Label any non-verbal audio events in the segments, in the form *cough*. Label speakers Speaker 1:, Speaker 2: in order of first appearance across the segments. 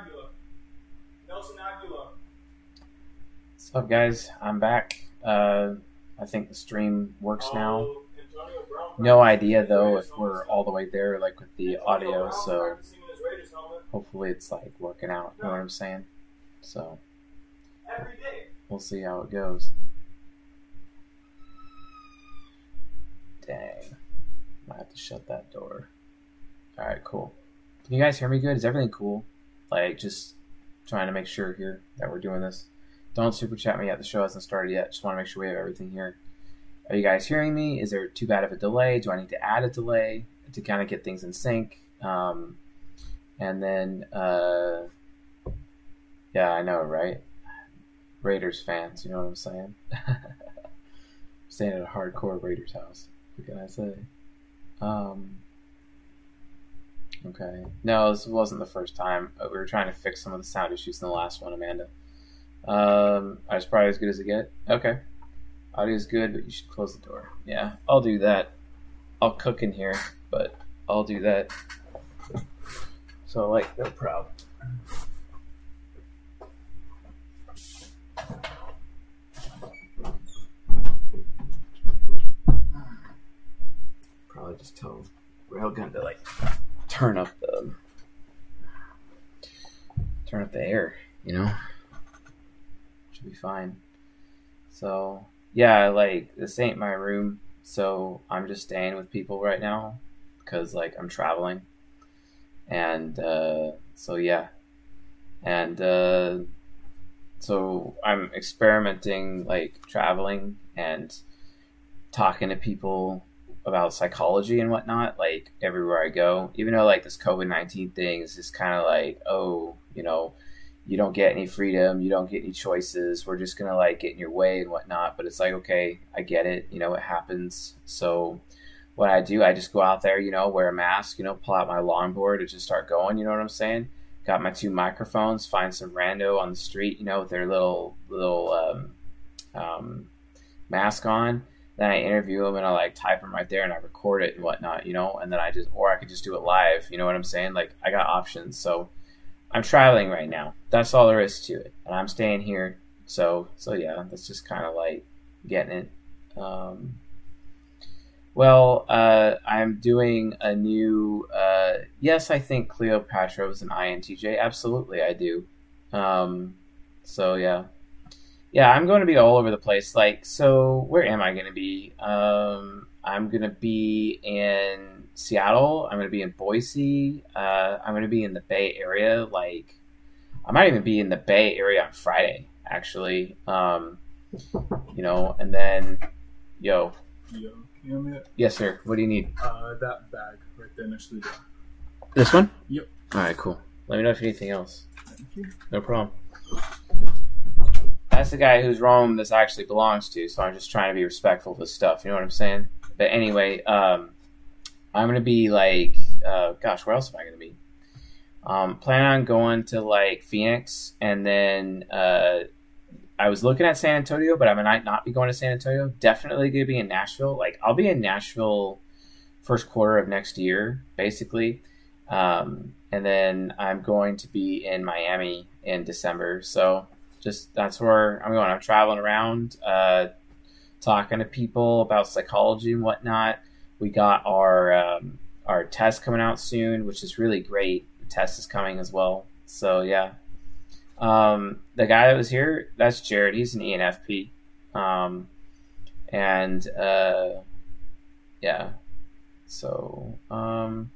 Speaker 1: Aguilar. Nelson Aguilar.
Speaker 2: What's up, guys? I'm back. Uh, I think the stream works now.
Speaker 1: Oh, Brown
Speaker 2: No idea though if we're all the way there, like with the audio. So
Speaker 1: practicing in his Raiders helmet
Speaker 2: hopefully it's like working out. You know what I'm saying? So we'll see how it goes. Dang, might have to shut that door. All right, cool. Can you guys hear me good? Is everything cool? Like just trying to make sure here that we're doing this. Don't super chat me yet. The show hasn't started yet. Just want to make sure we have everything here. Are you guys hearing me? Is there too bad of a delay? Do I need to add a delay to kind of get things in sync? Um, and then, uh, yeah, I know, right? Raiders fans, you know what I'm saying? *laughs* Staying at a hardcore Raiders house. What can I say? Um, okay. No, this wasn't the first time. We were trying to fix some of the sound issues in the last one, Amanda. Um, I was probably as good as it get. Okay. Audio is good, but you should close the door. Yeah, I'll do that. I'll cook in here, but I'll do that. So, like, no problem. Probably just tell Railgun to, like, turn up the. Turn up the air, you know? Should be fine. So, yeah, like this ain't my room, so I'm just staying with people right now because like I'm traveling, and uh, so yeah, and uh, so I'm experimenting like traveling and talking to people about psychology and whatnot like everywhere I go. Even though like this COVID nineteen thing is just kind of like oh you know you don't get any freedom, you don't get any choices. We're just gonna like get in your way and whatnot. But it's like, okay, I get it. You know, it happens. So what I do, I just go out there, you know, wear a mask, you know, pull out my longboard and just start going. You know what I'm saying? Got my two microphones. Find some rando on the street, you know, with their little little um, um, mask on. Then I interview them and I like type them right there and I record it and whatnot, you know. And then I just, or I could just do it live. You know what I'm saying? Like I got options. So I'm traveling right now. That's all there is to it, and I'm staying here. So, so yeah, that's just kind of like getting it. Um, well, uh, I'm doing a new. Uh, yes, I think Cleopatra was an INTJ. Absolutely, I do. Um, so yeah, yeah, I'm going to be all over the place. Like, so where am I going to be? Um, I'm going to be in Seattle. I'm going to be in Boise. Uh, I'm going to be in the Bay Area. Like, I might even be in the Bay Area on Friday, actually. Um, you know, and then, yo,
Speaker 1: Yo, can you hear me?
Speaker 2: yes, sir. What do you need?
Speaker 1: Uh, that bag right there next to the door.
Speaker 2: This one?
Speaker 1: Yep.
Speaker 2: All right, cool. Let me know if anything else.
Speaker 1: Thank you.
Speaker 2: No problem. That's the guy whose Rome this actually belongs to, so I'm just trying to be respectful of his stuff. You know what I'm saying? But anyway, um, I'm gonna be like, uh, gosh, where else am I gonna be? Um, plan on going to like Phoenix, and then uh, I was looking at San Antonio, but I might not be going to San Antonio. Definitely gonna be in Nashville. Like I'll be in Nashville first quarter of next year, basically. Um, and then I'm going to be in Miami in December. So just that's where I'm going. I'm traveling around, uh, talking to people about psychology and whatnot. We got our um, our test coming out soon, which is really great. The test is coming as well. So yeah, um, the guy that was here, that's Jared. He's an ENFP, um, and uh, yeah. So um,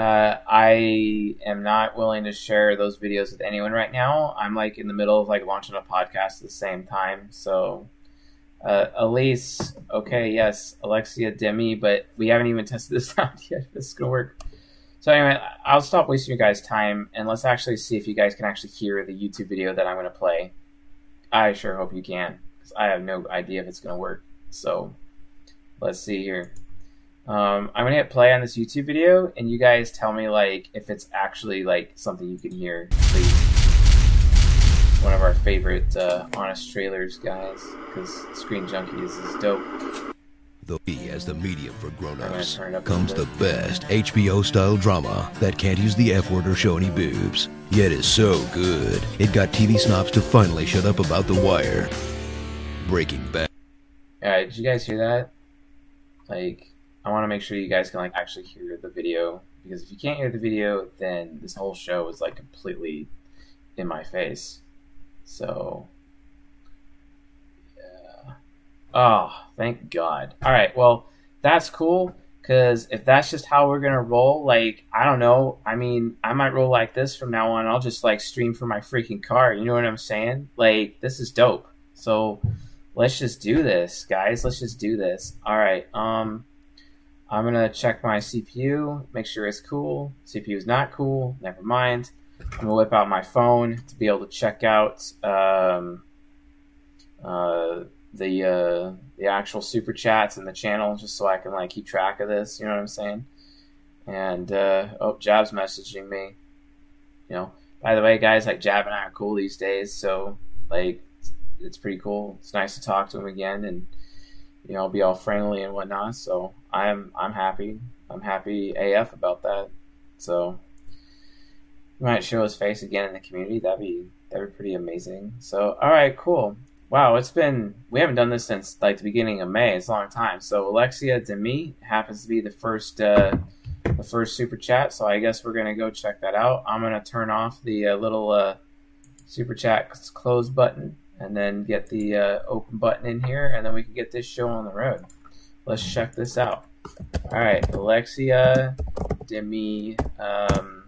Speaker 2: uh, I am not willing to share those videos with anyone right now. I'm like in the middle of like launching a podcast at the same time. So, uh, Elise, okay, yes, Alexa Demie, but we haven't even tested this *laughs* out yet. This is gonna work. So anyway, I'll stop wasting your guys' time and let's actually see if you guys can actually hear the YouTube video that I'm gonna play. I sure hope you can, because I have no idea if it's gonna work. So, let's see here. Um, I'm gonna hit play on this YouTube video, and you guys tell me like if it's actually like something you can hear. Please, one of our favorite uh, honest trailers guys, because Screen Junkies is dope.
Speaker 3: The B as the medium for grown-ups
Speaker 2: turn it up a
Speaker 3: comes the best HBO-style drama that can't use the F-word or show any boobs, yet is so good it got TV snobs to finally shut up about The Wire. Breaking Bad.
Speaker 2: All right, did you guys hear that? Like, I want to make sure you guys can like actually hear the video because if you can't hear the video, then this whole show is like completely in my face. So, yeah. Oh, thank God. All right, well, that's cool because if that's just how we're gonna roll, like, I don't know. I mean, I might roll like this from now on. I'll just like stream from my freaking car. You know what I'm saying? Like, this is dope. So let's just do this, guys. Let's just do this. All right. Um, I'm gonna check my CPU, make sure it's cool. CPU is not cool. Never mind. I'm gonna whip out my phone to be able to check out um, uh, the uh, the actual super chats in the channel, just so I can like keep track of this. You know what I'm saying? And uh, oh, Jab's messaging me. You know, by the way, guys, like Jab and I are cool these days, so like it's pretty cool. It's nice to talk to him again and you know be all friendly and whatnot. So I'm I'm happy. I'm happy AF about that. So he might show his face again in the community. That'd be that'd be pretty amazing. So all right, cool. Wow, it's been we haven't done this since like the beginning of May. It's a long time. So Alexa Demie happens to be the first uh, the first super chat. So I guess we're gonna go check that out. I'm gonna turn off the uh, little uh, super chat close button and then get the uh, open button in here, and then we can get this show on the road. Let's check this out. All right, Alexa Demie um,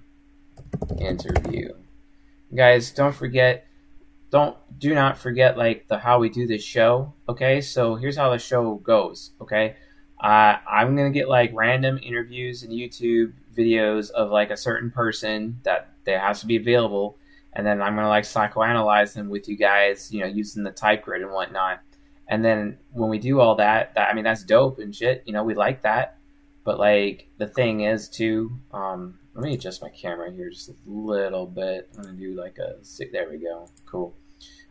Speaker 2: interview. Guys, don't forget, don't do not forget like the how we do this show. Okay, so here's how the show goes. Okay, uh, I'm gonna get like random interviews and YouTube videos of like a certain person that that has to be available and then I'm gonna like psychoanalyze them with you guys, you know, using the type grid and whatnot. And then when we do all that, that I mean, that's dope and shit. You know, we like that. But like the thing is, too. Um, let me adjust my camera here just a little bit. I'm gonna do like a there we go, cool.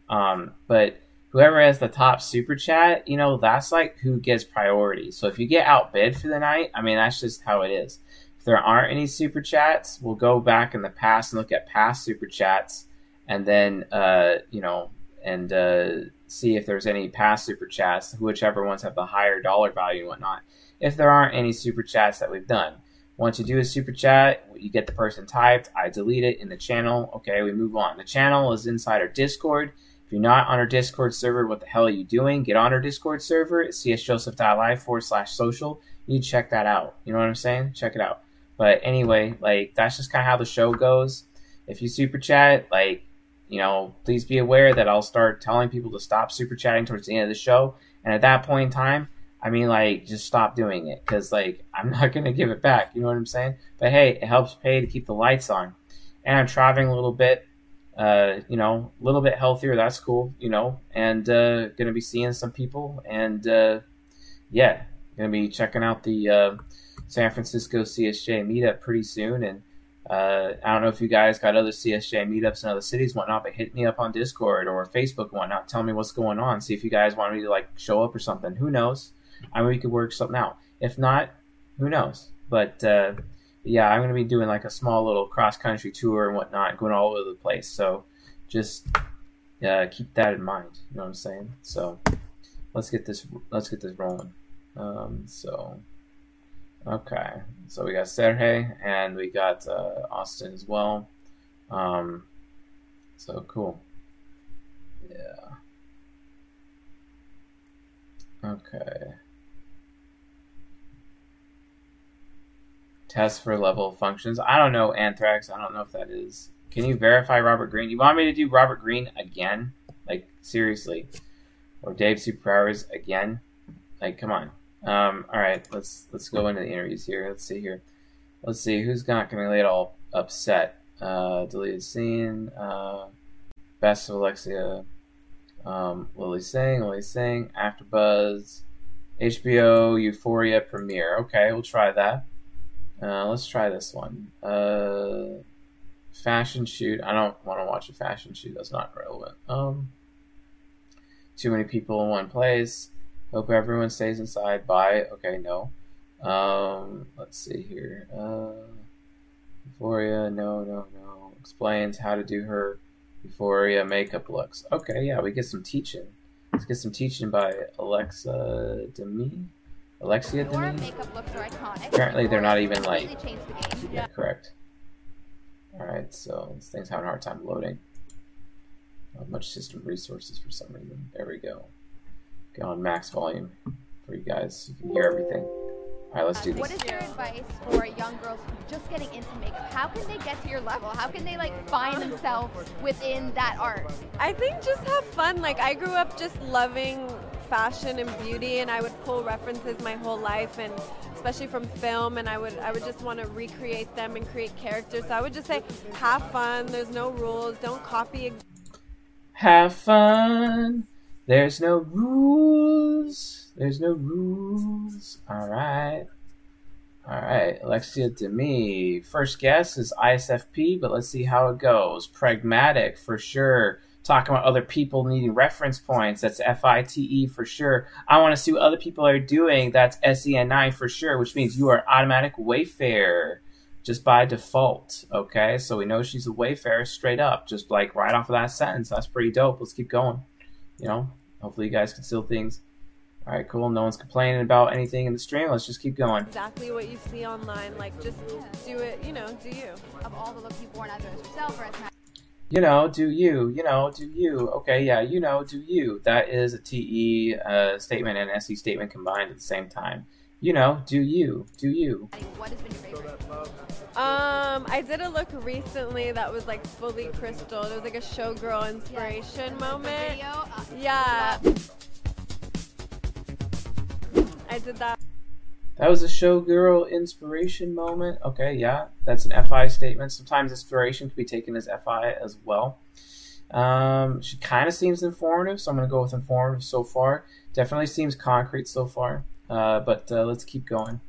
Speaker 2: Um, but whoever has the top super chat, you know, that's like who gets priority. So if you get outbid for the night, I mean, that's just how it is. If there aren't any super chats, we'll go back in the past and look at past super chats, and then uh, you know, and uh, see if there's any past super chats, whichever ones have the higher dollar value and whatnot. If there aren't any super chats that we've done, once you do a super chat, you get the person typed. I delete it in the channel. Okay, we move on. The channel is inside our Discord. If you're not on our Discord server, what the hell are you doing? Get on our Discord server. Csjoseph.live forward slash social. You check that out. You know what I'm saying? Check it out. But anyway, like that's just kind of how the show goes. If you super chat, like you know, please be aware that I'll start telling people to stop super chatting towards the end of the show. And at that point in time, I mean, like, just stop doing it because, like, *laughs* I'm not going to give it back. You know what I'm saying? But hey, it helps pay to keep the lights on. And I'm traveling a little bit, uh, you know, a little bit healthier. That's cool, you know, and uh, going to be seeing some people. And uh, yeah, going to be checking out the uh, San Francisco CSJ meetup pretty soon. And uh, I don't know if you guys got other CSJ meetups in other cities, whatnot, but hit me up on Discord or Facebook whatnot. Tell me what's going on. See if you guys want me to like show up or something. Who knows? I mean, we could work something out. If not, who knows? But uh, yeah, I'm to be doing like a small little cross country tour and whatnot, going all over the place. So just uh, keep that in mind. You know what I'm saying? So let's get this let's get this rolling. Um, so. Okay, so we got Sergey and we got uh, Austin as well. Um, so cool. Yeah. Okay. Test for level functions. I don't know Anthrax. I don't know if that is. Can you verify Robert Greene? You want me to do Robert Greene again? Like seriously, or Dave Superpowers again? Like, come on. Um, all right, let's let's go into the interviews here. Let's see here. Let's see who's not to get all upset. Uh, deleted scene. Uh, best of Alexia. Um, Lilly Singh. Lilly Singh. AfterBuzz. HBO Euphoria premiere. Okay, we'll try that. Uh, let's try this one. Uh, fashion shoot. I don't want to watch a fashion shoot. That's not relevant. Um, too many people in one place Hope everyone stays inside. Bye. Okay, no. Um, let's see here. Uh, Euphoria, no, no, no. Explains how to do her Euphoria makeup looks. Okay, yeah, we get some teaching. Let's get some teaching by Alexa Demie.
Speaker 4: Alexa
Speaker 2: Demie.
Speaker 4: makeup looks are iconic.
Speaker 2: Apparently they're not even, like-
Speaker 4: Completely changed the game.
Speaker 2: Yeah, correct. Alright, so this thing's having a hard time loading. Not much system resources for some reason. There we go. Go on max volume for you guys so you can hear everything. Alright, let's do
Speaker 4: What
Speaker 2: this.
Speaker 4: is your advice for young girls just getting into makeup? How can they get to your level? How can they like find themselves within that art?
Speaker 5: I think just have fun. Like I grew up just loving fashion and beauty and I would pull references my whole life and especially from film and I would I would just want to recreate them and create characters. So I would just say have fun. There's no rules. Don't copy
Speaker 2: Have fun. There's no rules. There's no rules. Alright. Alright, Alexa Demie. First guess is ISFP, but let's see how it goes. Pragmatic, for sure. Talking about other people needing reference points. That's FITE E for sure. I want to see what other people are doing. That's SEN9 for sure, which means you are automatic wayfarer just by default. Okay, so we know she's a wayfarer straight up, just like right off of that sentence. That's pretty dope. Let's keep going. You know, hopefully you guys can steal things. All right, cool. No one's complaining about anything in the stream. Let's just keep going.
Speaker 5: exactly what you see online. Like just do it, you know, do you.
Speaker 4: Of all the look you've worn either as yourself or as an
Speaker 2: You know, do you? You know, do you? Okay, yeah, you know, do you? That is a TE uh, statement and SE statement combined at the same time. You know, do you? Do you?
Speaker 4: what has been your favorite?
Speaker 5: Um, I did a look recently that was like fully crystal. It was like a showgirl inspiration moment. Yeah. I did that.
Speaker 2: That was a showgirl inspiration moment. Okay, yeah, that's an FI statement. Sometimes inspiration can be taken as FI as well. Um, she kind of seems informative, so I'm going to go with informative so far. Definitely seems concrete so far, uh, but uh, let's keep going.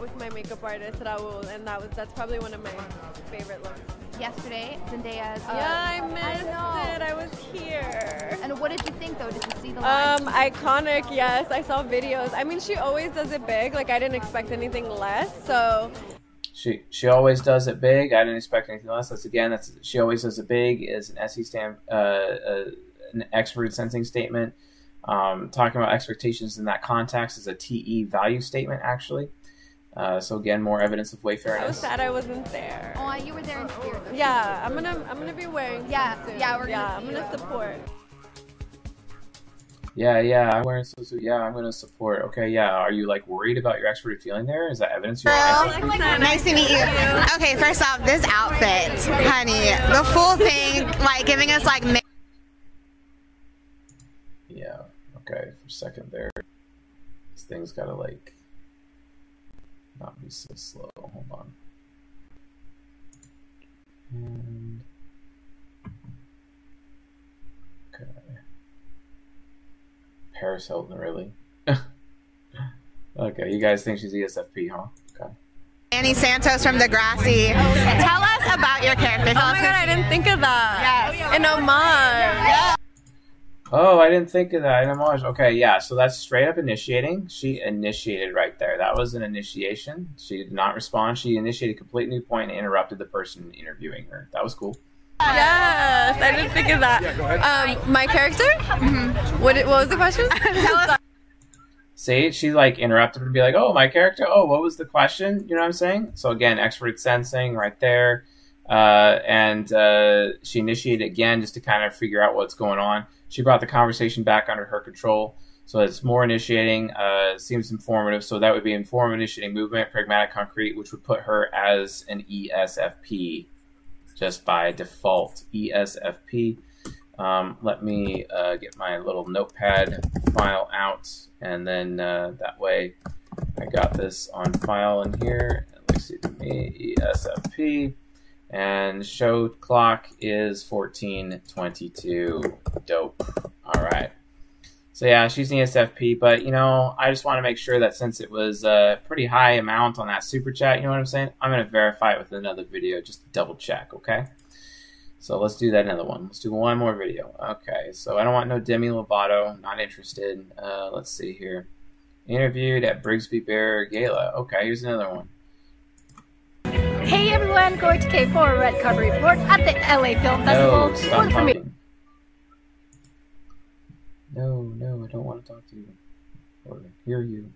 Speaker 5: with my makeup artist Raul, and that was that's probably one of my favorite looks.
Speaker 4: yesterday, Zendaya's. Uh,
Speaker 5: yeah, I missed
Speaker 4: know.
Speaker 5: it. I was here.
Speaker 4: And what did you think though? Did you see the live?
Speaker 5: Um, iconic. Yes, I saw videos. I mean, she always does it big. Like I didn't expect anything less. So
Speaker 2: She she always does it big. I didn't expect anything less. That's again. That's she always does it big. Is an SE stand uh, uh, an expert sensing statement. Um, talking about expectations in that context is a TE value statement actually. Uh, so again, more evidence of wayfarer.
Speaker 5: I was sad I wasn't there.
Speaker 4: oh, you were there in spirit.
Speaker 5: Yeah, I'm gonna I'm gonna be wearing.
Speaker 4: Yeah,
Speaker 5: some soon.
Speaker 4: yeah, we're gonna
Speaker 5: yeah. I'm gonna
Speaker 4: at
Speaker 5: support.
Speaker 2: Yeah, yeah. I'm wearing swimsuit. Yeah, I'm going to support. Okay, yeah. Are you like worried about your extroverted feeling there? Is that evidence you're an extrovert?
Speaker 6: Nice to meet you. Okay, first off, this outfit, honey, the full thing, like giving us like. ma-
Speaker 2: Yeah. Okay. For a second there, this thing's got to like not be so slow. Hold on. And okay. Paris Hilton, really? *laughs* okay, you guys think she's ESFP, huh? Okay.
Speaker 6: Annie Santos from Degrassi. Tell us about your character. Tell
Speaker 5: Oh my god, I didn't think of that.
Speaker 6: Yes.
Speaker 5: An homage.
Speaker 2: Oh, I didn't think of that. An homage. Okay, yeah. So that's straight up initiating. She initiated right there. That was an initiation. She did not respond. She initiated a complete new point and interrupted the person interviewing her. That was cool.
Speaker 5: Yes, I didn't think of that. Yeah, go ahead. Um, my character? Mm-hmm. What, what was the question?
Speaker 2: See, she like interrupted her to be like, "Oh, my character. Oh, what was the question?" You know what I'm saying? So again, expert sensing right there, uh, and uh, she initiated again just to kind of figure out what's going on. She brought the conversation back under her control, so it's more initiating. Uh, seems informative, so that would be informative initiating movement, pragmatic, concrete, which would put her as an ESFP just by default. ESFP. Um, let me uh, get my little notepad file out, and then uh, that way I got this on file in here. Me see to me ESFP, and show clock is fourteen twenty two. Dope. All right. So yeah, she's an ESFP, but you know, I just want to make sure that since it was a pretty high amount on that super chat, you know what I'm saying? I'm gonna verify it with another video just double check, okay? So let's do that another one. Let's do one more video. Okay, so I don't want no Demi Lovato. Not interested. Uh, let's see here. Interviewed at Brigsby Bear Gala. Okay, here's another one.
Speaker 7: Hey everyone, going to K4 Red Carpet Report at the LA Film Festival.
Speaker 2: No, stop
Speaker 7: for me.
Speaker 2: talking. No, no, I don't want to talk to you or hear you.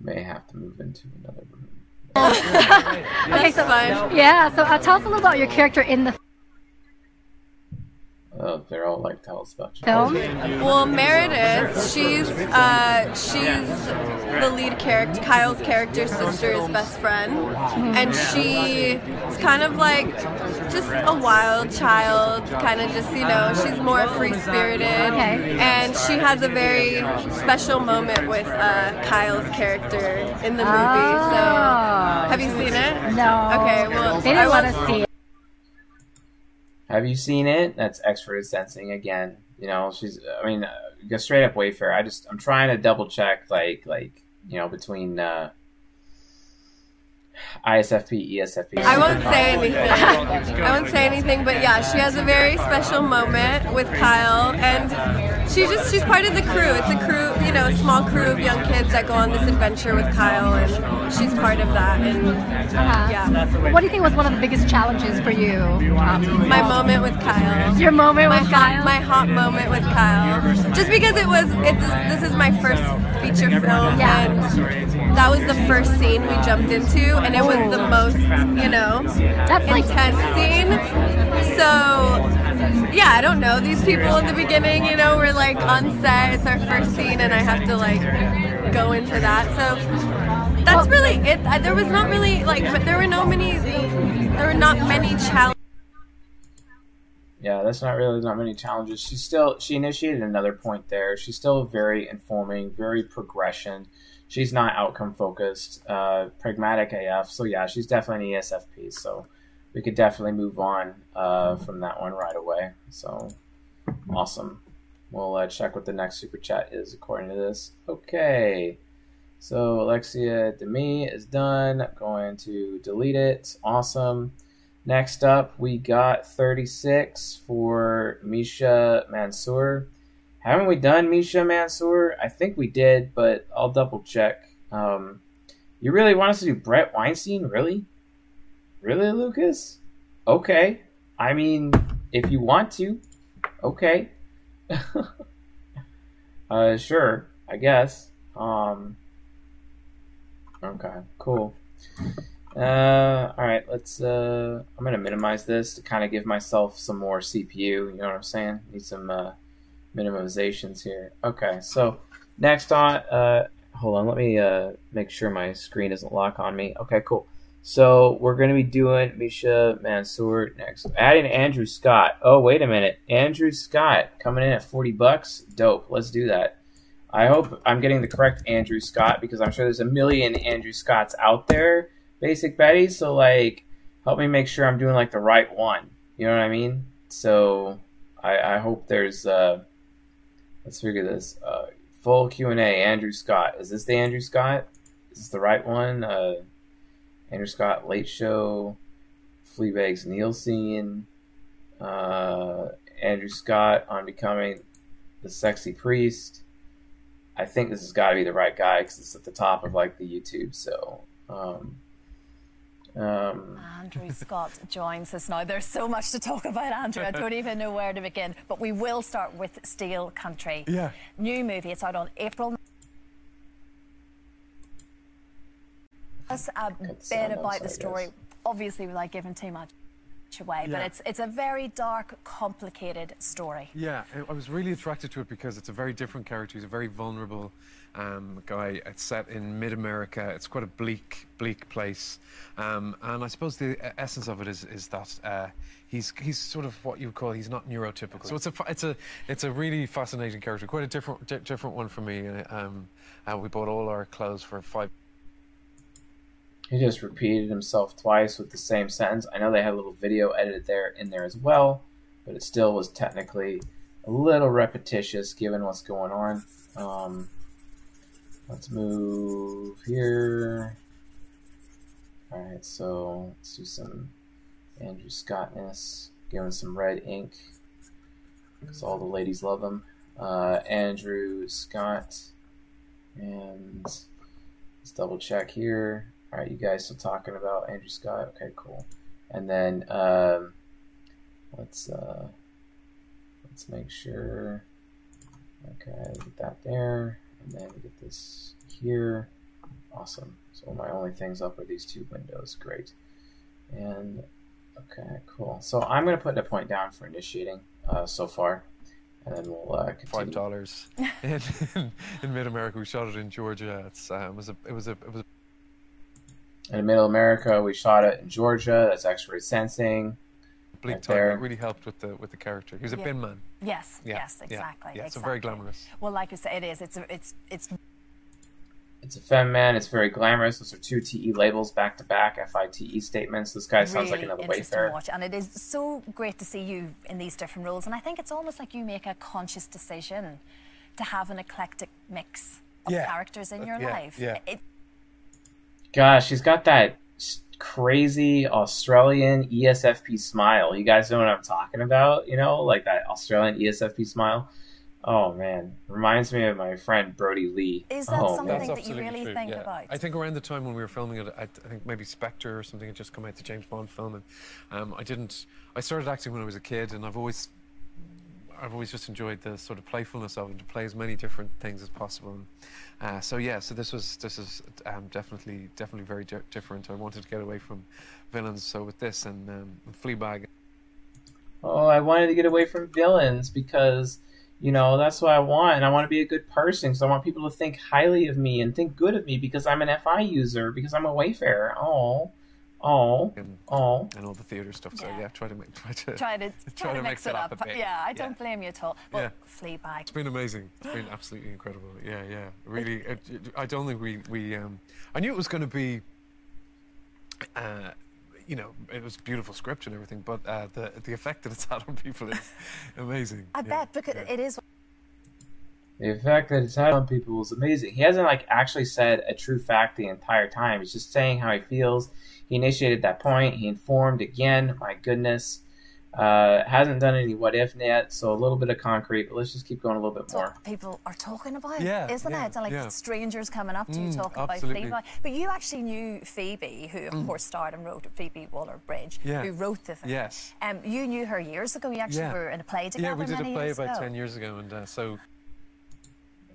Speaker 2: May have to move into another room. *laughs*
Speaker 7: Okay, so yeah, so uh, tell us a little about your character in the
Speaker 2: Oh, they're all like, tell us about you.
Speaker 7: film.
Speaker 5: Well, Meredith, she's uh, she's the lead character. Kyle's character's sister's best friend, and she's kind of like just a wild child. Kind of just you know, she's more free spirited,
Speaker 7: Okay.
Speaker 5: and she has a very special moment with uh, Kyle's character in the movie. So,
Speaker 7: Oh.
Speaker 5: have you seen it?
Speaker 7: No.
Speaker 5: Okay, well,
Speaker 7: They
Speaker 5: I
Speaker 7: didn't let
Speaker 5: was-
Speaker 7: us see it.
Speaker 2: Have you seen it? That's expert sensing again. You know, she's. I mean, uh, straight up Wayfarer. I just. I'm trying to double check, like, like you know, between uh, ISFP, ESFP.
Speaker 5: I won't say anything. I won't say anything, but yeah, she has a very special moment with Kyle, and she just she's part of the crew. It's a crew, you know, a small crew of young kids that go on this adventure with Kyle, and she's part of that. And
Speaker 7: Uh-huh.
Speaker 5: yeah,
Speaker 7: What do you think was one of the biggest challenges for you? Um,
Speaker 5: my moment with Kyle.
Speaker 7: your moment
Speaker 5: My
Speaker 7: with
Speaker 5: hot,
Speaker 7: Kyle.
Speaker 5: my hot moment with Kyle. Just because it was, it, this is my first feature film,
Speaker 7: Yeah.
Speaker 5: and that was the first scene we jumped into, and it was the most, you know,
Speaker 7: That's like
Speaker 5: intense scene. So, yeah, I don't know. These people in the beginning, you know, we're like on set. It's our first scene, and I have to like go into that. So that's really it. There was not really like, but there were no many. There were not many challenges.
Speaker 2: Yeah, that's not really not many challenges. She still she initiated another point there. She's still very informing, very progression. She's not outcome focused, uh, pragmatic AF. So yeah, she's definitely an ESFP. So we could definitely move on uh, from that one right away. So awesome. We'll uh, check what the next super chat is according to this. Okay. So Alexa Demie is done. Going to delete it. Awesome. Next up, we got 36 for Misha Mansour. Haven't we done Misha Mansour? I think we did, but I'll double check. Um, you really want us to do Bret Weinstein? Really? Really, Lucas? Okay. I mean, if you want to, okay. *laughs* uh, sure, I guess. Um, okay, cool. Uh, all right, let's. Uh, I'm gonna minimize this to kind of give myself some more CPU. You know what I'm saying? Need some uh, minimizations here. Okay, so next on. Uh, hold on, let me uh, make sure my screen doesn't lock on me. Okay, cool. So we're gonna be doing Misha Mansour next. Adding Andrew Scott. Oh, wait a minute, Andrew Scott coming in at 40 bucks. Dope. Let's do that. I hope I'm getting the correct Andrew Scott because I'm sure there's a million Andrew Scotts out there basic Betty. So like, help me make sure I'm doing like the right one. You know what I mean? So I, I hope there's. Uh, let's figure this. Uh, full Q and A. Andrew Scott. Is this the Andrew Scott? Is this the right one? Uh, Andrew Scott Late Show. Fleabag's Nielsen. Uh, Andrew Scott on becoming the sexy priest. I think this has got to be the right guy because it's at the top of like the YouTube. So. Um, um,
Speaker 8: Andrew Scott joins us now. There's so much to talk about, Andrew. I *laughs* don't even know where to begin. But we will start with Steel Country.
Speaker 9: Yeah.
Speaker 8: New movie. It's out on April. Us a
Speaker 2: the
Speaker 8: bit
Speaker 2: sound
Speaker 8: about
Speaker 2: outside,
Speaker 8: the story, obviously without giving too much away. But
Speaker 9: Yeah.
Speaker 8: it's it's a very dark, complicated story.
Speaker 9: Yeah, I- was really attracted to it because it's a very different character. He's a very vulnerable um, guy. It's set in mid-America. It's quite a bleak, bleak place, um, and I suppose the e- essence of it is is that uh, he's he's sort of what you would call he's not neurotypical. So it's a it's a it's a really fascinating character. Quite a different di- different one for me. uh, Um, and we bought all our clothes for five.
Speaker 2: He just repeated himself twice with the same sentence. I know they had a little video edited there in there as well. but it still was technically a little repetitious given what's going on. Um, let's move here. All right, so let's do some Andrew Scottness, him some red ink because all the ladies love him. Uh, Andrew Scott, and let's double check here. All right, you guys still talking about Andrew Scott? Okay, cool. And then um, let's uh, let's make sure. Okay, get that there, and then we get this here. Awesome. So my only things up are these two windows. Great. And okay, cool. So I'm gonna put a point down for initiating uh, so far, and then we'll uh, continue.
Speaker 10: Five dollars *laughs* in, in, in Mid America. We shot it in Georgia. It's uh, it was a it was a it was.
Speaker 2: In Middle America, we shot it in Georgia. That's X-ray sensing.
Speaker 10: Bleak
Speaker 2: right
Speaker 10: time. It really helped with the with the character. He was a
Speaker 8: Yeah.
Speaker 10: bin man.
Speaker 8: Yes,
Speaker 10: Yeah,
Speaker 8: yes, exactly.
Speaker 10: Yeah, so
Speaker 8: exactly.
Speaker 10: very glamorous.
Speaker 8: Well, like you say, it is. It's a, it's it's
Speaker 2: It's a femme man. It's very glamorous. Those are two TE labels back to back, FITE statements. This guy sounds like
Speaker 8: really
Speaker 2: another
Speaker 8: interesting
Speaker 2: Wayfarer.
Speaker 8: watch, and it is so great to see you in these different roles. And I think it's almost like you make a conscious decision to have an eclectic mix of
Speaker 10: Yeah.
Speaker 8: characters in uh, your
Speaker 10: Yeah,
Speaker 8: life.
Speaker 10: yeah.
Speaker 8: It,
Speaker 2: Gosh, she's got that crazy Australian ESFP smile. You guys know what I'm talking about? You know, like that Australian ESFP smile. Oh man, reminds me of my friend Brody Lee.
Speaker 8: Is that
Speaker 2: oh,
Speaker 8: something that you
Speaker 10: absolutely
Speaker 8: really
Speaker 10: true,
Speaker 8: think
Speaker 10: yeah.
Speaker 8: about?
Speaker 10: I think around the time when we were filming it, I, I think maybe Spectre or something had just come out, the James Bond film, and um, I didn't. I started acting when I was a kid, and I've always, I've always just enjoyed the sort of playfulness of it to play as many different things as possible. And, uh, so yeah, so this was this is um, definitely definitely very di- different. I wanted to get away from villains, so with this and um, Fleabag,
Speaker 2: Oh, I wanted to get away from villains because, you know, that's what I want. And I want to be a good person because I want people to think highly of me and think good of me because I'm an FI user, because I'm a Wayfarer. Oh, oh,
Speaker 10: and,
Speaker 2: oh.
Speaker 10: and all the theater stuff. So
Speaker 8: Yeah.
Speaker 10: yeah, try to make try to
Speaker 8: try to *laughs* try, to, mix, it up.
Speaker 10: a bit.
Speaker 8: Yeah, I don't blame you at all. Well,
Speaker 10: Yeah.
Speaker 8: Fleabag.
Speaker 10: It's been amazing. It's been *laughs* absolutely incredible. Yeah, yeah. Really, it, it- I don't think we we. Um, I knew it was going to be. Uh, you know, it was beautiful script and everything, but uh, the the effect that it's had on people is *laughs* amazing.
Speaker 8: I
Speaker 10: Yeah,
Speaker 8: bet because
Speaker 10: yeah.
Speaker 8: it is.
Speaker 2: The effect that it's had on people is amazing. He hasn't like actually said a true fact the entire time. He's just saying how he feels. He initiated that point. He informed again. My goodness, uh, hasn't done any what if yet. So a little bit of concrete, but let's just keep going a little bit
Speaker 8: That's
Speaker 2: more.
Speaker 8: what people are talking about,
Speaker 10: Yeah,
Speaker 8: isn't
Speaker 10: yeah,
Speaker 8: it? Like
Speaker 10: yeah.
Speaker 8: strangers coming up to you
Speaker 10: Mm,
Speaker 8: talking
Speaker 10: absolutely.
Speaker 8: about Fleabag. But you actually knew Phoebe, who of course starred and wrote Phoebe Waller-Bridge,
Speaker 10: Yeah.
Speaker 8: who wrote the thing.
Speaker 10: Yes.
Speaker 8: Um, you knew her years ago. You actually
Speaker 10: Yeah.
Speaker 8: were in a play together
Speaker 10: Yeah, we did a play about
Speaker 8: ago.
Speaker 10: ten years ago, and uh, so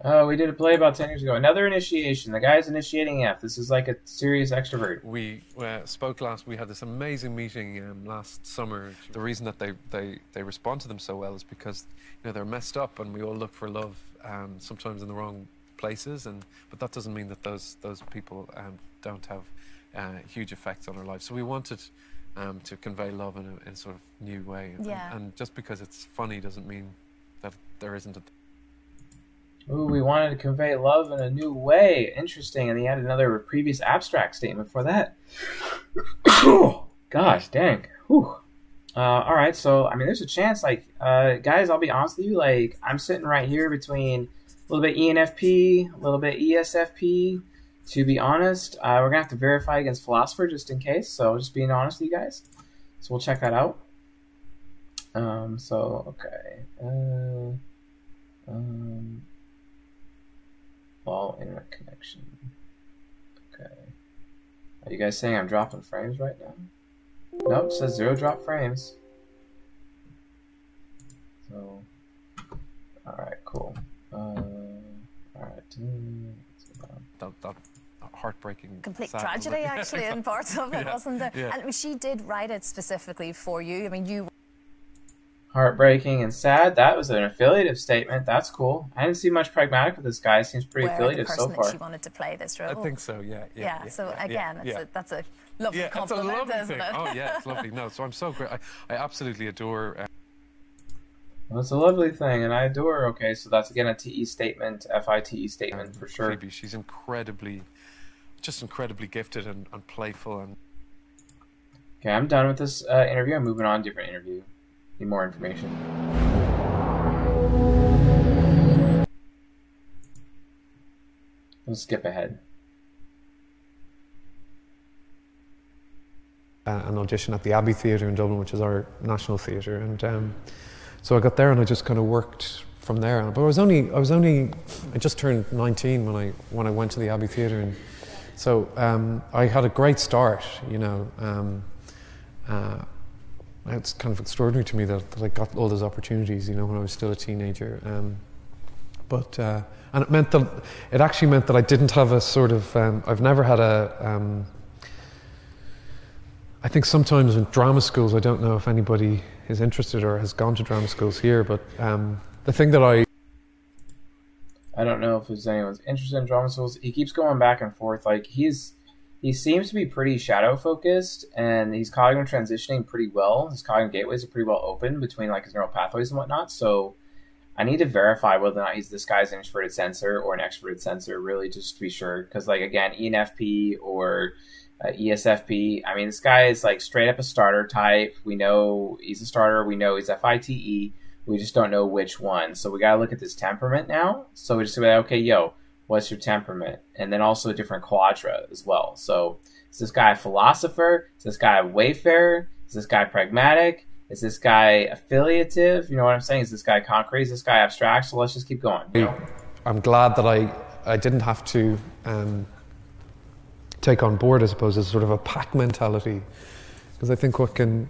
Speaker 2: Oh, we did a play about ten years ago. Another initiation. The guy's initiating F. This is like a serious extrovert.
Speaker 10: we uh, spoke last. We had this amazing meeting um, last summer. The reason that they, they, they respond to them so well is because you know they're messed up, and we all look for love um, sometimes in the wrong places. And but that doesn't mean that those those people um, don't have uh, huge effects on our lives. So we wanted um, to convey love in a, in a sort of new way. And,
Speaker 8: Yeah.
Speaker 10: and just because it's funny doesn't mean that there isn't a
Speaker 2: Ooh, we wanted to convey love in a new way. Interesting. And he had another previous abstract statement for that. *coughs* Gosh, dang. Whew. Uh, all right, so I mean, there's a chance. Like, uh, guys, I'll be honest with you. Like, I'm sitting right here between a little bit ENFP, a little bit ESFP. To be honest, uh, we're gonna have to verify against philosopher just in case. So, just being honest with you guys. So we'll check that out. Um. So okay. Uh, um. All internet connection. Okay. Are you guys saying I'm dropping frames right now? Nope, it says zero drop frames. So, alright, cool. Uh, alright.
Speaker 10: that, that heartbreaking
Speaker 8: Complete
Speaker 10: sad
Speaker 8: tragedy, actually, in parts of it, *laughs*
Speaker 10: Yeah,
Speaker 8: wasn't there?
Speaker 10: yeah.
Speaker 8: And she did write it specifically for you. I mean, you
Speaker 2: Heartbreaking and sad. That was an affiliative statement. That's cool. I didn't see much pragmatic with this guy. Seems pretty
Speaker 8: were the
Speaker 2: affiliative
Speaker 8: person
Speaker 2: so
Speaker 8: that she wanted to play this role.
Speaker 10: I think so. Yeah.
Speaker 8: Yeah.
Speaker 10: Yeah.
Speaker 8: so
Speaker 10: yeah,
Speaker 8: again,
Speaker 10: yeah,
Speaker 8: it's
Speaker 10: yeah.
Speaker 8: a, that's a lovely
Speaker 10: yeah, it's a
Speaker 8: compliment,
Speaker 10: lovely
Speaker 8: isn't
Speaker 10: thing.
Speaker 8: it?
Speaker 10: Oh yeah, *laughs* it's lovely. No, so I'm so great. I, I absolutely adore. Uh,
Speaker 2: Well, it's a lovely thing, and I adore her. Okay, so that's again a TE statement, FITE statement for sure.
Speaker 10: Phoebe. She's incredibly, just incredibly gifted and, and playful and
Speaker 2: Okay, I'm done with this uh, interview. I'm moving on to a different interview. Need more information. Let's skip ahead.
Speaker 10: uh, an audition at the Abbey Theatre in Dublin, which is our national theatre, and um, so I got there and I just kind of worked from there. But I was only I was only I just turned 19 when I when I went to the Abbey Theatre, and so um, I had a great start. You know, um, uh, it's kind of extraordinary to me that, that I got all those opportunities. You know, when I was still a teenager. Um, but uh, and it meant that it actually meant that I didn't have a sort of um, I've never had a um, I think sometimes in drama schools, I don't know if anybody is interested or has gone to drama schools here, but um, the thing that I
Speaker 2: I don't know if there's anyone's interested in drama schools. He keeps going back and forth. Like he's he seems to be pretty shadow focused, and he's cognitive transitioning pretty well. His cognitive gateways are pretty well open between like his neural pathways and whatnot. So I need to verify whether or not he's this guy's an introverted sensor or an extroverted sensor, really, just to be sure. Because like again, ENFP or uh, ESFP. I mean, this guy is like straight up a starter type. We know he's a starter. We know he's FITE. We just don't know which one. So we got to look at this temperament now. So we just say, okay, yo, what's your temperament? And then also a different quadra as well. So is this guy a philosopher? Is this guy a wayfarer? Is this guy pragmatic? Is this guy affiliative? You know what I'm saying? Is this guy concrete? Is this guy abstract? So let's just keep going. You know?
Speaker 10: I'm glad that I, I didn't have to um, take on board, I suppose, is sort of a pack mentality. Because I think what can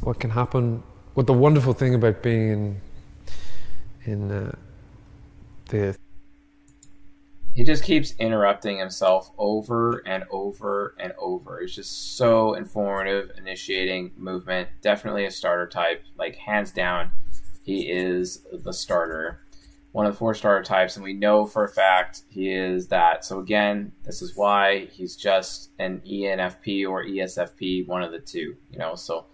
Speaker 10: what can happen, what the wonderful thing about being in in uh, the
Speaker 2: he just keeps interrupting himself over and over and over. It's just so informative, initiating movement. Definitely a starter type. Like hands down, he is the starter one of the four starter types, and we know for a fact he is that. So again, this is why he's just an ENFP or ESFP, one of the two. You know, so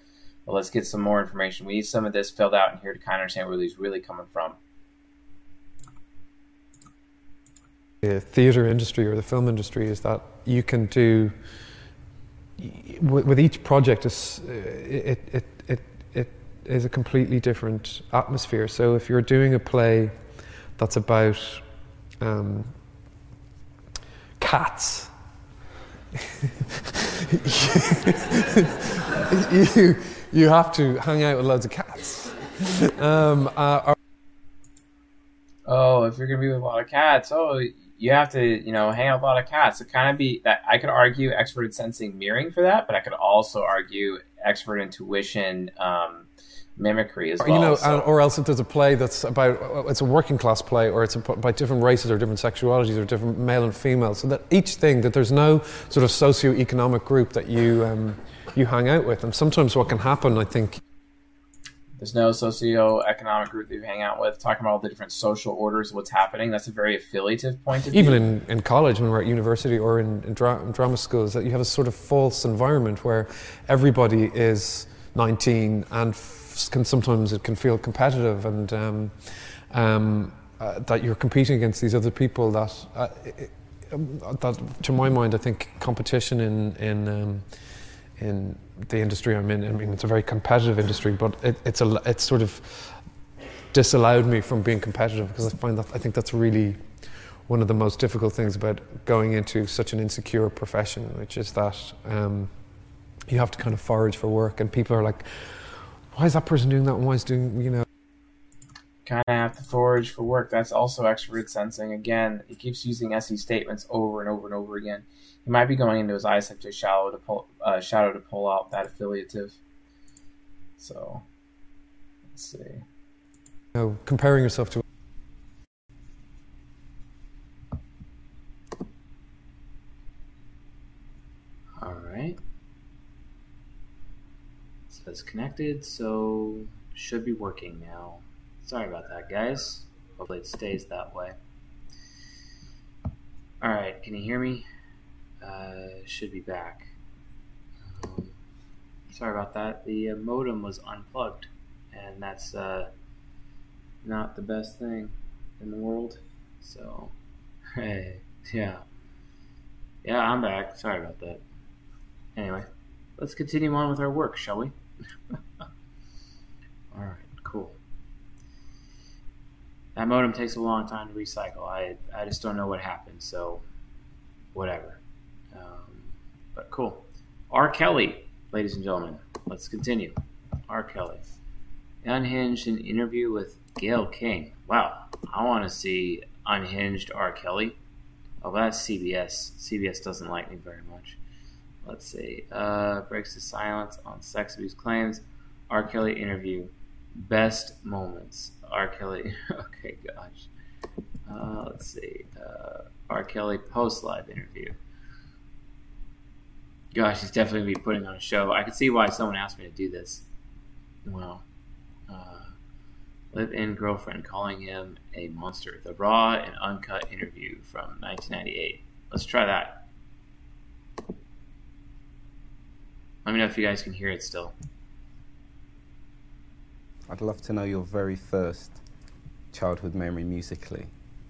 Speaker 2: well, let's get some more information. We need some of this filled out in here to kind of understand where he's really coming from.
Speaker 10: The theater industry or the film industry is that you can do with each project. It's, it, it, it, it is a completely different atmosphere. So if you're doing a play that's about um, cats. *laughs* you, you have to hang out with loads of cats. Um, uh,
Speaker 2: oh, if you're gonna be with a lot of cats, oh, you have to, you know, hang out with a lot of cats. It kind of be that I could argue extroverted sensing mirroring for that, but I could also argue expert intuition um, mimicry as well.
Speaker 10: You know,
Speaker 2: so.
Speaker 10: or else if there's a play that's about it's a working class play, or it's about different races or different sexualities or different male and female. So that each thing that there's no sort of socio-economic group that you um, you hang out with, and sometimes what can happen, I think.
Speaker 2: There's no socio-economic group that you hang out with. Talking about all the different social orders, what's happening. That's a very affiliative point of
Speaker 10: view.
Speaker 2: Even
Speaker 10: in, in college, when we're at university or in, in, dra- in drama schools, that you have a sort of false environment where everybody is 19 and can sometimes it can feel competitive and um, um, uh, that you're competing against these other people that uh, that to my mind I think competition in in um, in the industry I'm in I mean it's a very competitive industry but it, it's a it's sort of disallowed me from being competitive because I find that I think that's really one of the most difficult things about going into such an insecure profession which is that um, you have to kind of forage for work and people are like why is that person doing that? And why is doing you know?
Speaker 2: Kind of have to forage for work. That's also extrovert sensing. Again, he keeps using SE statements over and over and over again. He might be going into his eyesight to shallow to pull uh, shadow to pull out that affiliative. So, let's see. You
Speaker 10: know, comparing yourself to
Speaker 2: All right says connected, so should be working now. Sorry about that, guys. Hopefully it stays that way. Alright, can you hear me? Uh, should be back. Um, sorry about that. The uh, modem was unplugged, and that's uh, not the best thing in the world. So, *laughs* hey, yeah. Yeah, I'm back. Sorry about that. Anyway, let's continue on with our work, shall we? *laughs* All right. That modem takes a long time to recycle. I I just don't know what happened, so whatever. Um, but cool. R. Kelly, ladies and gentlemen. Let's continue. R. Kelly. Unhinged an interview with Gayle King. Wow, I want to see Unhinged R. Kelly. Oh, that's CBS. CBS doesn't like me very much. Let's see. Uh, breaks the silence on sex abuse claims. R. Kelly interview. Best moments. R. Kelly. *laughs* okay, gosh. Uh, let's see. Uh, R. Kelly post live interview. Gosh, he's definitely gonna be putting on a show. I can see why someone asked me to do this. Well, uh, live-in girlfriend calling him a monster. The raw and uncut interview from 1998. Let's try that. Let me know if you guys can hear it still.
Speaker 11: I'd love to know your very first childhood memory musically.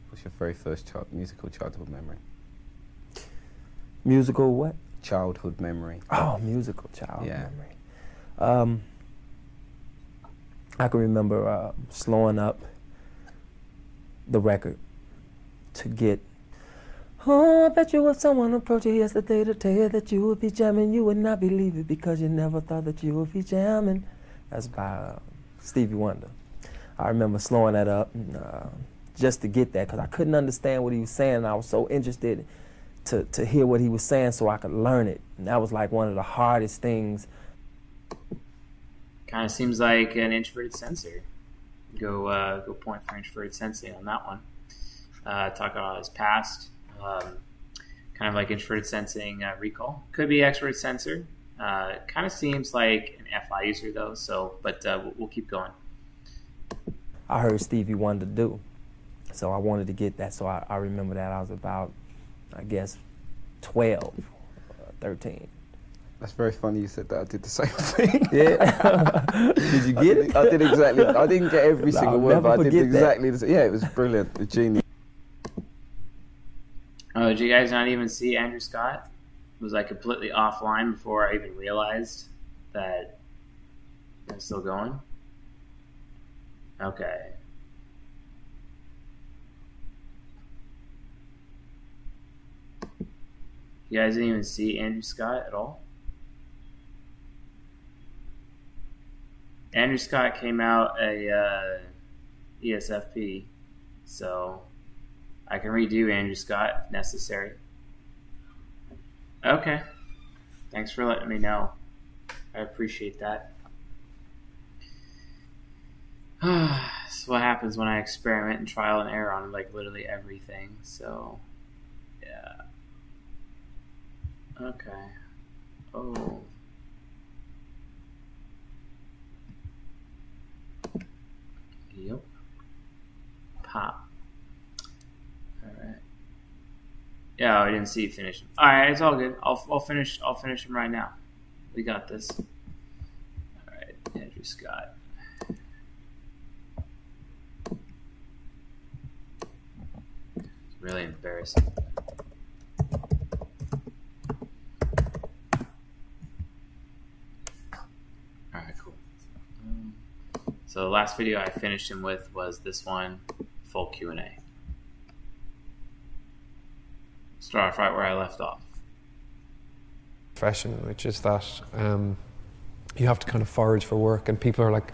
Speaker 11: What's your very first child, musical childhood memory?
Speaker 12: Musical what?
Speaker 11: Childhood memory.
Speaker 12: Oh, musical childhood
Speaker 11: Yeah.
Speaker 12: memory. Um, I can remember uh, slowing up the record to get. Oh, I bet you if someone approached you yesterday to tell you that you would be jamming, you would not believe it because you never thought that you would be jamming. That's by Stevie Wonder. I remember slowing that up and, uh, just to get that because I couldn't understand what he was saying. I was so interested to, to hear what he was saying so I could learn it. And that was like one of the hardest things.
Speaker 2: Kind of seems like an introverted sensor. Go uh, go point for introverted sensing on that one. Uh, talk about his past. Um, kind of like introverted sensing uh, recall. Could be extroverted sensor. Uh, kind of seems like an FI user though. So, but uh, we'll, we'll keep going.
Speaker 12: I heard Stevie wanted to do. So I wanted to get that. So I, I remember that I was about, I guess, 12, uh, 13.
Speaker 11: That's very funny you said that. I did the same *laughs* thing.
Speaker 12: Yeah. *laughs* did you get it?
Speaker 11: I did exactly. I didn't get every
Speaker 12: I'll
Speaker 11: single word, but I did
Speaker 12: forget that.
Speaker 11: exactly the same. Yeah, it was brilliant. The genius.
Speaker 2: Oh, did you guys not even see Andrew Scott? Was I completely offline before I even realized that I'm still going? Okay. You guys didn't even see Andrew Scott at all? Andrew Scott came out a uh, ESFP, so I can redo Andrew Scott if necessary. Okay. Thanks for letting me know. I appreciate that. *sighs* this is what happens when I experiment and trial and error on like literally everything. So, yeah. Okay. Oh. Yep. Pop. Alright. Yeah, I didn't see you finishing. Alright, it's all good. I'll, I'll finish I'll finish him right now. We got this. Alright, Andrew Scott. It's really embarrassing. Alright, cool. Um, so the last video I finished him with was this one, full Q&A. Start off right where I left off.
Speaker 10: profession, which is that um, you have to kind of forage for work, and people are like,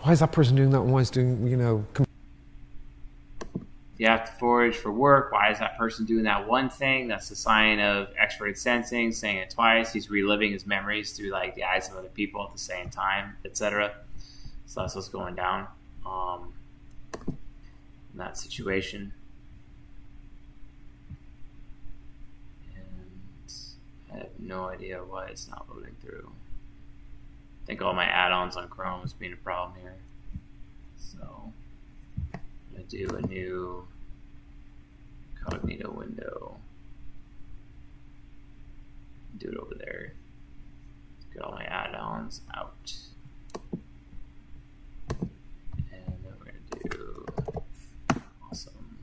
Speaker 10: "Why is that person doing that? And why is doing you know?" Com-
Speaker 2: You have to forage for work. Why is that person doing that one thing? That's a sign of extroverted sensing, saying it twice. He's reliving his memories through like the eyes of other people at the same time, etc. So that's what's going down um, in that situation. And I have no idea why it's not loading through. I think all my add-ons on Chrome is being a problem here. So I'm gonna do a new Cognito window. Do it over there. Get all my add-ons out. And then we're gonna do awesome.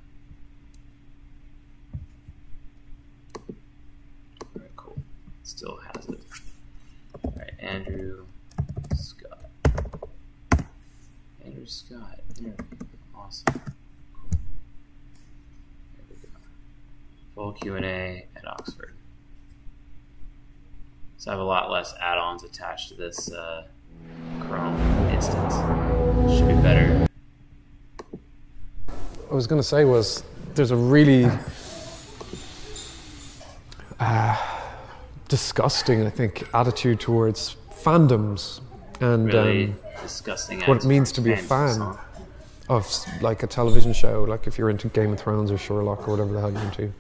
Speaker 2: Alright, cool. Still Scott. Andrew Scott. Yeah. Awesome. Cool. There we go. Full Q and A at Oxford. So I have a lot less add-ons attached to this uh, Chrome instance. Should be better.
Speaker 10: I was going to say was there's a really uh, disgusting, I think, attitude towards fandoms and
Speaker 2: Really
Speaker 10: um,
Speaker 2: disgusting
Speaker 10: what it means to be a fan of like a television show, like if you're into Game of Thrones or Sherlock or whatever the hell you're into.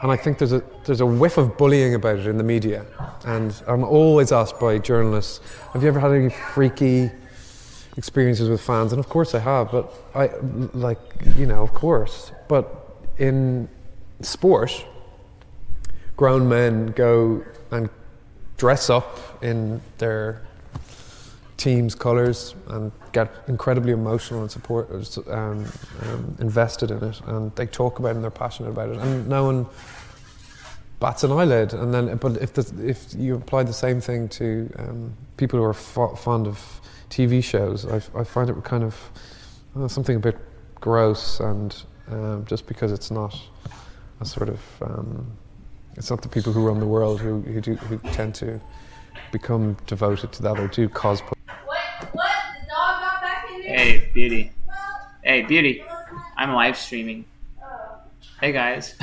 Speaker 10: And I think there's a there's a whiff of bullying about it in the media, and I'm always asked by journalists, "Have you ever had any freaky experiences with fans?" And of course I have, but I like you know of course, but in sport, grown men go and dress up in their team's colours and get incredibly emotional and support um, um, invested in it. And they talk about it and they're passionate about it. And no one bats an eyelid. And then but if the, if you apply the same thing to um, people who are fo- fond of TV shows I, I find it kind of uh, something a bit gross and um, just because it's not a sort of um, it's not the people who run the world who who, do, who tend to become devoted to that or do cosplay What? What? The dog got back in there?
Speaker 2: Hey, beauty. Hey, beauty. I'm live streaming. Hey, guys.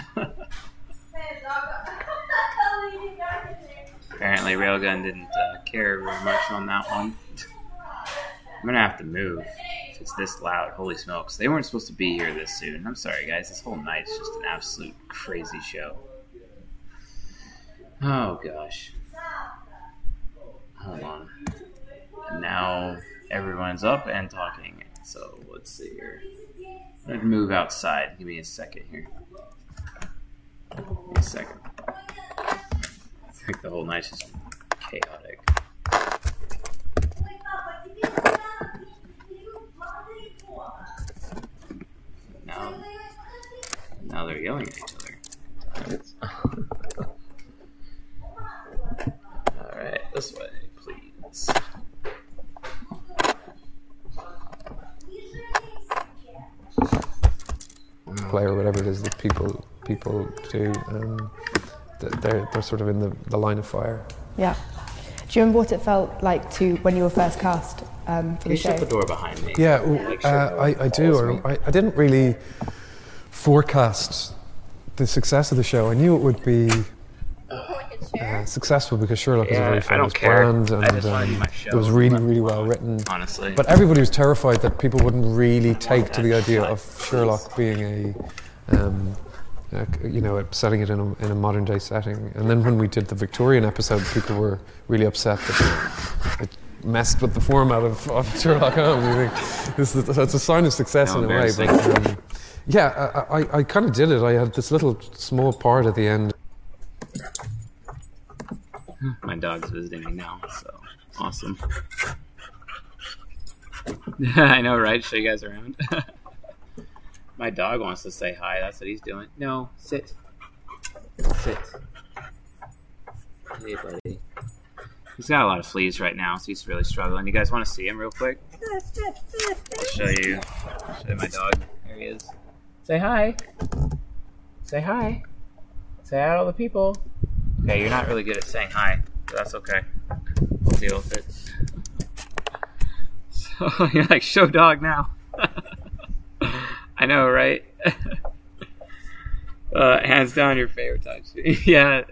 Speaker 2: Apparently, Railgun didn't uh, care very much on that one. I'm gonna have to move if it's this loud. Holy smokes. They weren't supposed to be here this soon. I'm sorry, guys. This whole night's just an absolute crazy show. Oh, gosh. Hold on. Now everyone's up and talking. So let's see here. I'm gonna move outside. Give me a second here. Me a second. I think the whole night's just chaotic. Now, now they're yelling at each other. *laughs* All right, this way, please.
Speaker 10: play or whatever it is that people people do. Um, they're they're sort of in the, the line of fire.
Speaker 13: Yeah. Do you remember what it felt like to when you were first cast um, for
Speaker 2: Can
Speaker 13: the
Speaker 2: you shut
Speaker 13: show?
Speaker 2: the door behind me?
Speaker 10: Yeah, well,
Speaker 2: Make
Speaker 10: uh, I, I do.
Speaker 2: follows me.
Speaker 10: I, I didn't really forecast the success of the show. I knew it would be uh, successful because Sherlock is a
Speaker 2: Yeah,
Speaker 10: very famous brand, and
Speaker 2: just wanna do
Speaker 10: um, it was really, really well written.
Speaker 2: Honestly.
Speaker 10: but everybody was terrified that people wouldn't really take to the idea of Sherlock being a, um, a you know, setting it in a, in a modern day setting. And then when we did the Victorian episode, people were really upset that it messed with the format of, of Sherlock Holmes. You think this is, it's a sign of success
Speaker 2: How
Speaker 10: in a way, but um, yeah, I, I, I kind of did it. I had this little small part at the end.
Speaker 2: My dog's visiting me now, so awesome. *laughs* I know, right? Show you guys around. *laughs* My dog wants to say hi. That's what he's doing. No, sit. Sit. Hey, buddy. He's got a lot of fleas right now, so he's really struggling. You guys want to see him real quick? I'll show you. Show you my dog. There he is. Say hi. Say hi. Say hi to all the people. Okay, you're not really good at saying hi, but that's okay. We'll deal with it. *laughs* So *laughs* you're like show dog now. *laughs* I know, right? uh, hands down, your favorite touch. yeah.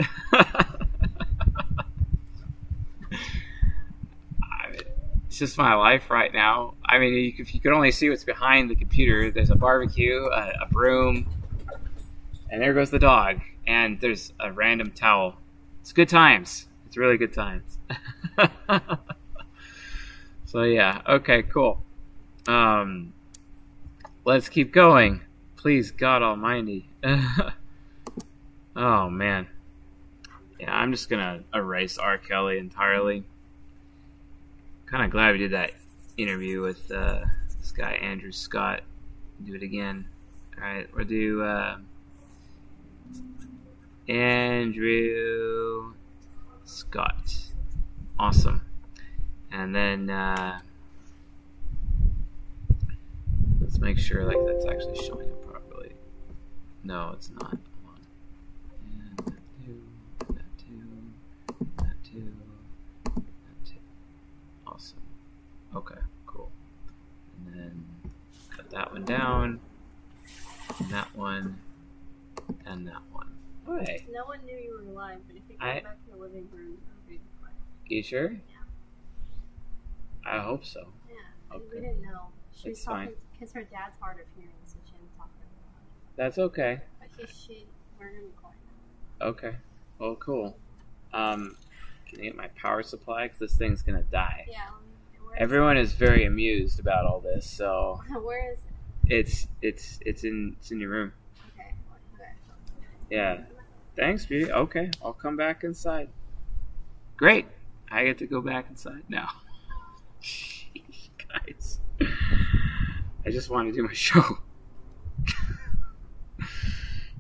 Speaker 2: It's just my life right now. I mean, if you could only see what's behind the computer, there's a barbecue, a, a broom, and there goes the dog, and there's a random towel. It's good times. It's really good times. *laughs* so yeah, okay, cool. Um, let's keep going, please, God Almighty. *laughs* oh man, yeah, I'm just gonna erase R. Kelly entirely. Kind of glad we did that interview with uh, this guy Andrew Scott. Do it again. All right, we'll do. Uh, Andrew Scott. Awesome. And then uh, Let's make sure like that's actually showing up properly. No, it's not. That two, two, two. Awesome. Okay, cool. And then cut that one down, and that one, and that one. Okay.
Speaker 14: No one knew you were alive, but if you
Speaker 2: I-
Speaker 14: come back to the living room, it'll be quiet.
Speaker 2: You sure? Yeah. I hope so.
Speaker 14: Yeah,
Speaker 2: Okay.
Speaker 14: we didn't know. She
Speaker 2: It's fine.
Speaker 14: talking because her dad's hard of hearing, so she didn't talk very loud.
Speaker 2: That's okay.
Speaker 14: But she, we're gonna be quiet.
Speaker 2: Okay. Well, cool. Um, can I get my power supply? Because this thing's gonna die.
Speaker 14: Yeah.
Speaker 2: Everyone is very amused about all this, so *laughs*
Speaker 14: Where is it?
Speaker 2: it's it's it's in it's in your room.
Speaker 14: Okay. Okay.
Speaker 2: Yeah. Thanks, beauty. Okay, I'll come back inside. Great. I get to go back inside now. *laughs* Guys. I just want to do my *laughs* show.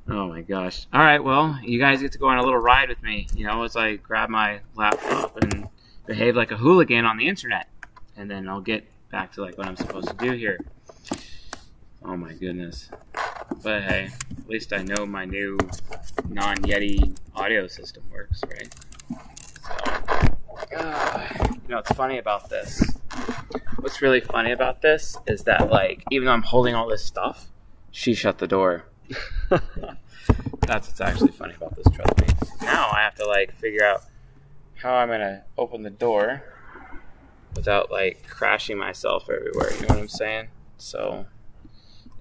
Speaker 2: oh my gosh. All right, well, you guys get to go on a little ride with me, you know, as I grab my laptop and behave like a hooligan on the internet. And then I'll get back to like what I'm supposed to do here. Oh my goodness. But hey, at least I know my new non Yeti audio system works, right? So, uh, you know what's funny about this? What's really funny about this is that, like, even though I'm holding all this stuff, she shut the door. *laughs* That's what's actually funny about this, trust me. Now I have to, like, figure out how I'm gonna open the door without, like, crashing myself everywhere. You know what I'm saying? So,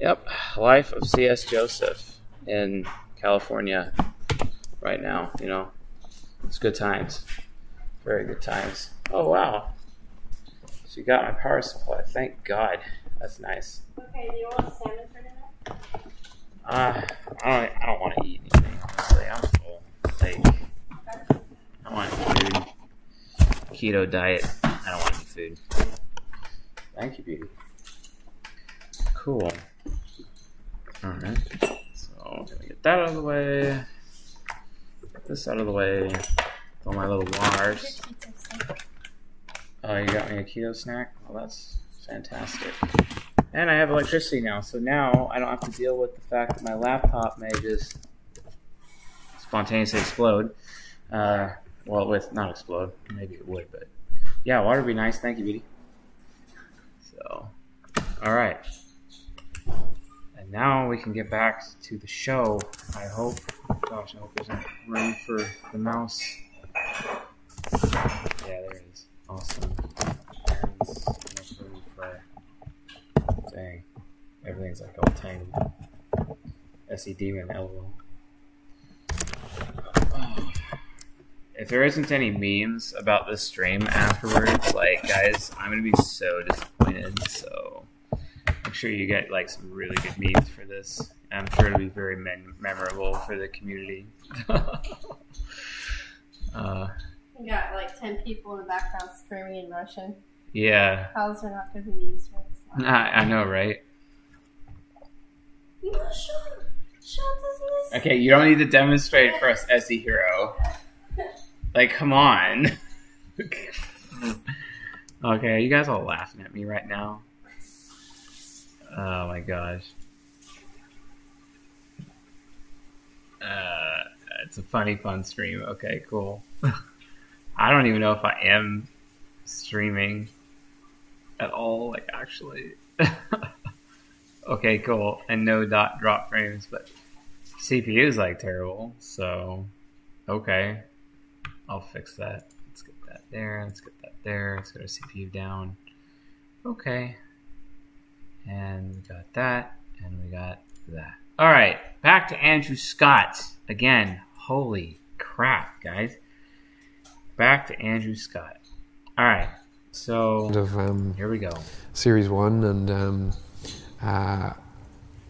Speaker 2: Yep, life of C.S. Joseph in California right now. You know, it's good times, very good times. Oh wow! So you got my power supply. Thank God. That's nice.
Speaker 14: Okay. Do you want salmon for dinner?
Speaker 2: Uh, I don't. I don't want to eat anything. Honestly, I'm full. Like, I want food. Keto diet. I don't want any food. Thank you, beauty. Cool. Alright. So I'm gonna get that out of the way. Get this out of the way. All my little wires. Oh, you got me a keto snack? Well, that's fantastic. And I have electricity now, so now I don't have to deal with the fact that my laptop may just spontaneously explode. Uh, well, with not explode, maybe it would, but yeah, water would be nice. Thank you, Beauty. So, all right. Now we can get back to the show. I hope. Gosh, I hope there's room for the mouse. Yeah, there is. Awesome. There's room for. Dang. Everything's like all tiny. SE Demon, lol. If there isn't any memes about this stream afterwards, like, guys, I'm gonna be so disappointed. So, I'm sure you get like some really good memes for this. I'm sure it'll be very mem- memorable for the community. *laughs* uh,
Speaker 14: We got like ten people in the background screaming in Russian.
Speaker 2: yeah,
Speaker 14: How's there not going to be used for this?
Speaker 2: I, I know, right?
Speaker 14: No, shut, shut this.
Speaker 2: Okay, you don't need to demonstrate for us, as SE Hero. *laughs* Like, come on. *laughs* okay, you guys all laughing at me right now. Oh my gosh. Uh, it's a funny, fun stream. Okay, cool. *laughs* I don't even know if I am streaming at all, like, actually. *laughs* okay, cool. And no dot drop frames, but CPU is like terrible, so okay. I'll fix that. Let's get that there. Let's get that there. Let's get our CPU down. Okay. And we got that, and we got that. All right, back to Andrew Scott again. Holy crap, guys! Back to Andrew Scott. All right, so
Speaker 10: of um,
Speaker 2: here we go.
Speaker 10: Series one, and um, uh,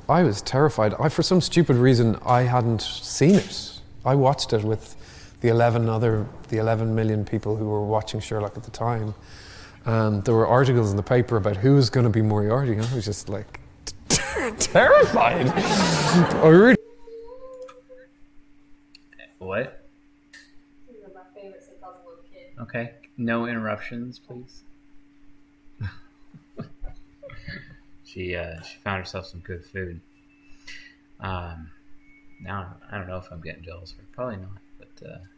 Speaker 10: I was terrified. I, for some stupid reason, I hadn't seen it. I watched it with the eleven other, the eleven million people who were watching Sherlock at the time, and there were articles in the paper about who was going to be Moriarty, and I was just like *laughs* terrified. I really.
Speaker 2: What?
Speaker 14: These are my favorite since I was a little kid.
Speaker 2: Okay, no interruptions, please. *laughs* she uh, she found herself some good food. Um, now I don't know if I'm getting jealous of her. Probably not, but uh, yeah.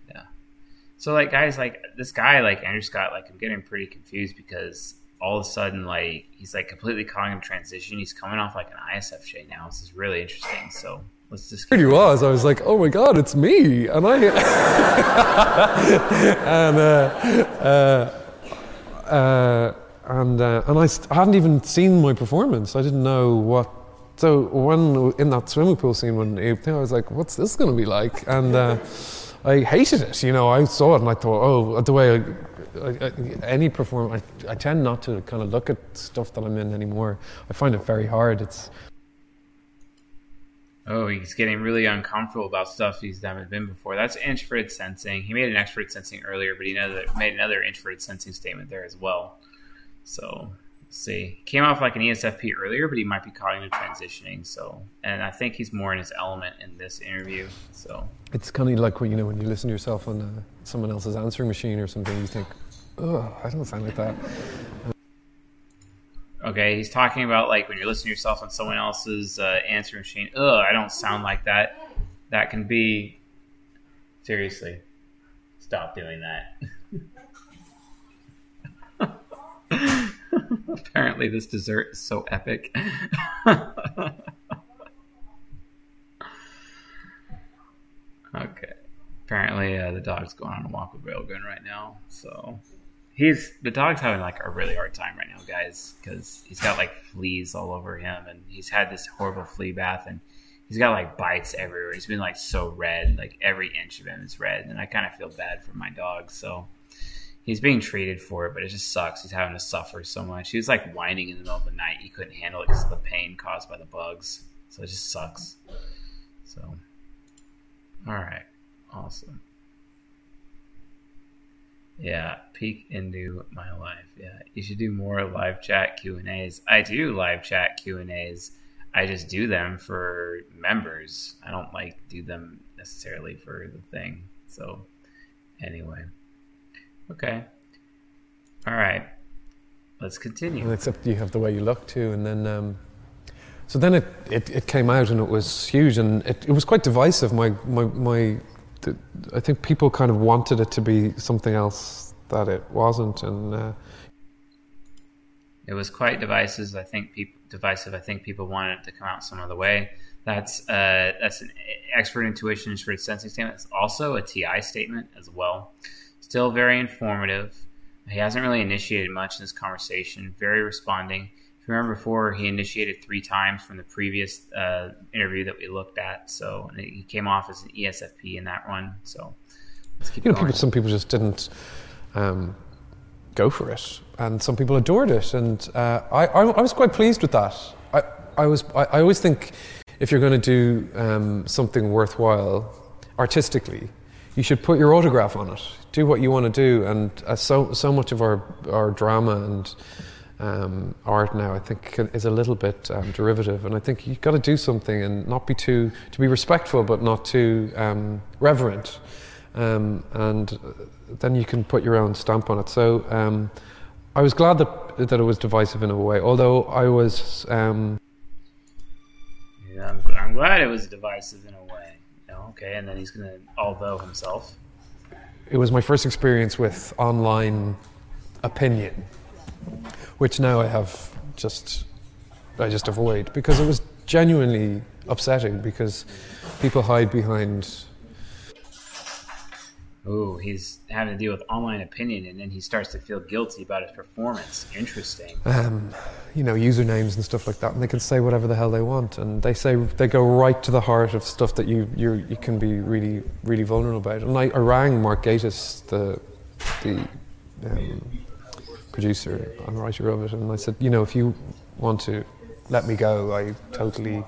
Speaker 2: So like guys, like this guy, like Andrew Scott, like I'm getting pretty confused because all of a sudden, like he's like completely calling him transition. He's coming off like an ISFJ now. This is really interesting. So let's just.
Speaker 10: It was. I was like, oh my god, it's me, and I. *laughs* and uh, uh, uh, and uh, and I, st- I hadn't even seen my performance. I didn't know what. So when in that swimming pool scene when I was like, what's this going to be like? And uh, I hated it. You know, I saw it and I thought, oh, the way I, I, I, any performance, I, tend not to kind of look at stuff that I'm in anymore. I find it very hard. It's
Speaker 2: Oh, he's getting really uncomfortable about stuff he's never been before. That's introverted sensing. He made an extroverted sensing earlier, but he made another introverted sensing statement there as well. So see. Came off like an ESFP earlier, but he might be cognitive transitioning. So, and I think he's more in his element in this interview. So
Speaker 10: it's kind of like when you know when you listen to yourself on uh, someone else's answering machine or something, you think, "Oh, I don't sound like that." *laughs*
Speaker 2: Okay, he's talking about like when you're listening to yourself on someone else's uh, answering machine. Oh, I don't sound like that. That can be seriously. Stop doing that. *laughs* Apparently, this dessert is so epic. okay. Apparently, uh, the dog's going on a walk with Railgun right now. So he's the dog's having like a really hard time right now, guys, because he's got like fleas all over him, and he's had this horrible flea bath, and he's got like bites everywhere. He's been like so red, like every inch of him is red, and I kind of feel bad for my dog. So he's being treated for it, but it just sucks. He's having to suffer so much. He was like whining in the middle of the night. He couldn't handle it because of the pain caused by the bugs. So it just sucks. So, all right, awesome. Yeah, peek into my life. Yeah, you should do more live chat Q and A's. I do live chat Q and A's. I just do them for members. I don't like do them necessarily for the thing. So, anyway, okay, all right, let's continue.
Speaker 10: And except you have the way you look too, and then. Um, so then it, it, it came out and it was huge and it, it was quite divisive. My, my, my I think people kind of wanted it to be something else that it wasn't, and uh,
Speaker 2: it was quite divisive. I think people divisive. I think people wanted it to come out some other way. That's uh, that's an expert intuition introverted sensing statement. It's also a TI statement as well. Still very informative. He hasn't really initiated much in this conversation. Very responding. If you remember before, he initiated three times from the previous uh, interview that we looked at. So he came off as an ESFP in that one. So
Speaker 10: you know, people, some people just didn't um, go for it, and some people adored it, and uh, I, I, I, was quite pleased with that. I, I was, I, I always think if you're going to do um, something worthwhile artistically, you should put your autograph on it. Do what you want to do, and uh, so so much of our our drama and um, art now, I think, is a little bit um, derivative. And I think you've got to do something and not be too, to be respectful, but not too um, reverent. Um, and then you can put your own stamp on it. So um, I was glad that, that it was divisive in a way, although I was. Um,
Speaker 2: yeah, I'm, I'm, glad it was divisive in a way. okay, and then he's going to although himself.
Speaker 10: It was my first experience with online opinion which now I have just I just avoid because it was genuinely upsetting because people hide behind.
Speaker 2: Oh, he's having to deal with online opinion, and then he starts to feel guilty about his performance. Interesting.
Speaker 10: Um, you know, usernames and stuff like that, and they can say whatever the hell they want, and they say they go right to the heart of stuff that you you you can be really really vulnerable about. And I, I rang Mark Gatiss, the the um, producer and writer of it, and I said, you know, if you want to let me go, I totally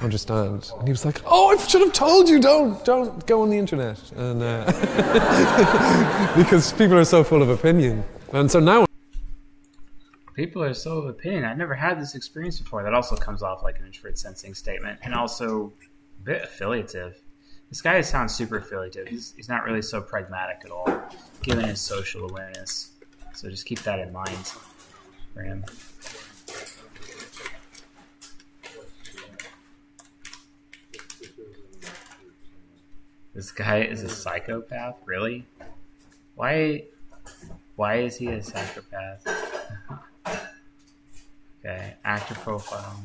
Speaker 10: understand. And he was like, oh, I should have told you, don't, don't go on the internet, and uh, *laughs* because people are so full of opinion, and so now.
Speaker 2: People are so of opinion. I've never had this experience before. That also comes off like an introverted sensing statement, and also a bit affiliative. This guy sounds super affiliative. He's, he's not really so pragmatic at all, given his social awareness. So just keep that in mind for him. This guy is a psychopath. Really? Why? Why is he a psychopath? *laughs* okay, actor profile.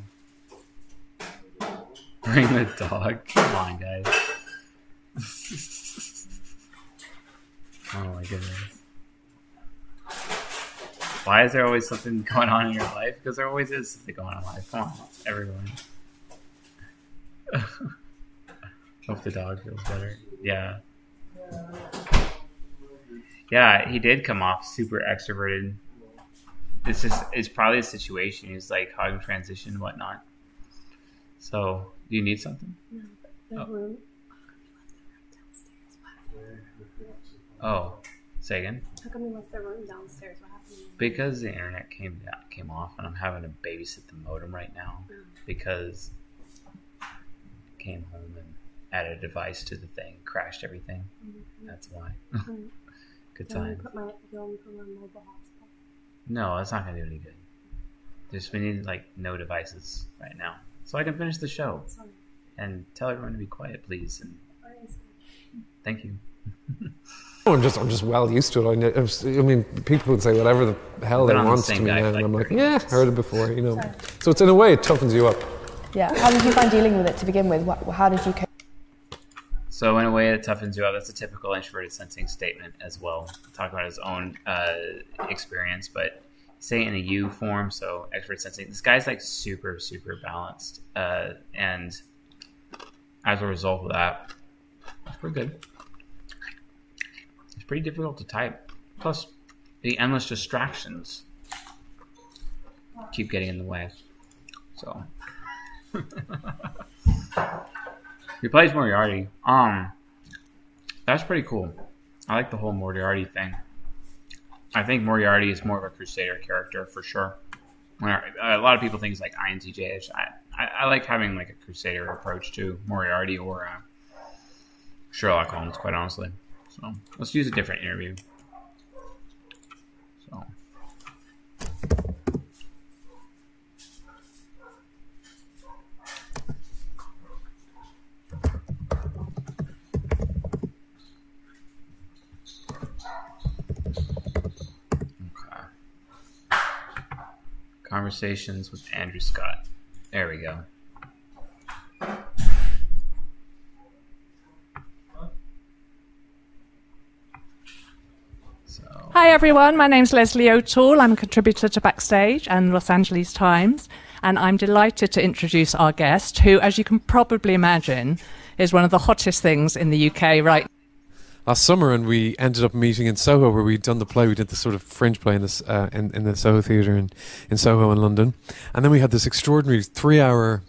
Speaker 2: *laughs* Bring the dog. Come on, guys. *laughs* oh my goodness. Why is there always something going on in your life? Because there always is something going on in life. Come on, everyone. Hope the dog feels better. Yeah. Yeah, he did come off super extroverted. It's just it's probably a situation. He's like how to transition and whatnot. So, do you need something?
Speaker 14: No,
Speaker 2: Oh. Oh, say again.
Speaker 14: How come you left the room downstairs? What happened?
Speaker 2: Because the internet came down, came off, and I'm having to babysit the modem right now
Speaker 14: Oh.
Speaker 2: because I came home and added a device to the thing, crashed everything.
Speaker 14: Mhm.
Speaker 2: That's why.
Speaker 14: Mhm. *laughs*
Speaker 2: Good
Speaker 14: You
Speaker 2: time.
Speaker 14: Put my, you want me to put my mobile hotspot?
Speaker 2: No, that's not gonna do any good. Just we need like no devices right now, so I can finish the show.
Speaker 14: Sorry.
Speaker 2: And tell everyone to be quiet, please. And thank you. *laughs*
Speaker 10: I'm just I'm just well used to it. I, I'm s- I mean, people would say whatever the hell they
Speaker 2: been on the
Speaker 10: want to me now,
Speaker 2: for
Speaker 10: and I'm
Speaker 2: like
Speaker 10: like,
Speaker 2: 30
Speaker 10: yeah,
Speaker 2: years.
Speaker 10: heard it before, you know. So it's in a way it toughens you up.
Speaker 13: Yeah. How did you find dealing with it to begin with? How did you cope?
Speaker 2: So in a way, it toughens you up. That's a typical introverted sensing statement as well. Talking about his own uh, experience, but say in a U form. So expert sensing. This guy's like super, super balanced, uh, and as a result of that, it's pretty good. It's pretty difficult to type. Plus, the endless distractions keep getting in the way. So. *laughs* He plays Moriarty. Um, that's pretty cool. I like the whole Moriarty thing. I think Moriarty is more of a Crusader character for sure. A lot of people think he's like INTJ. I, I, I like having like a Crusader approach to Moriarty or uh, Sherlock Holmes, quite honestly. So let's use a different interview. So. Conversations with Andrew Scott. There we go.
Speaker 15: Hi everyone, my name's Leslie O'Toole. I'm a contributor to Backstage and Los Angeles Times, and I'm delighted to introduce our guest, who, as you can probably imagine, is one of the hottest things in the UK right
Speaker 10: Last summer, and we ended up meeting in Soho, where we'd done the play. We did the sort of fringe play in this uh, in, in the Soho Theatre in, in Soho in London, and then we had this extraordinary three-hour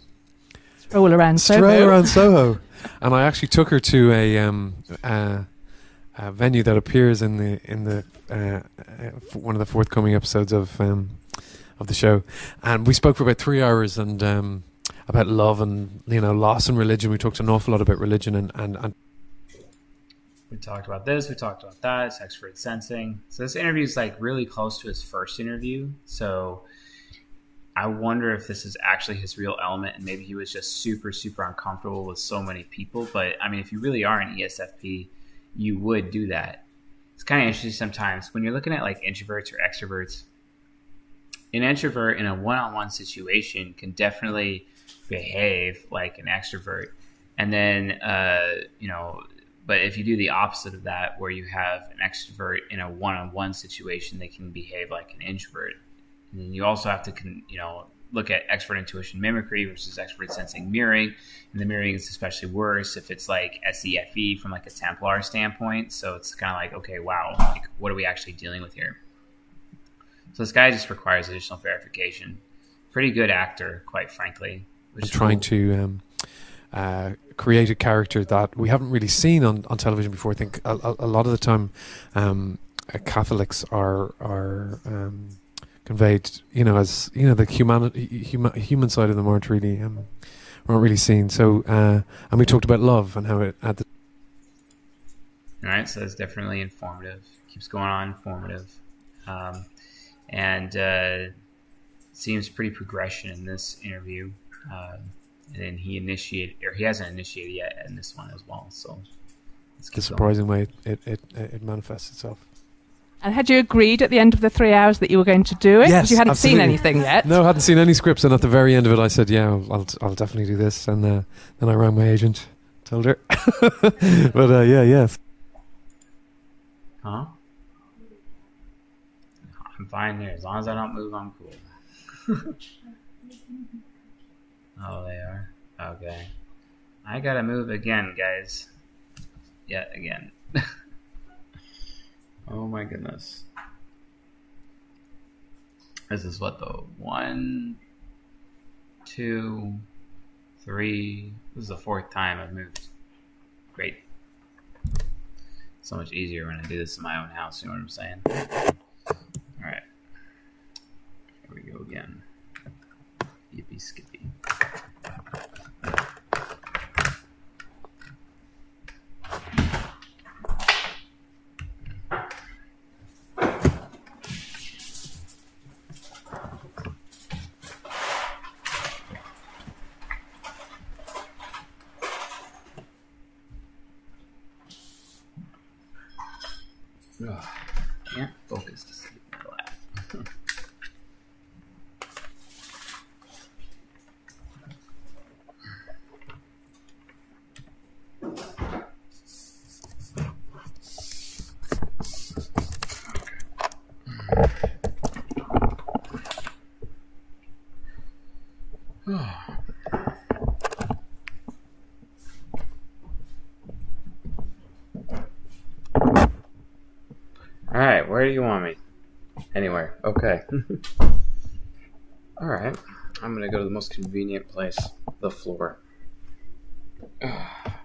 Speaker 15: stroll around
Speaker 10: Stray
Speaker 15: Soho.
Speaker 10: around Soho, and I actually took her to a, um, uh, a venue that appears in the in the uh, uh, one of the forthcoming episodes of um, of the show, and we spoke for about three hours and um, about love and you know loss and religion. We talked an awful lot about religion and and. and
Speaker 2: We talked about this. We talked about that. It's expert sensing. So this interview is like really close to his first interview. So I wonder if this is actually his real element, and maybe he was just super, super uncomfortable with so many people. But I mean, if you really are an ESFP, you would do that. It's kind of interesting sometimes when you're looking at like introverts or extroverts. An introvert in a one-on-one situation can definitely behave like an extrovert, and then uh, you know but if you do the opposite of that, where you have an extrovert in a one-on-one situation, they can behave like an introvert. And then you also have to, con- you know, look at expert intuition mimicry versus expert sensing mirroring. And the mirroring is especially worse if it's like SEFE from like a Templar standpoint. So it's kind of like, okay, wow, like, what are we actually dealing with here? So this guy just requires additional verification. Pretty good actor, quite frankly. is
Speaker 10: trying
Speaker 2: cool.
Speaker 10: to um, uh, create a character that we haven't really seen on, on television before. I think a, a, lot of the time, um, uh, Catholics are are um, conveyed, you know, as you know, the human human, human side of them aren't really um, aren't really seen. So, uh, and we talked about love and how it at the
Speaker 2: All right, so it's definitely informative. Keeps going on, informative, um, and uh, seems pretty progression in this interview. Um, and then he initiated, or he hasn't initiated yet in this one as well. So Let's
Speaker 10: the
Speaker 2: keep going.
Speaker 10: surprising way it, it, it, it manifests itself.
Speaker 15: And had you agreed at the end of the three hours that you were going to do it? 'Cause
Speaker 10: Yes,
Speaker 15: you hadn't
Speaker 10: absolutely.
Speaker 15: seen anything yet.
Speaker 10: No, I hadn't seen any scripts, and at the very end of it, I said, "Yeah, I'll, I'll, I'll definitely do this." And uh, then I rang my agent, told her. *laughs* but uh, yeah, yeah.
Speaker 2: Huh? I'm fine here. As long as I don't move, I'm cool. *laughs* oh, they are? Okay. I gotta move again, guys. Yet again. *laughs* oh my goodness. This is what though? One, two, three. This is the fourth time I've moved. Great. So much easier when I do this in my own house, you know what I'm saying? Alright. Here we go again. Yippee skippy. Ugh. Can't focus to sleep and laugh. Alright, where do you want me? Anywhere. Okay. Alright. I'm gonna go to the most convenient place the floor. *sighs* now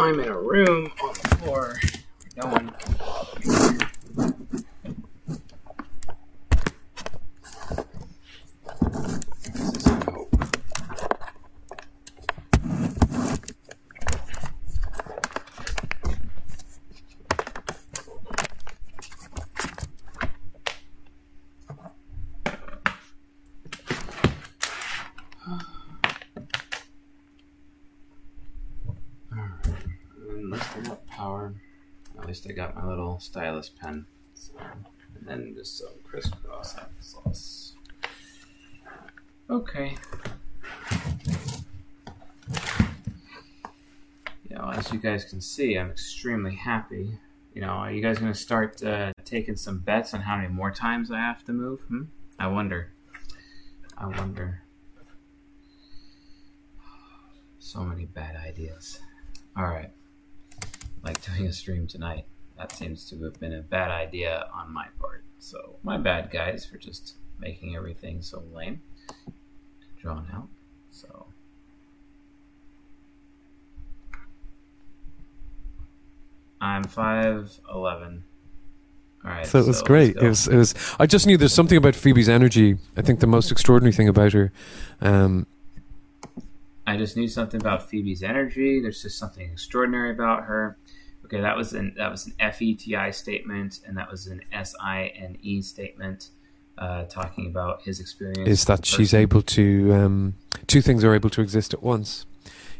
Speaker 2: I'm in a room on the floor. No one can bother me. This is a hope. And let's turn up power. At least I got my little stylus pen. So, and then just some crisscross applesauce. Okay. You know, as you guys can see, I'm extremely happy. You know, are you guys going to start uh, taking some bets on how many more times I have to move? Hmm? I wonder. I wonder. So many bad ideas. Alright. Like doing a stream tonight. That seems to have been a bad idea on my part. So, my bad, guys, for just making everything so lame. Drawn out. So. I'm 5'11. Alright.
Speaker 10: So it was
Speaker 2: let's
Speaker 10: great. It was. It was. I just knew there's something about Phoebe's energy. I think the most extraordinary thing about her. Um,
Speaker 2: I just knew something about Phoebe's energy. There's just something extraordinary about her. Okay, that was an that was an FETI statement, and that was an SINE statement, uh, talking about his experience.
Speaker 10: is that she's able to um, two things are able to exist at once.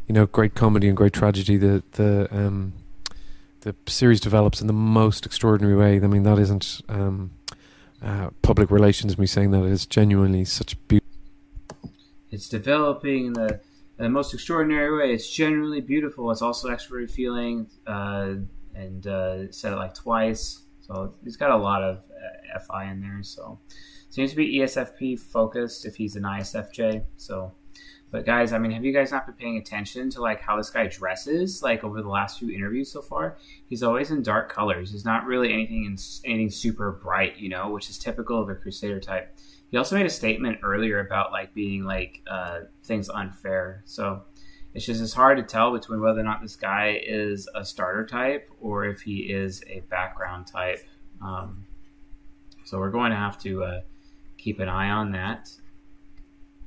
Speaker 10: You know, great comedy and great tragedy. The the um, the series develops in the most extraordinary way. I mean, that isn't um, uh, public relations. Me saying that is genuinely such beauty.
Speaker 2: It's developing in the, in the most extraordinary way. It's generally beautiful. It's also extroverted feeling, uh, and uh, said it like twice. So he's got a lot of uh, FI in there. So seems to be ESFP focused if he's an ISFJ. So, but guys, I mean, have you guys not been paying attention to like how this guy dresses? Like over the last few interviews so far, he's always in dark colors. He's not really anything in anything super bright, you know, which is typical of a Crusader type. He also made a statement earlier about like being like uh, things unfair. So it's just it's hard to tell between whether or not this guy is a starter type or if he is a background type. Um, so we're going to have to uh, keep an eye on that.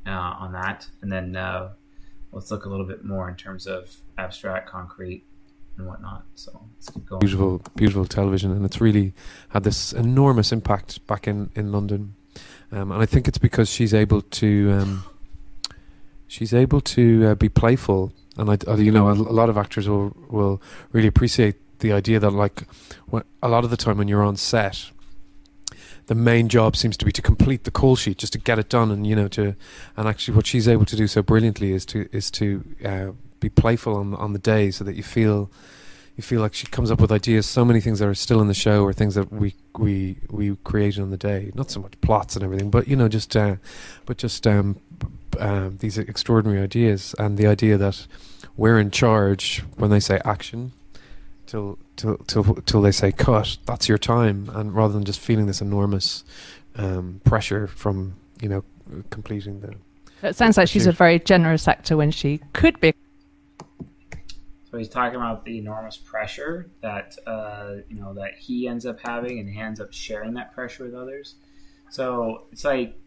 Speaker 2: Uh, on that, and then uh, let's look a little bit more in terms of abstract, concrete, and whatnot. So let's keep going.
Speaker 10: beautiful, beautiful television, and it's really had this enormous impact back in in London. Um, and I think it's because she's able to. Um, she's able to uh, be playful, and I, you know, a, a lot of actors will will really appreciate the idea that like a lot of the time when you're on set. The main job seems to be to complete the call sheet, just to get it done, and you know, to and actually, what she's able to do so brilliantly is to is to uh, be playful on on the day, so that you feel you feel like she comes up with ideas. So many things that are still in the show, or things that we we we created on the day. Not so much plots and everything, but you know, just uh, but just um, um, these extraordinary ideas, and the idea that we're in charge when they say action, till till till till they say cut. That's your time, and rather than just feeling this enormous um, pressure from you know completing the.
Speaker 15: It sounds like she's a very generous actor when she could be.
Speaker 2: So he's talking about the enormous pressure that uh, you know that he ends up having, and he ends up sharing that pressure with others. So it's like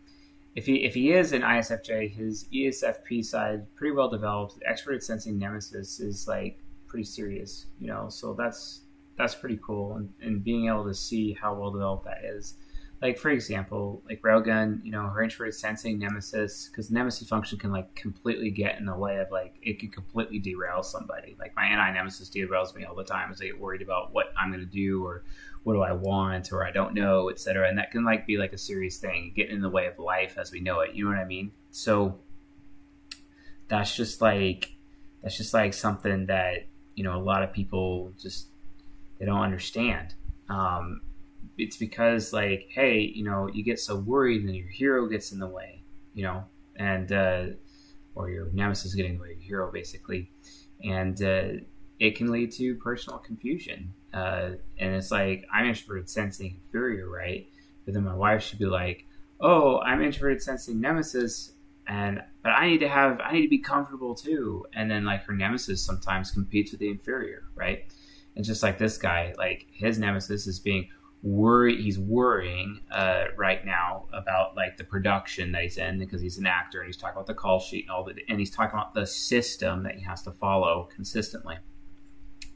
Speaker 2: if he if he is an ISFJ, his ESFP side pretty well developed. The expert at sensing nemesis is like pretty serious, you know. So that's that's pretty cool, and, and being able to see how well developed that is. Like for example, like Railgun, you know, her introverted sensing nemesis, because nemesis function can like completely get in the way of like it could completely derail somebody. Like my anti nemesis derails me all the time as I get worried about what I'm gonna do or what do I want or I don't know, etc. And that can like be like a serious thing, get in the way of life as we know it. You know what I mean? So that's just like that's just like something that you know a lot of people just they don't understand. Um, it's because like hey you know you get so worried and your hero gets in the way you know and uh, or your nemesis getting in the way your hero basically. And uh, it can lead to personal confusion. Uh, and it's like i'm introverted sensing inferior right? But then my wife should be like oh i'm introverted sensing nemesis and but i need to have i need to be comfortable too. And then like her nemesis sometimes competes with the inferior right and just like this guy like his nemesis is being worried. he's worrying uh, right now about like the production that he's in because he's an actor and he's talking about the call sheet and all that and he's talking about the system that he has to follow consistently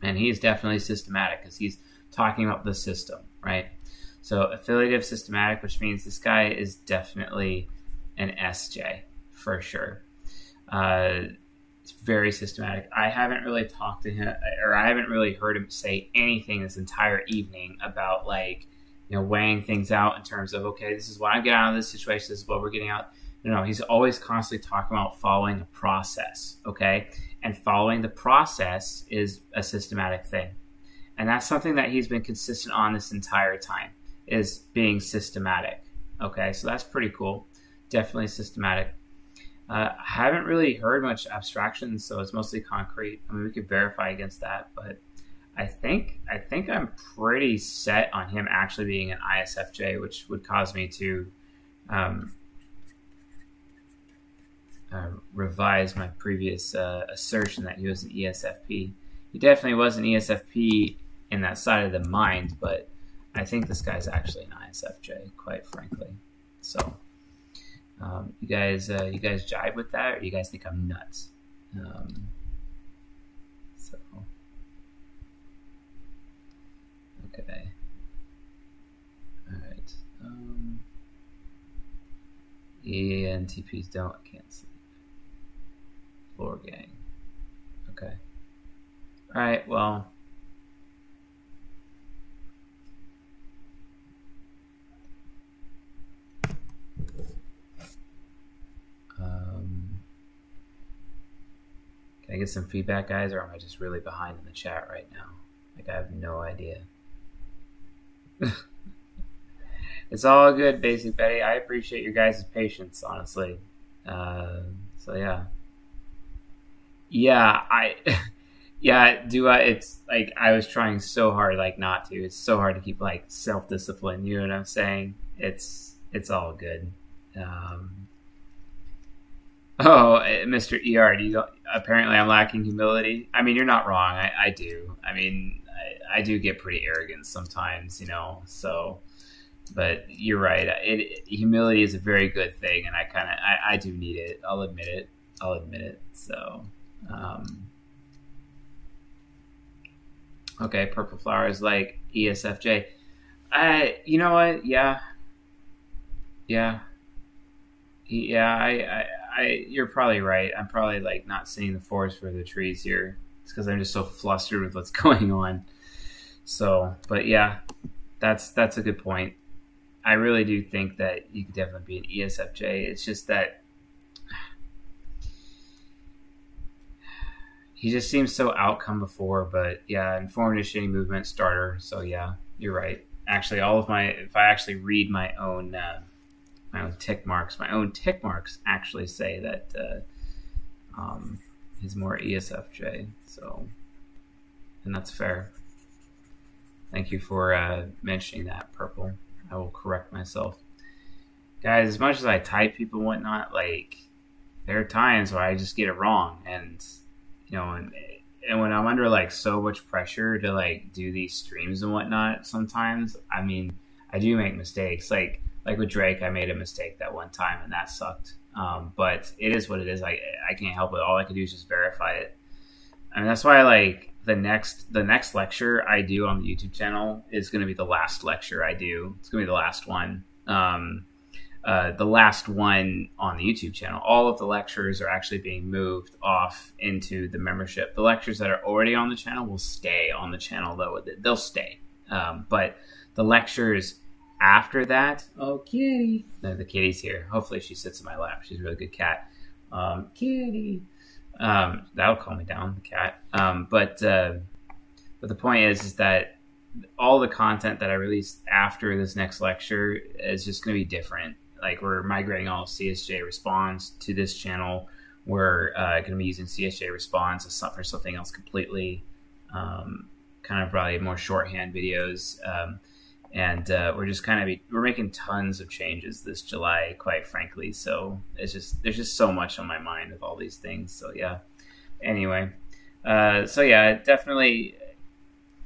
Speaker 2: and he's definitely systematic because he's talking about the system right so affiliative systematic which means this guy is definitely an sj for sure uh, it's very systematic. I haven't really talked to him, or I haven't really heard him say anything this entire evening about like, you know, weighing things out in terms of okay, this is what I'm getting out of this situation. This is what we're getting out. No, no, he's always constantly talking about following a process. Okay, and following the process is a systematic thing, and that's something that he's been consistent on this entire time is being systematic. Okay, so that's pretty cool. Definitely systematic. Uh, I haven't really heard much abstraction, so it's mostly concrete. I mean, we could verify against that, but I think I think I'm pretty set on him actually being an ISFJ, which would cause me to um, uh, revise my previous uh, assertion that he was an ESFP. He definitely was an ESFP in that side of the mind, but I think this guy's actually an ISFJ, quite frankly. So. Um, you guys, uh, you guys jive with that, or you guys think I'm nuts? Um, so, okay, all right. Um, ENTPs don't can't sleep. Floor gang. Okay. All right. Well. Um, can I get some feedback, guys, or am I just really behind in the chat right now? Like, I have no idea. *laughs* it's all good, Basic Betty. I appreciate your guys' patience, honestly. Uh, so, yeah. Yeah, I. *laughs* yeah, do I? It's like I was trying so hard, like, not to. It's so hard to keep, like, self discipline. You know what I'm saying? It's it's all good. Um, Oh, uh, Mr. ER, you apparently I'm lacking humility. I mean, you're not wrong. I, I do. I mean, I, I do get pretty arrogant sometimes, you know. So, but you're right. It, humility is a very good thing, and I kind of I, I do need it. I'll admit it. I'll admit it. So, um, okay, purple flowers like ESFJ. I, you know what? Yeah, yeah, yeah. I, I I you're probably right. I'm probably like not seeing the forest for the trees here. It's because I'm just so flustered with what's *laughs* going on. So, but yeah, that's that's a good point. I really do think that you could definitely be an ESFJ. It's just that *sighs* he just seems so outcome before. But yeah, informed shitty movement starter. So yeah, you're right. Actually, all of my if I actually read my own uh, my own tick marks, my own tick marks actually say that uh, um, he's more ESFJ. So, and that's fair. Thank you for uh, mentioning that, Purple. I will correct myself. Guys, as much as I type people and whatnot, like, there are times where I just get it wrong. And, you know, and, and when I'm under, like, so much pressure to, like, do these streams and whatnot, sometimes, I mean, I do make mistakes. Like, like with Drake, I made a mistake that one time, and that sucked. Um, but it is what it is. I I can't help it. All I can do is just verify it. Mean, that's why like the next the next lecture I do on the YouTube channel is going to be the last lecture I do. It's going to be the last one. Um, uh, the last one on the YouTube channel. All of the lectures are actually being moved off into the membership. The lectures that are already on the channel will stay on the channel, though. They'll stay. Um, but the lectures after that, oh, kitty. No, the kitty's here. Hopefully, she sits in my lap. She's a really good cat. Um, kitty. Um, that'll calm me down, the cat. Um, but uh, but the point is, is that all the content that I release after this next lecture is just going to be different. Like we're migrating all CSJ Response to this channel. We're uh, going to be using CSJ Response for something else completely. Um, kind of probably more shorthand videos. Um, and uh, we're just kind of we're making tons of changes this July, quite frankly. So it's just there's just so much on my mind of all these things. So yeah. Anyway, uh, so yeah, definitely.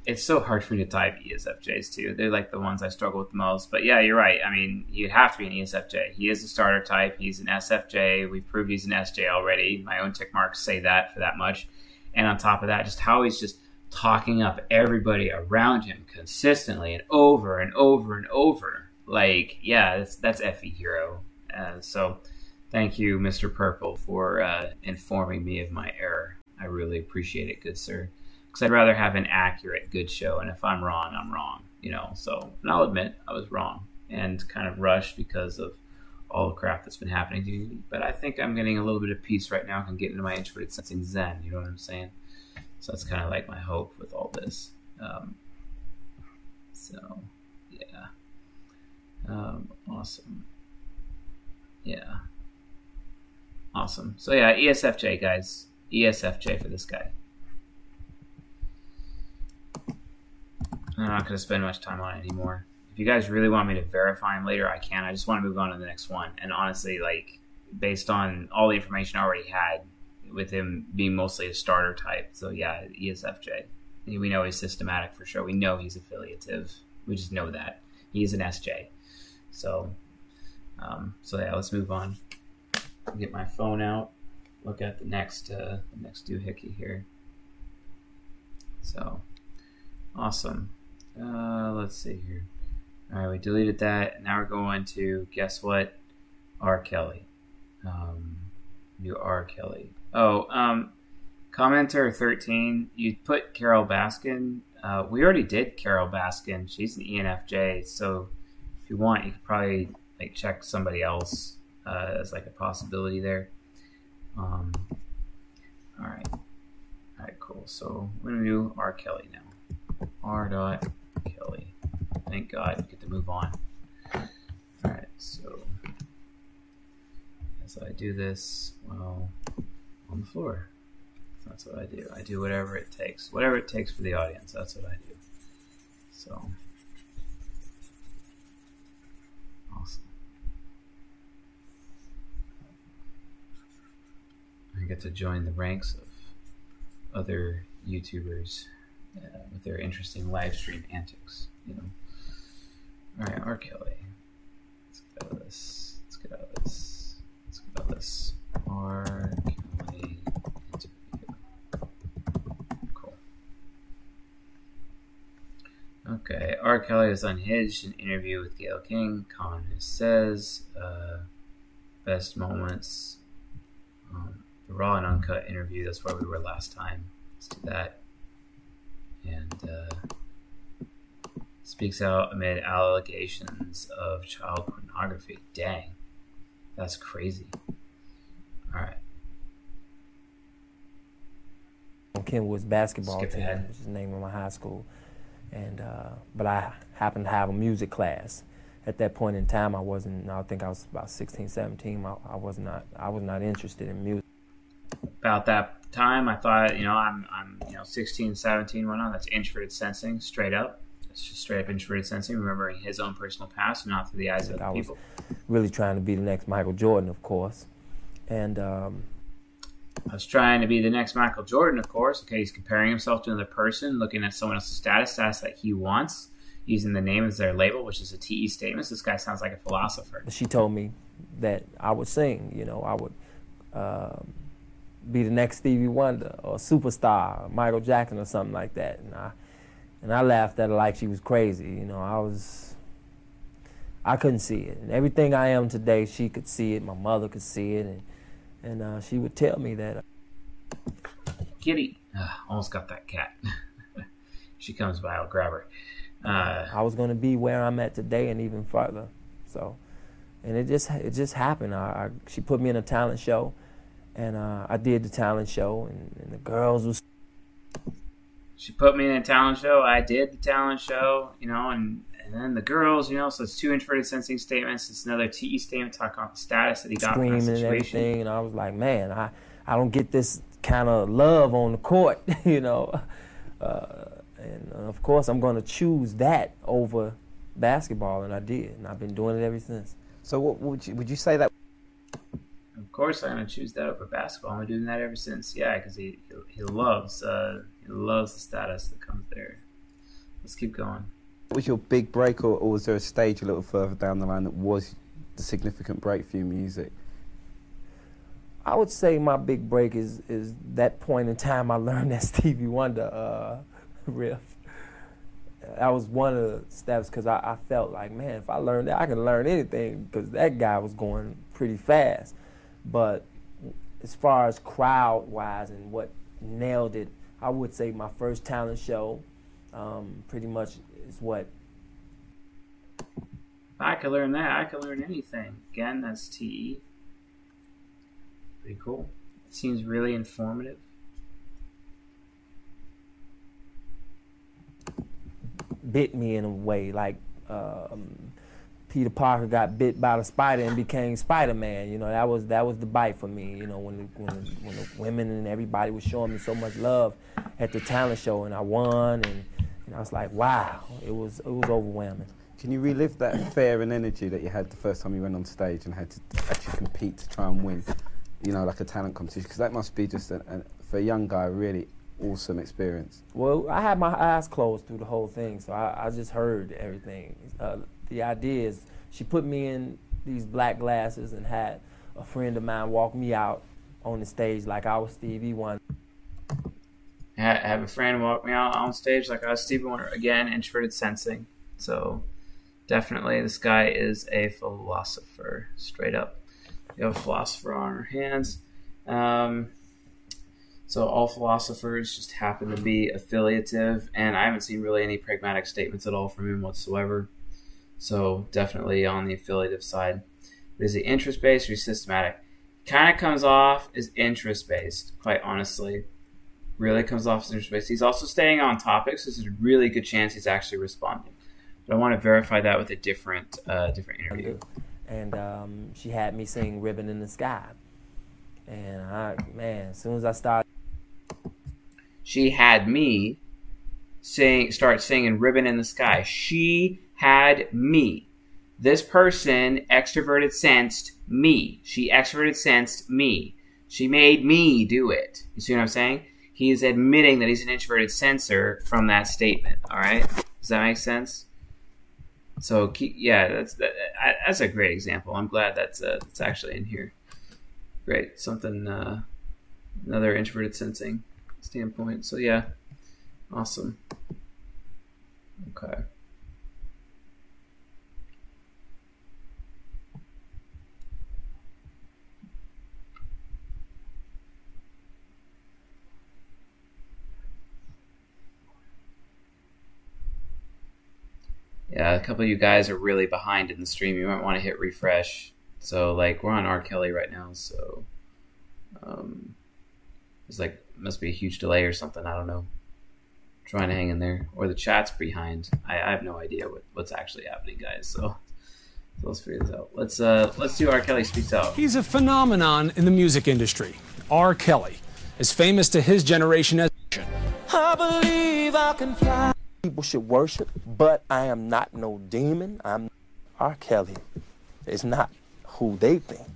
Speaker 2: It's so hard for me to type ESFJs too. They're like the ones I struggle with the most. But yeah, you're right. I mean, you have to be an ESFJ. He is a starter type. He's an SFJ. We've proved he's an SJ already. My own tick marks say that for that much. And on top of that, just how he's just talking up everybody around him consistently and over and over and over. Like, yeah, that's that's Effie Hero. Uh, so, thank you, Mr. Purple, for uh, informing me of my error. I really appreciate it, good sir. Because I'd rather have an accurate, good show, and if I'm wrong, I'm wrong. You know. So, and I'll admit I was wrong and kind of rushed because of all the crap that's been happening to me. But I think I'm getting a little bit of peace right now. I can get into my introverted sensing zen. You know what I'm saying? So that's kind of like my hope with all this. Um, so, yeah. Um, awesome. Yeah. Awesome. So, yeah, ESFJ, guys. ESFJ for this guy. I'm not going to spend much time on it anymore. If you guys really want me to verify him later, I can. I just want to move on to the next one. And honestly, like, based on all the information I already had, with him being mostly a starter type. So yeah, ESFJ. We know he's systematic for sure. We know he's affiliative. We just know that he's an SJ. So, um, so yeah, let's move on. Get my phone out. Look at the next uh, the next doohickey here. So, awesome. Uh, let's see here. All right, we deleted that. Now we're going to guess what? R. Kelly. Um, you R. Kelly. Oh, um, commenter thirteen. You put Carole Baskin. Uh, we already did Carole Baskin. She's an ENFJ. So if you want, you could probably like check somebody else uh, as like a possibility there. Um, all right. All right. Cool. So we're gonna do R Kelly now. R dot Kelly. Thank God we get to move on. All right. So as I do this, well on the floor. That's what I do. I do whatever it takes. Whatever it takes for the audience, that's what I do. So, awesome. I get to join the ranks of other YouTubers uh, with their interesting live stream antics, you know. Alright, R. Kelly. Let's get out of this. Let's get out of this. Let's get out of this. R. Kelly interview. Cool. Okay, R. Kelly is unhinged. An interview with Gayle King. Con says, uh, best moments Um, the raw and uncut interview. That's where we were last time. Let's do that. And uh, speaks out amid allegations of child pornography. Dang, that's crazy. All right.
Speaker 12: Kenwood's basketball
Speaker 2: Skip
Speaker 12: team,
Speaker 2: ahead.
Speaker 12: which is the name of my high school. And uh, but I happened to have a music class. At that point in time, I wasn't. I think I was about 16, 17. I, I was not. I was not interested in music.
Speaker 2: About that time, I thought, you know, I'm, I'm, you know, 16, 17, whatnot. That's introverted sensing, straight up. It's just straight up introverted sensing, remembering his own personal past, and not through the eyes of
Speaker 12: I
Speaker 2: other
Speaker 12: was
Speaker 2: people.
Speaker 12: really trying to be the next Michael Jordan, of course. And um,
Speaker 2: I was trying to be the next Michael Jordan, of course. Okay, he's comparing himself to another person, looking at someone else's status, status that he wants, using the name as their label, which is a TE statement. So this guy sounds like a philosopher.
Speaker 12: she told me that I would sing. You know, I would um be the next Stevie Wonder or superstar, Michael Jackson or something like that. And I and I laughed at her like she was crazy. You know, I was I couldn't see it. And everything I am today, she could see it. My mother could see it, and and uh, she would tell me that.
Speaker 2: Kitty. Ah, almost got that cat. *laughs* she comes by, I'll grab her. Uh,
Speaker 12: I was going to be where I'm at today and even further. So, and it just it just happened. I, I she put me in a talent show, and uh, I did the talent show, and, and the girls was
Speaker 2: she put me in a talent show. I did the talent show, you know, and and then the girls, you know, so it's two introverted sensing statements. It's another TE statement talking about the status that he got from that
Speaker 12: screaming and
Speaker 2: situation.
Speaker 12: everything, and I was like, man, I I don't get this kind of love on the court, *laughs* you know. Uh, and uh, of course, I'm going to choose that over basketball, and I did, and I've been doing it ever since.
Speaker 11: So, what would you would you say that?
Speaker 2: Of course, I'm gonna choose that over basketball. I've been doing that ever since. Yeah, because he, he he loves uh he loves the status that comes there. Let's keep going.
Speaker 11: What was your big break, or, or was there a stage a little further down the line that was the significant break for your music?
Speaker 12: I would say my big break is is that point in time I learned that *laughs* Stevie Wonder uh, *laughs* riff. That was one of the steps because I, I felt like, man, if I learned that, I can learn anything because that guy was going pretty fast. But as far as crowd wise and what nailed it, I would say my first talent show um, pretty much is what
Speaker 2: I could learn that, I could learn anything. Again, that's TE. Pretty cool. It seems really informative.
Speaker 12: bit me in a way, like um, Peter Parker got bit by the spider and became Spider Man. You know, that was that was the bite for me. You know, when the, when the, when the women and everybody was showing me so much love at the talent show, and I won, and, and I was like, wow, it was it was overwhelming.
Speaker 11: Can you relive that fear and energy that you had the first time you went on stage and had to actually compete to try and win? You know, like a talent competition, because that must be just a, a, for a young guy a really awesome experience.
Speaker 12: Well, I had my eyes closed through the whole thing, so I, I just heard everything. Uh, the idea is she put me in these black glasses and had a friend of mine walk me out on the stage like I was Stevie Wonder.
Speaker 2: Ha- Have a friend walk me out on stage like I was Stevie Wonder. Again, introverted sensing. So definitely, this guy is a philosopher, straight up. We have a philosopher on our hands. Um, so all philosophers just happen to be affiliative, and I haven't seen really any pragmatic statements at all from him whatsoever. So definitely on the affiliative side. But is he interest based or systematic? Kind of comes off as interest based, quite honestly. Really comes off as interest based. He's also staying on topic, so there's a really good chance he's actually responding. But I want to verify that with a different, uh, different interview.
Speaker 12: and um, she had me sing "Ribbon in the Sky," and I, man, as soon as I started,
Speaker 2: she had me sing start singing ribbon in the sky. She had me. This person extroverted sensed me. She extroverted sensed me. She made me do it. You see what i'm saying he is admitting that he's an introverted sensor from that statement all right does that make sense so keep, yeah that's that, that's a great example i'm glad that's uh, that's actually in here great something uh, another introverted sensing standpoint. So yeah, awesome. Okay. Yeah, a couple of you guys are really behind in the stream. You might want to hit refresh. So like we're on R. Kelly right now, so um, it's like must be a huge delay or something. I don't know. trying to hang in there, or the chat's behind. I, I have no idea what, what's actually happening, guys. So, so let's figure this out. Let's uh let's do R. Kelly speaks out.
Speaker 16: He's a phenomenon in the music industry. R. Kelly, as famous to his generation as.
Speaker 17: I believe I can fly. People should worship, but I am not no demon. I'm R. Kelly. It's not who they think,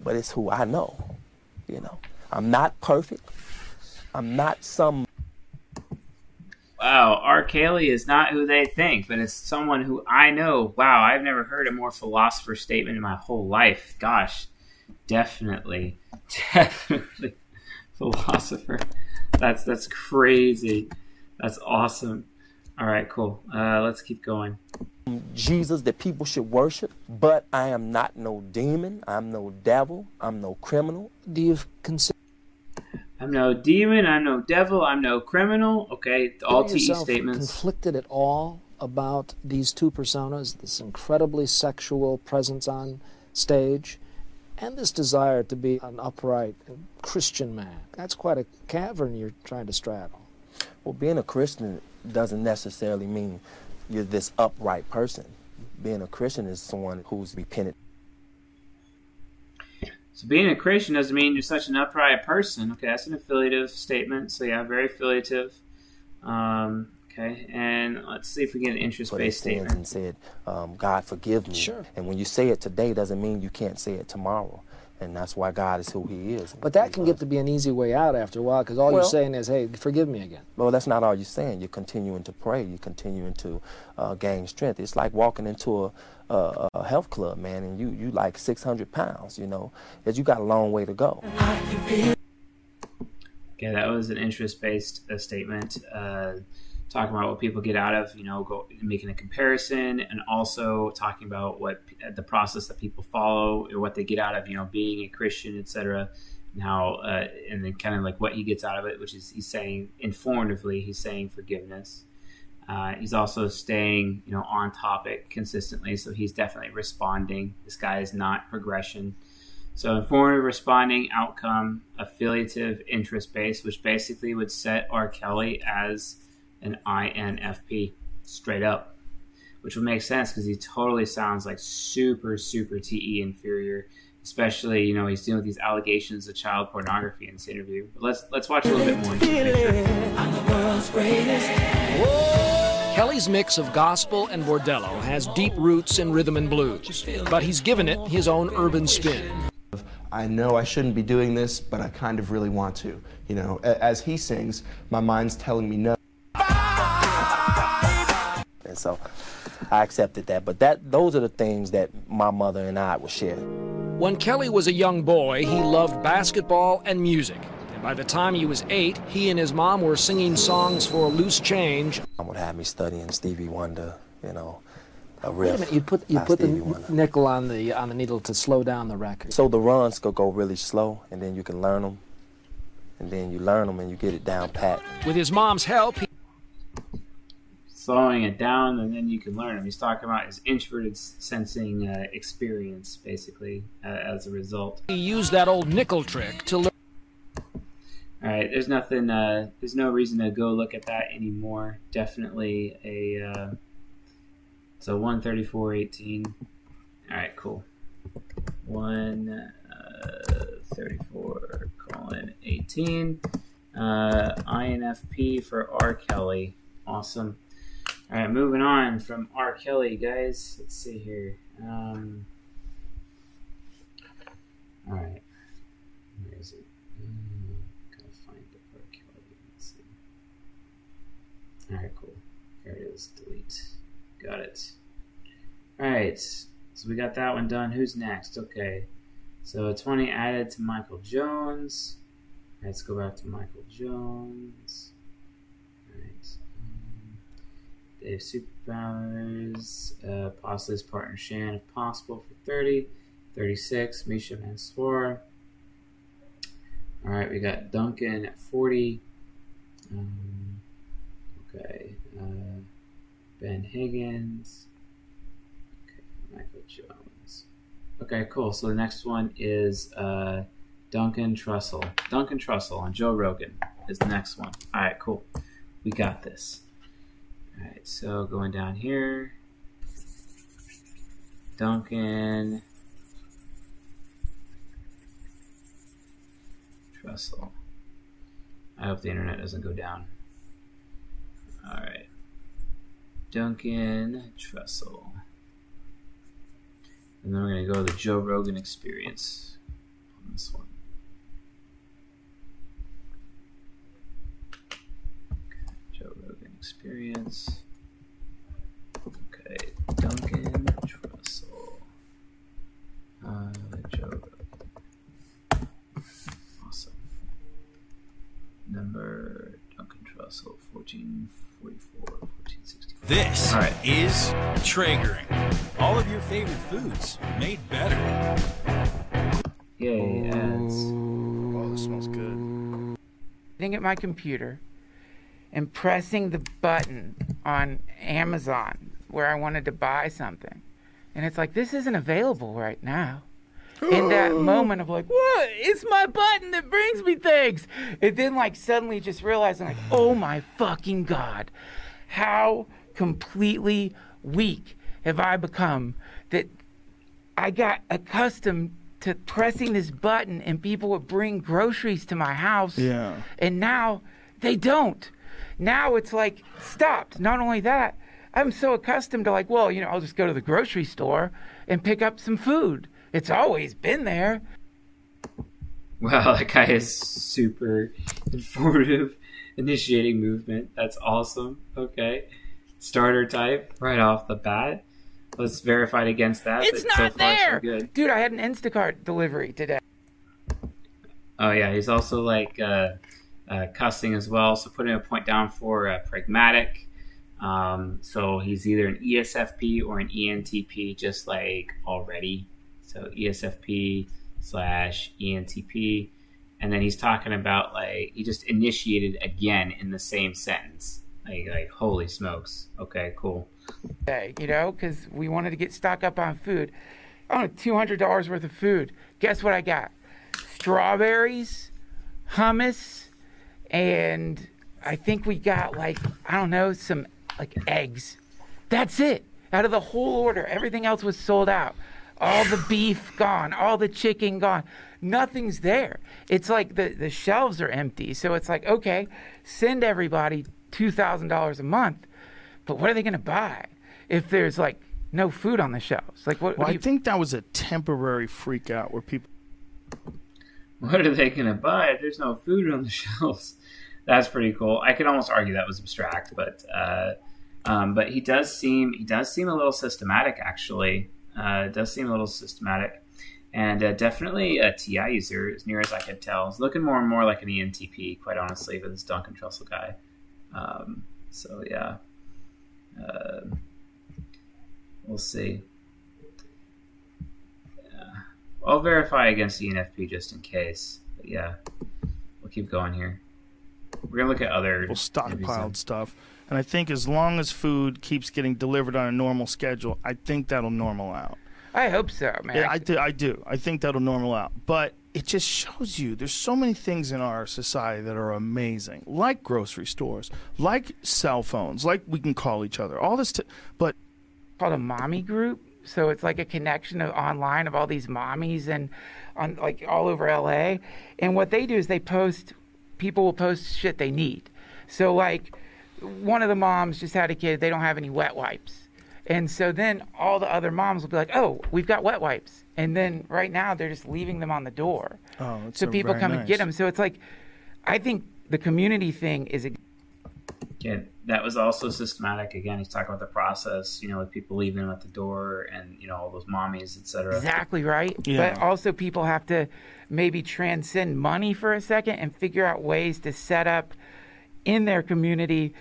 Speaker 17: but it's who I know. You know, I'm not perfect. I'm not some.
Speaker 2: Wow, R. Kelly is not who they think, but it's someone who I know. Wow, I've never heard a more philosopher statement in my whole life. Gosh, definitely, *laughs* definitely philosopher. That's that's crazy. That's awesome. All right, cool. Uh, let's keep going.
Speaker 17: Jesus that people should worship, but I am not no demon. I'm no devil. I'm no criminal.
Speaker 18: Do you consider
Speaker 2: I'm no demon. I'm no devil. I'm no criminal. Okay, all TE statements.
Speaker 18: conflicted at all about these two personas, this incredibly sexual presence on stage, and this desire to be an upright Christian man? That's quite a cavern you're trying to straddle.
Speaker 17: Well, being a Christian doesn't necessarily mean you're this upright person. Being a Christian is someone who's repentant.
Speaker 2: So being a Christian doesn't mean you're such an upright person. Okay, that's an affiliative statement. So yeah, very affiliative. Um, okay, and let's see if we get an
Speaker 17: put
Speaker 2: interest-based statement.
Speaker 17: and said, um, God forgive me.
Speaker 18: Sure.
Speaker 17: And when you say it today doesn't mean you can't say it tomorrow. And that's why God is who he is.
Speaker 18: But that can get to be an easy way out after a while because all you're saying is, hey, forgive me again.
Speaker 17: Well, that's not all you're saying. You're continuing to pray. You're continuing to uh, gain strength. It's like walking into a, a, a health club, man, and you you like 600 pounds. You know, that you got a long way to go.
Speaker 2: Okay, that was an interest-based uh, statement, uh, talking about what people get out of, you know, go, making a comparison, and also talking about what the process that people follow or what they get out of, you know, being a Christian, etc. And how, uh, and then kind of like what he gets out of it, which is he's saying informatively, he's saying forgiveness. Uh, he's also staying, you know, on topic consistently, so he's definitely responding. This guy is not progression. So informative, responding, outcome, affiliative, interest based, which basically would set R. Kelly as an INFP, straight up, which would make sense because he totally sounds like super, super TE inferior. Especially, you know, he's dealing with these allegations of child pornography in this interview. But let's let's watch a little bit more. into the picture.
Speaker 19: Kelly's mix of gospel and bordello has deep roots in rhythm and blues, but he's given it his own urban spin.
Speaker 20: I know I shouldn't be doing this, but I kind of really want to. You know, as he sings, my mind's telling me no.
Speaker 17: And so I accepted that. But that those are the things that my mother and I would share.
Speaker 19: When Kelly was a young boy, he loved basketball and music. And by the time he was eight, he and his mom were singing songs for loose change.
Speaker 17: Mom would have me studying Stevie Wonder, you know, a
Speaker 18: Wait a
Speaker 17: riff.
Speaker 18: minute, you put you
Speaker 17: by
Speaker 18: put the
Speaker 17: Wonder.
Speaker 18: nickel on the on the needle to slow down the record.
Speaker 17: So the runs could go really slow, and then you can learn them, and then you learn them and you get it down pat.
Speaker 19: With his mom's help, he
Speaker 2: slowing it down, and then you can learn him. He's talking about his introverted sensing uh, experience, basically, uh, as a result.
Speaker 19: he used that old nickel trick to learn.
Speaker 2: All right, there's nothing. Uh, there's no reason to go look at that anymore. Definitely a. Uh, so one thirty four eighteen. All right, cool. One uh, thirty four colon eighteen. Uh, INFP for R. Kelly. Awesome. All right, moving on from R. Kelly, guys. Let's see here. Um, all right, where is it? Mm, gotta find the R. Kelly. Let's see. All right, cool. There it is. Delete. Got it. All right, so we got that one done. Who's next? Okay, so 20 added to Michael Jones. Let's go back to Michael Jones. All right. um, Dave Superpowers, uh, Postley's partner Shan, if possible, for 30. 36, Misha Mansour. All right, we got Duncan at 40. Um, okay. Uh, Ben Higgins. Okay, Michael Jones. Okay, cool. So the next one is uh, Duncan Trussell. Duncan Trussell on Joe Rogan is the next one. All right, cool. We got this. All right, so going down here. Duncan Trussell. I hope the internet doesn't go down. All right. Duncan Trussell. And then we're going to go to the Joe Rogan experience on this one. Okay, Joe Rogan experience. Okay, Duncan Trussell. Uh, Joe Awesome. Number Duncan Trussell, 1444, 1464.
Speaker 21: This
Speaker 2: All right.
Speaker 21: is Traegering. All of your favorite foods made better.
Speaker 2: Yay, ads.
Speaker 22: Oh, this smells good. Sitting at my computer and pressing the button on Amazon where I wanted to buy something. And it's like, this isn't available right now. In that *gasps* moment of like, what? It's my button that brings me things. And then, like, suddenly just realizing, like, oh my fucking God, how completely weak have I become that I got accustomed to pressing this button and people would bring groceries to my house.
Speaker 23: Yeah.
Speaker 22: And now they don't. Now it's like stopped. Not only that, I'm so accustomed to like, well, you know, I'll just go to the grocery store and pick up some food. It's always been there.
Speaker 2: Wow, *laughs* that guy is super informative, initiating movement. That's awesome. Okay. Starter type right off the bat. Let's verify it against that.
Speaker 22: It's
Speaker 2: so
Speaker 22: not
Speaker 2: so
Speaker 22: there.
Speaker 2: good.
Speaker 22: Dude, I had an Instacart delivery today.
Speaker 2: Oh yeah, he's also like uh, uh, cussing as well. So putting a point down for uh, pragmatic. Um, so he's either an ESFP or an ENTP, just like already. So ESFP slash ENTP, and then he's talking about like he just initiated again in the same sentence. Like, like holy smokes. Okay, cool.
Speaker 22: Day, you know, because we wanted to get stock up on food. Oh, two hundred dollars worth of food. Guess what I got? Strawberries, hummus, and I think we got like I don't know some like eggs. That's it. Out of the whole order, everything else was sold out. All the beef gone, all the chicken gone. Nothing's there. It's like the, the shelves are empty. So it's like, okay, send everybody $2,000 a month, but what are they going to buy if there's like no food on the shelves? Like, what?
Speaker 23: Well,
Speaker 22: what do
Speaker 23: I think that was a temporary freak out where people.
Speaker 2: What are they gonna buy if there's no food on the *laughs* shelves? That's pretty cool. I could almost argue that was abstract, but uh, um, but he does seem he does seem a little systematic actually. Uh, does seem a little systematic, and uh, definitely a TI user as near as I could tell. Looking more and more like an ENTP, quite honestly, with this Duncan Trussell guy. Um, so yeah, uh, we'll see. Yeah. I'll verify against the ENFP just in case. But yeah, we'll keep going here. We're gonna look at other
Speaker 23: people stockpiled stuff. And I think as long as food keeps getting delivered on a normal schedule, I think that'll normal out.
Speaker 22: I hope so, man.
Speaker 23: Yeah, I do. I do. I think that'll normal out. But it just shows you there's so many things in our society that are amazing, like grocery stores, like cell phones, like we can call each other. All this, t- but
Speaker 22: called a mommy group. So it's like a connection of online of all these mommies and on like all over LA. And what they do is they post people will post shit they need. So like one of the moms just had a kid, they don't have any wet wipes. And so then all the other moms will be like, "Oh, we've got wet wipes." And then right now they're just leaving them on the door.
Speaker 23: Oh,
Speaker 22: so people come and get them. So it's like I think the community thing is a
Speaker 2: Yeah, that was also systematic. Again, he's talking about the process, you know, with people leaving them at the door and you know all those mommies, etc.
Speaker 22: Exactly right.
Speaker 2: Yeah.
Speaker 22: But also, people have to maybe transcend money for a second and figure out ways to set up in their community.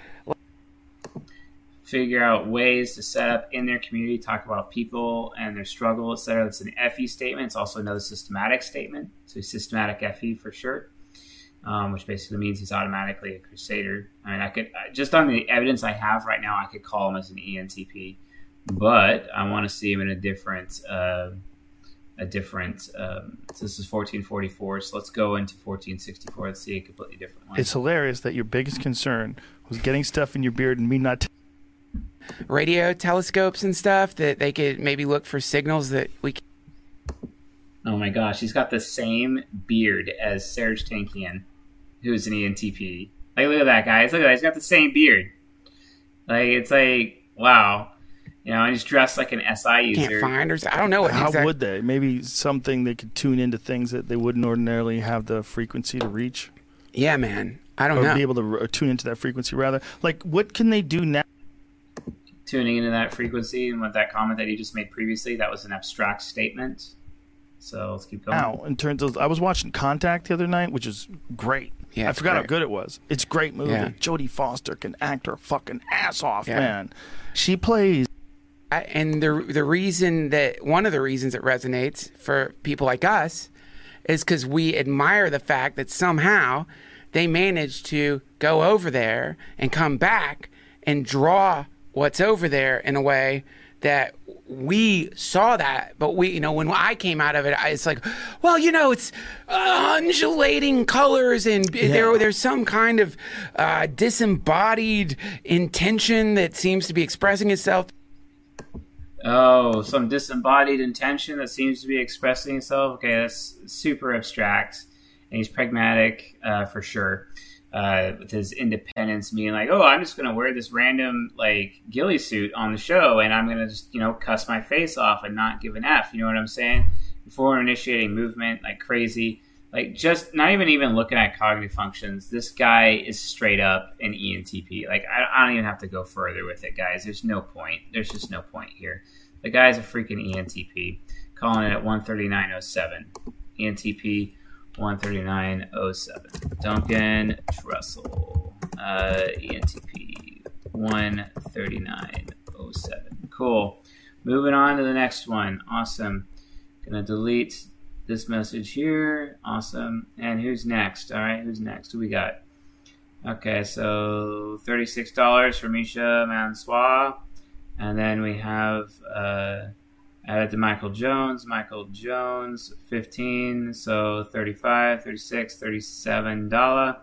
Speaker 2: Figure out ways to set up in their community, talk about people and their struggle, etc. That's an FE statement. It's also another systematic statement. So systematic FE for sure. Um, which basically means he's automatically a Crusader. I mean, I could just on the evidence I have right now, I could call him as an ENTP, but I want to see him in a different. Uh, a different. Um, so this is 1444. So let's go into 1464. Let's see a completely different one.
Speaker 23: It's hilarious that your biggest concern was getting stuff in your beard and me not. T- *laughs*
Speaker 22: radio telescopes and stuff that they could maybe look for signals that we. Can...
Speaker 2: Oh my gosh, he's got the same beard as Serj Tankian, who's an ENTP. Like, look at that, guys. Look at that. He's got the same beard. Like, it's like, wow. You know, and he's dressed like an SI user.
Speaker 22: Can't find or I don't know. What
Speaker 23: How
Speaker 22: exact-
Speaker 23: would they? Maybe something they could tune into things that they wouldn't ordinarily have the frequency to reach.
Speaker 22: Yeah, man. I don't
Speaker 23: or
Speaker 22: know.
Speaker 23: Be able to tune into that frequency rather. Like, what can they do now?
Speaker 2: Tuning into that frequency and with that comment that he just made previously, that was an abstract statement. So let's keep going.
Speaker 23: Now, in terms of, I was watching Contact the other night, which is great.
Speaker 2: Yeah,
Speaker 23: I forgot how good it was. It's a great movie.
Speaker 22: Yeah.
Speaker 23: Jodie Foster can act her fucking ass off,
Speaker 22: Yeah.
Speaker 23: man. She plays.
Speaker 22: I- and the the reason that one of the reasons it resonates for people like us is because we admire the fact that somehow they managed to go over there and come back and draw what's over there in a way that we saw that but we you know when i came out of it I, it's like well you know it's uh, undulating colors and there there's some kind of uh, disembodied intention that seems to be expressing itself
Speaker 2: Oh, some disembodied intention that seems to be expressing itself. Okay, that's super abstract, and he's pragmatic uh, for sure. Uh, with his independence being like, oh, I'm just gonna wear this random like ghillie suit on the show, and I'm gonna just you know cuss my face off and not give an f. You know what I'm saying? Before initiating movement like crazy, like just not even even looking at cognitive functions. This guy is straight up an ENTP. Like I, I don't even have to go further with it, guys. There's no point. There's just no point here. The guy's a freaking ENTP. Calling it at 139.07. ENTP 139.07. Duncan Trussell. Uh, ENTP 139.07. Cool. Moving on to the next one. Awesome. Gonna delete this message here. Awesome. And who's next? All right, who's next? Who we got? Okay, so $36 for Misha Mansour. And then we have uh, added to Michael Jones. Michael Jones, 15 so 35 36 $37,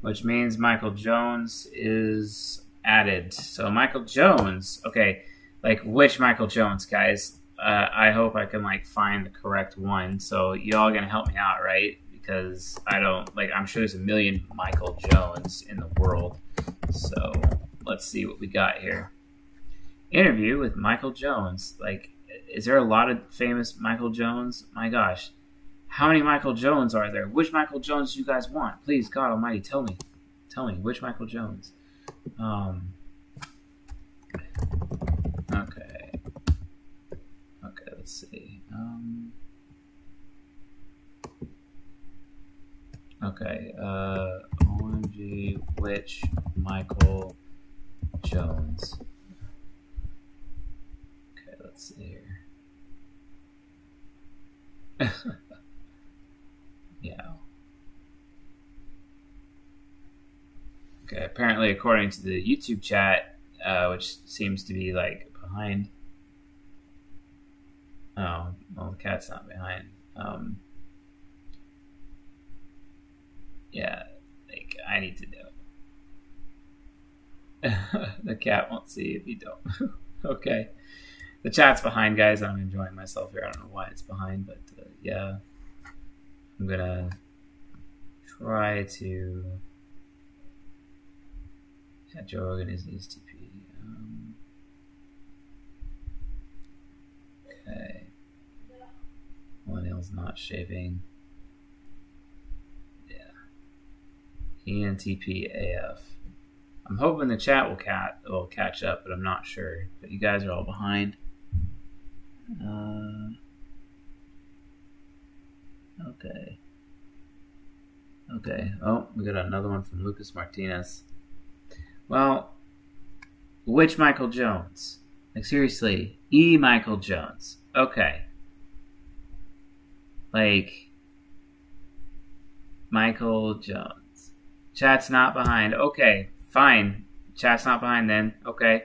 Speaker 2: which means Michael Jones is added. So Michael Jones, okay, like which Michael Jones, guys? Uh, I hope I can like find the correct one. So y'all gonna help me out, right? Because I don't like. I'm sure there's a million Michael Jones in the world. So let's see what we got here. Interview with Michael Jones. Like, is there a lot of famous Michael Jones? My gosh, how many Michael Jones are there? Which Michael Jones do you guys want? Please, God Almighty, tell me. Tell me which Michael Jones. Um. Okay. Okay, let's see. Um. Okay. Uh. OMG, which Michael Jones? Okay, let's see here. *laughs* yeah. Okay, apparently, according to the YouTube chat, uh, which seems to be like behind. Oh, well, the cat's not behind. Um, yeah, like I need to know. *laughs* the cat won't see if you don't. *laughs* okay, the chat's behind, guys. I'm enjoying myself here. I don't know why it's behind, but uh, yeah, I'm gonna try to. Yeah, Joe Rogan is ESTP. Um, okay. Millennials not shaving. Yeah. ENTP AF. I'm hoping the chat will cat will catch up, but I'm not sure. But you guys are all behind. Uh, okay. Okay. Oh, we got another one from Lucas Martinez. Well, which Michael Jones? Like seriously, E. Michael Jones. Okay. Like Michael Jones. Chat's not behind. Okay, fine. Chat's not behind then. Okay.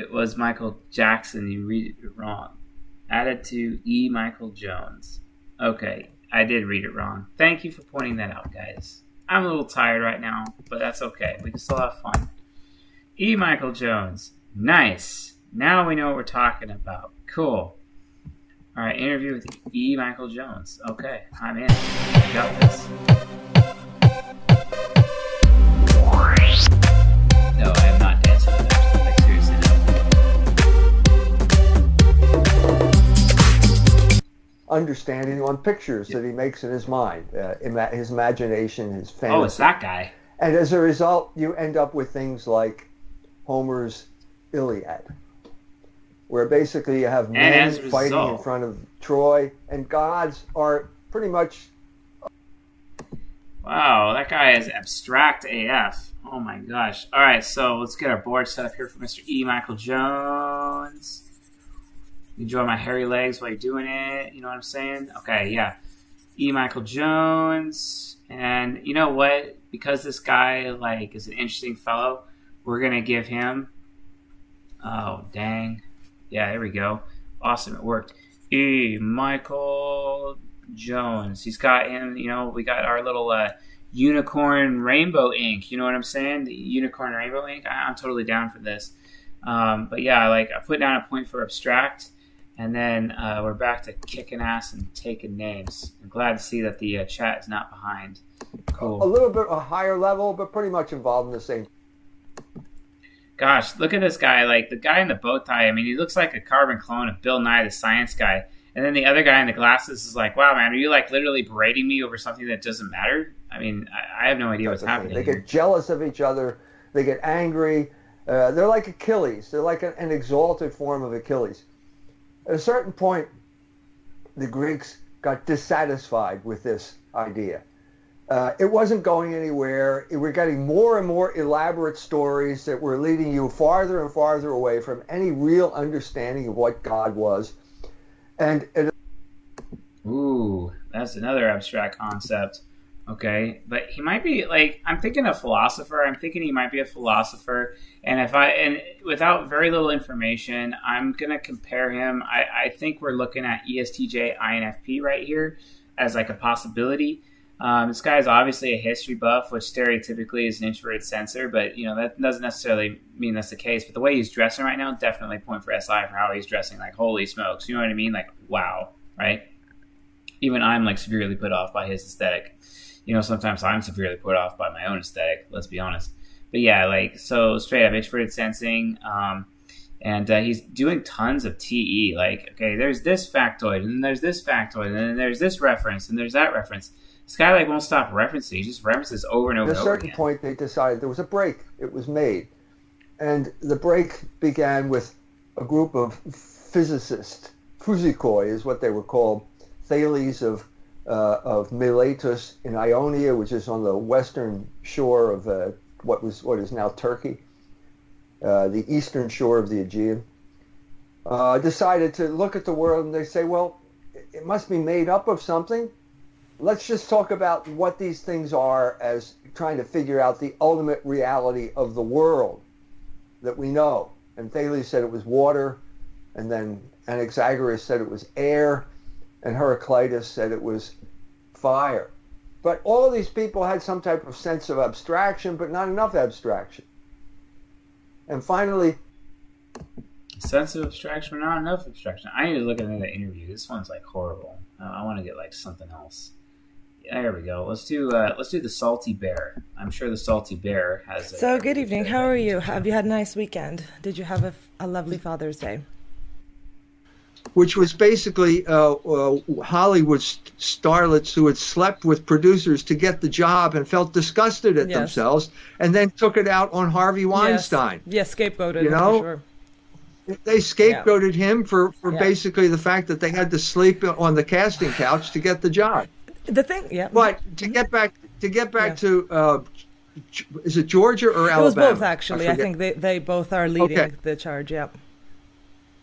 Speaker 2: It was Michael Jackson. You read it wrong. Added to E. Michael Jones. Okay, I did read it wrong. Thank you for pointing that out, guys. I'm a little tired right now, but that's okay. We can still have fun. E. Michael Jones. Nice. Now we know what we're talking about. Cool. All right, interview with E. Michael Jones. Okay, I'm in. Got this. No, I
Speaker 24: understanding on pictures that he makes in his mind, uh, ima- his imagination, his fantasy.
Speaker 2: Oh, it's that guy.
Speaker 24: And as a result, you end up with things like Homer's Iliad, where basically you have men fighting in front of Troy, and gods are pretty much
Speaker 2: Wow, that guy is abstract AF. Oh my gosh. All right, so let's get our board set up here for Mr. E. Michael Jones. Enjoy my hairy legs while you're doing it. You know what I'm saying? Okay, yeah. E. Michael Jones. And you know what? Because this guy like is an interesting fellow, we're gonna give him. Oh dang! Yeah, there we go. Awesome, it worked. E. Michael Jones. He's got him. You know, we got our little uh, unicorn rainbow ink. You know what I'm saying? The unicorn rainbow ink. I, I'm totally down for this. Um, but yeah, like I put down a point for abstract, and then uh, we're back to kicking ass and taking names. I'm glad to see that the uh, chat is not behind. Cool.
Speaker 24: a little bit a higher level, but pretty much involved in the same.
Speaker 2: Gosh, look at this guy. Like the guy in the bow tie. I mean, he looks like a carbon clone of Bill Nye, the science guy. And then the other guy in the glasses is like, "Wow, man, are you like literally berating me over something that doesn't matter?" I mean, I, I have no idea what's happening.
Speaker 24: They get jealous of each other. They get angry. Uh, they're like Achilles. They're like an, an exalted form of Achilles. At a certain point, the Greeks got dissatisfied with this idea. Uh, it wasn't going anywhere. It- We're getting more and more elaborate stories that were leading you farther and farther away from any real understanding of what God was. And it,
Speaker 2: Ooh, that's another abstract concept. Okay, but he might be like I'm thinking a philosopher. I'm thinking he might be a philosopher. And if I and without very little information, I'm gonna compare him. I, I think we're looking at ESTJ INFP right here as like a possibility. Um, this guy is obviously a history buff, which stereotypically is an introverted sensor, but you know that doesn't necessarily mean that's the case. But the way he's dressing right now, definitely point for SI for how he's dressing. Like holy smokes, you know what I mean? Like wow, right? Even I'm like severely put off by his aesthetic. You know, sometimes I'm severely put off by my own aesthetic. Let's be honest. But yeah, like so straight up introverted sensing. Um, and uh, he's doing tons of TE. Like, okay, there's this factoid, and then there's this factoid, and then there's this reference, and there's that reference. Like won't stop referencing. He just references over and over
Speaker 24: At a certain point, they decided there was a break. It was made. And the break began with a group of physicists. Physikoi is what they were called. Thales of, uh, of Miletus in Ionia, which is on the western shore of uh, what was what is now Turkey, uh, the eastern shore of the Aegean, uh, decided to look at the world and they say, well, it must be made up of something let's just talk about what these things are as trying to figure out the ultimate reality of the world that we know. And Thales said it was water, and then Anaxagoras said it was air, and Heraclitus said it was fire. But all these people had some type of sense of abstraction, but not enough abstraction. And finally,
Speaker 2: Sense of abstraction, but not enough abstraction. I need to look at another interview. This one's like horrible. Uh, I want to get like something else. Yeah, there we go. Let's do uh, let's do the salty bear. I'm sure the salty bear has. A,
Speaker 25: So, good evening. How are you? Have you had a nice weekend? Did you have a, a lovely Father's Day?
Speaker 24: Which was basically uh, uh, Hollywood st- starlets who had slept with producers to get the job and felt disgusted at
Speaker 25: Yes.
Speaker 24: themselves, and then took it out on Harvey Weinstein.
Speaker 25: Yes, yeah, scapegoated.
Speaker 24: You know?
Speaker 25: for sure.
Speaker 24: They scapegoated him for, for
Speaker 25: Yeah.
Speaker 24: basically the fact that they had to sleep on the casting couch to get the job.
Speaker 25: The thing, yeah.
Speaker 24: But to get back to get back to uh, is it Georgia or
Speaker 25: It
Speaker 24: Alabama?
Speaker 25: was both, actually. I,
Speaker 24: forget.
Speaker 25: think they, they both are leading
Speaker 24: Okay.
Speaker 25: the charge, yeah.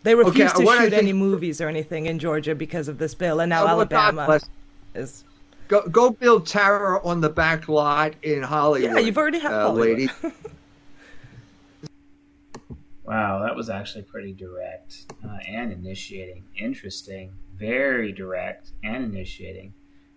Speaker 25: They refuse
Speaker 24: Okay,
Speaker 25: to shoot
Speaker 24: think-
Speaker 25: any movies or anything in Georgia because of this bill, and now
Speaker 24: Oh, well, God
Speaker 25: Alabama
Speaker 24: bless-
Speaker 25: is.
Speaker 24: Go go build Tara on the back lot in Hollywood.
Speaker 25: Yeah, you've already had
Speaker 24: uh,
Speaker 25: Hollywood.
Speaker 24: lady. *laughs*
Speaker 2: Wow, that was actually pretty direct uh, and initiating. Interesting. Very direct and initiating.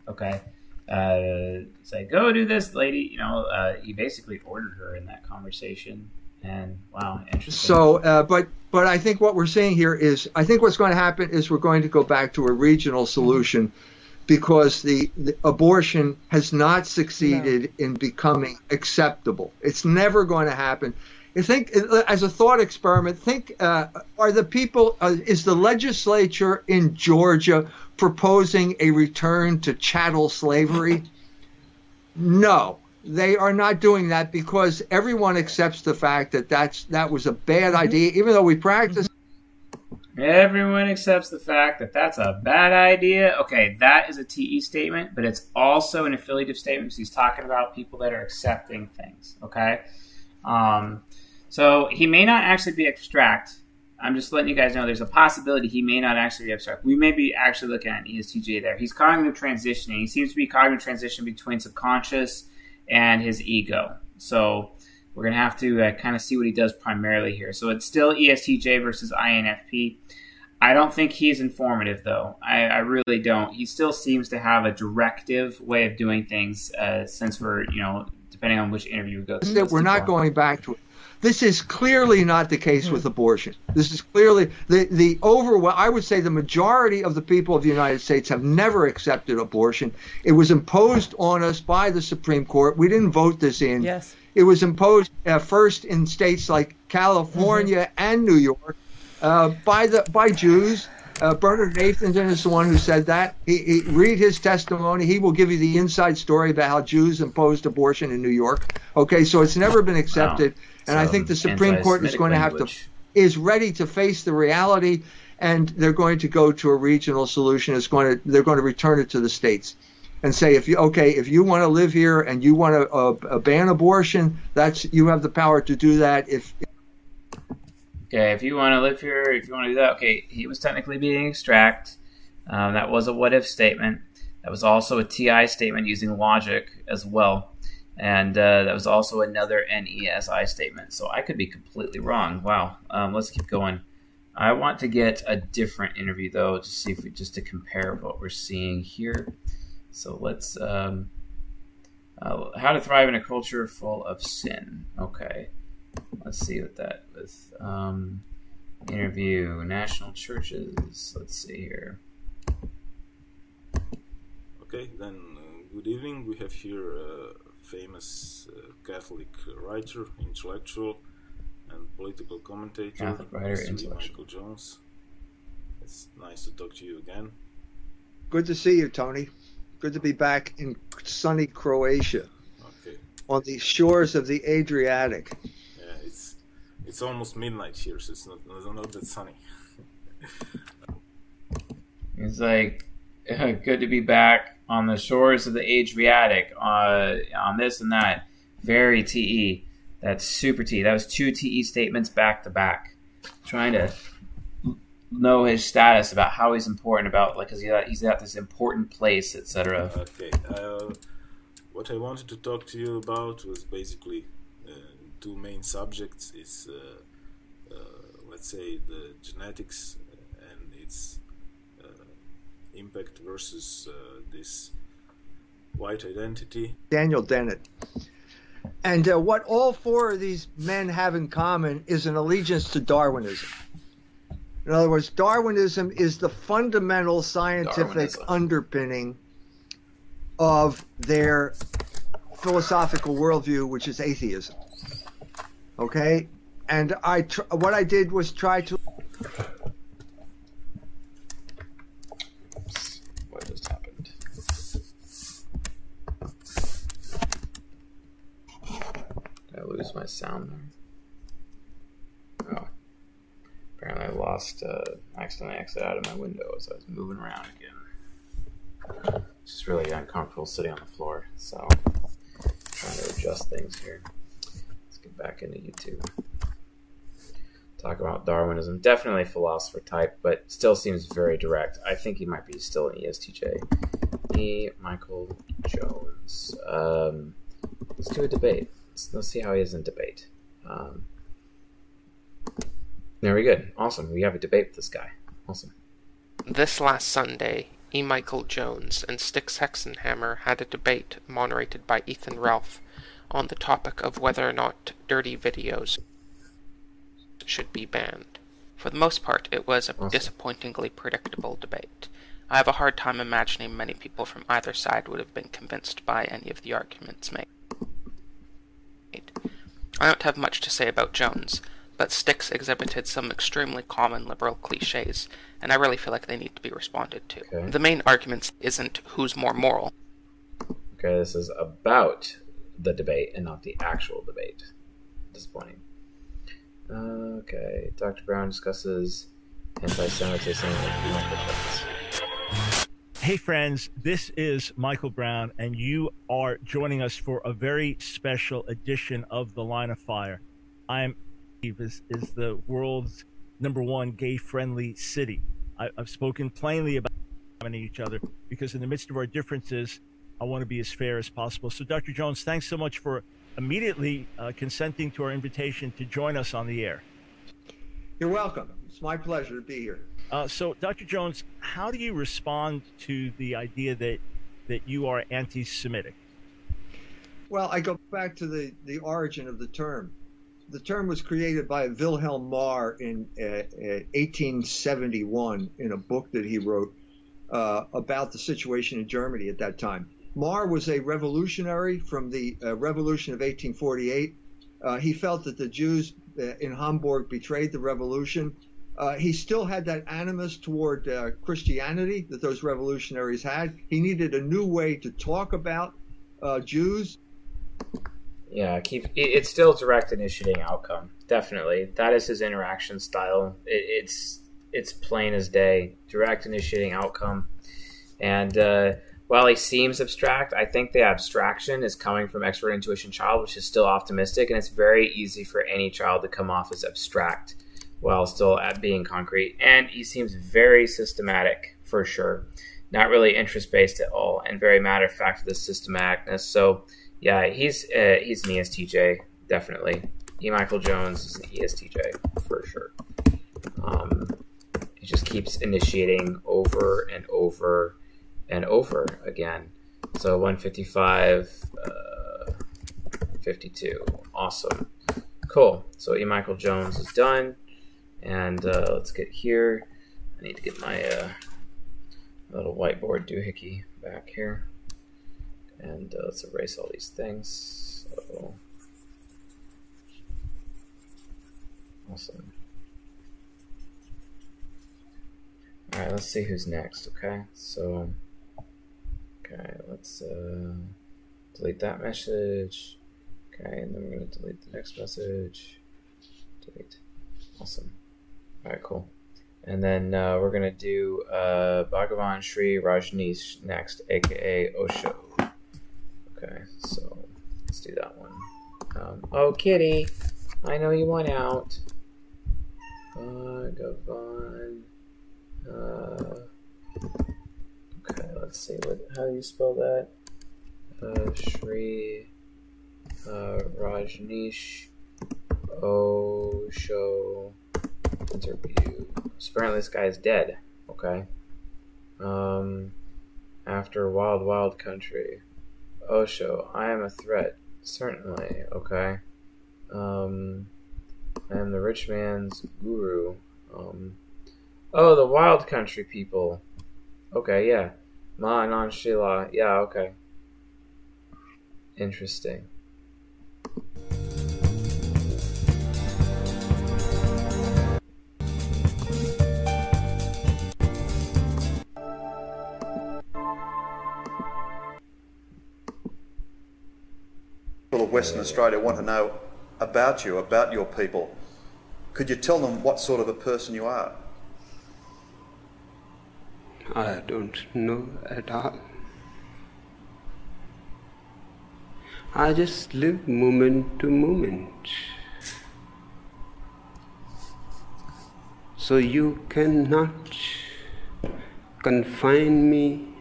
Speaker 2: Okay. Uh, it's like, go do this, lady. You know, uh, he basically ordered her in that conversation. And wow, interesting.
Speaker 24: So, uh, but but I think what we're seeing here is, I think what's going to happen is we're going to go back to a regional solution, because the, the abortion has not succeeded in becoming acceptable. It's never going to happen. You think, as a thought experiment, think: uh, Are the people? Uh, is the legislature in Georgia proposing a return to chattel slavery? No, they are not doing that because everyone accepts the fact that that's that was a bad idea, even though we practice.
Speaker 2: Everyone accepts the fact that that's a bad idea. Okay, that is a TE statement, but it's also an affiliative statement because he's talking about people that are accepting things. Okay, um, so he may not actually be abstract. I'm just letting you guys know there's a possibility he may not actually be abstract. We may be actually looking at an ESTJ there. He's cognitive transitioning. He seems to be cognitive transition between subconscious and his ego. So we're going to have to uh, kind of see what he does primarily here. So it's still ESTJ versus INFP. I don't think he's informative, though. I, I really don't. He still seems to have a directive way of doing things, uh, since we're, you know, depending on which interview we go through.
Speaker 24: we're not going back to it. This is clearly not the case with abortion. This is clearly the the over. I would say the majority of the people of the United States have never accepted abortion. It was imposed on us by the Supreme Court. We didn't vote this in.
Speaker 25: Yes.
Speaker 24: It was imposed uh, first in states like California and New York uh, by the by Jews. Uh, Bernard Nathanson is the one who said that. He, he read his testimony. He will give you the inside story about how Jews imposed abortion in New York. Okay, so it's never been accepted, and I think the Supreme Court is going to have to is ready to face the reality, and they're going to go to a regional solution. It's going to they're going to return it to the states, and say if you okay if you want to live here and you want to uh, ban abortion, that's you have the power to do that. If
Speaker 2: Okay, if you want to live here, if you want to do that, okay, he was technically being extract. Um, that was a what if statement. That was also a TI statement using logic as well. And uh, that was also another NESI statement. So I could be completely wrong. Wow. Um, let's keep going. I want to get a different interview though, to see if we just to compare what we're seeing here. So let's um, uh, how to thrive in a culture full of sin. Okay. Let's see what that was. Um, interview national churches. Let's see here.
Speaker 26: Okay, then uh, good evening. We have here a famous uh, Catholic writer, intellectual, and political commentator,
Speaker 2: Catholic writer,
Speaker 26: Mr. Lee
Speaker 2: intellectual.
Speaker 26: Michael Jones. It's nice to talk to you again.
Speaker 24: good to see you, Tony. Good to be back in sunny Croatia,
Speaker 26: Okay,
Speaker 24: on the shores of the Adriatic.
Speaker 26: yeah, it's it's almost midnight here, so it's not it's not that sunny. *laughs*
Speaker 2: It's like *laughs* good to be back on the shores of the Adriatic. Uh, on this and that, very TE. That's super TE. That was two TE statements back to back, trying to know his status about how he's important about like because he's at, this important place, etc.
Speaker 26: Okay. Uh, what I wanted to talk to you about was basically uh, two main subjects. Is uh, uh, let's say the genetics and its impact versus uh, this white identity.
Speaker 24: Daniel Dennett. And uh, what all four of these men have in common is an allegiance to Darwinism. In other words, Darwinism is the fundamental scientific
Speaker 2: Darwinism.
Speaker 24: underpinning of their philosophical worldview, which is atheism. Okay? And I tr- what I did was try to
Speaker 2: What just happened? Did I lose my sound there? Oh. Apparently I lost, uh, accidentally exited out of my window as I was moving around again. It's just really uncomfortable sitting on the floor, so trying to adjust things here. Let's get back into YouTube. Talk about Darwinism. Definitely philosopher type, but still seems very direct. I think he might be still an ESTJ. E. Michael Jones. Um, let's do a debate. Let's, let's see how he is in debate. Um, very good. Awesome. We have a debate with this guy. Awesome.
Speaker 27: This last Sunday, E. Michael Jones and Styx Hexenhammer had a debate moderated by Ethan Ralph on the topic of whether or not dirty videos should be banned. For the most part, it was a disappointingly predictable debate. I have a hard time imagining many people from either side would have been convinced by any of the arguments made. I don't have much to say about Jones, but Styx exhibited some extremely common liberal cliches, and I really feel like they need to be responded to.
Speaker 2: Okay.
Speaker 27: The main argument isn't who's more moral.
Speaker 2: Okay, this is about the debate and not the actual debate. Disappointing. Okay, Dr. Brown discusses anti-Semitism with Michael Jones.
Speaker 28: Hey, friends, this is Michael Brown, and you are joining us for a very special edition of The Line of Fire. I'm is, is the world's number one gay friendly city. I, I've spoken plainly about each other because, in the midst of our differences, I want to be as fair as possible. So, Dr. Jones, thanks so much for immediately uh, consenting to our invitation to join us on the air.
Speaker 24: You're welcome. It's my pleasure to be here.
Speaker 28: Uh, so, Dr. Jones, how do you respond to the idea that that you are anti-Semitic?
Speaker 24: Well, I go back to the, the origin of the term. The term was created by Wilhelm Marr in uh, uh, 1871 in a book that he wrote uh, about the situation in Germany at that time. Marr was a revolutionary from the uh, Revolution of 1848. Uh, he felt that the Jews uh, in Hamburg betrayed the revolution. Uh, he still had that animus toward uh, Christianity that those revolutionaries had. He needed a new way to talk about uh, Jews.
Speaker 2: Yeah, keep it, it's still direct initiating outcome. Definitely, that is his interaction style. It, it's it's plain as day, direct initiating outcome. And uh, while he seems abstract, I think the abstraction is coming from expert intuition child, which is still optimistic, and it's very easy for any child to come off as abstract while still at being concrete. And he seems very systematic for sure, not really interest based at all, and very matter of fact the systematicness. So yeah, he's uh, he's an ESTJ definitely. E. Michael Jones is an ESTJ for sure. Um, he just keeps initiating over and over and over again. So 155, uh, 52. Awesome. Cool. So E. Michael Jones is done. And uh, let's get here. I need to get my uh, little whiteboard doohickey back here. And uh, let's erase all these things. So, awesome. All right, let's see who's next. Okay, so okay, let's uh, delete that message. Okay, and then we're gonna delete the next message. Delete. Awesome. All right, cool. And then uh, we're gonna do uh, Bhagavan Sri Rajneesh next, aka Osho. Okay, so let's do that one. Um, oh, Kitty, I know you want out. Bhagavan. Uh, okay, let's see. What? How do you spell that? Uh, Shri uh, Rajneesh Osho interview. So apparently, this guy is dead. Okay. Um, after Wild Wild Country. Osho, I am a threat. Certainly. Okay. Um, I am the rich man's guru. Um, oh, the Wild Country people. Okay, yeah. Ma Anand Sheela. Yeah, okay. Interesting.
Speaker 29: Western Australia want to know about you, about your people. Could you tell them what sort of a person you are?
Speaker 30: I don't know at all. I just live moment to moment. So you cannot confine me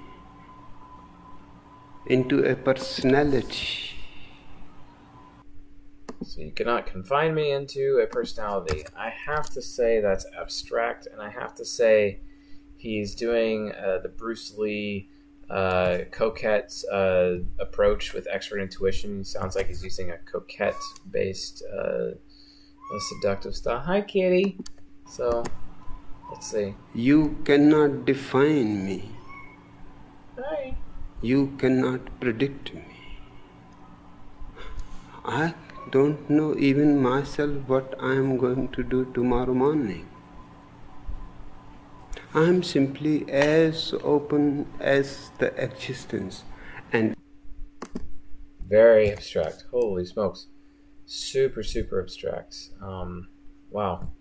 Speaker 30: into a personality.
Speaker 2: So you cannot confine me into a personality. I have to say that's abstract, and I have to say he's doing uh, the Bruce Lee uh, coquette uh, approach with expert intuition. Sounds like he's using a coquette-based uh, seductive style. Hi, Kitty. So let's see.
Speaker 30: You cannot define me.
Speaker 2: Hi.
Speaker 30: You cannot predict me. I don't know even myself what I am going to do tomorrow morning. I am simply as open as the existence and
Speaker 2: very abstract. Holy smokes. Super, super abstract. Um, wow.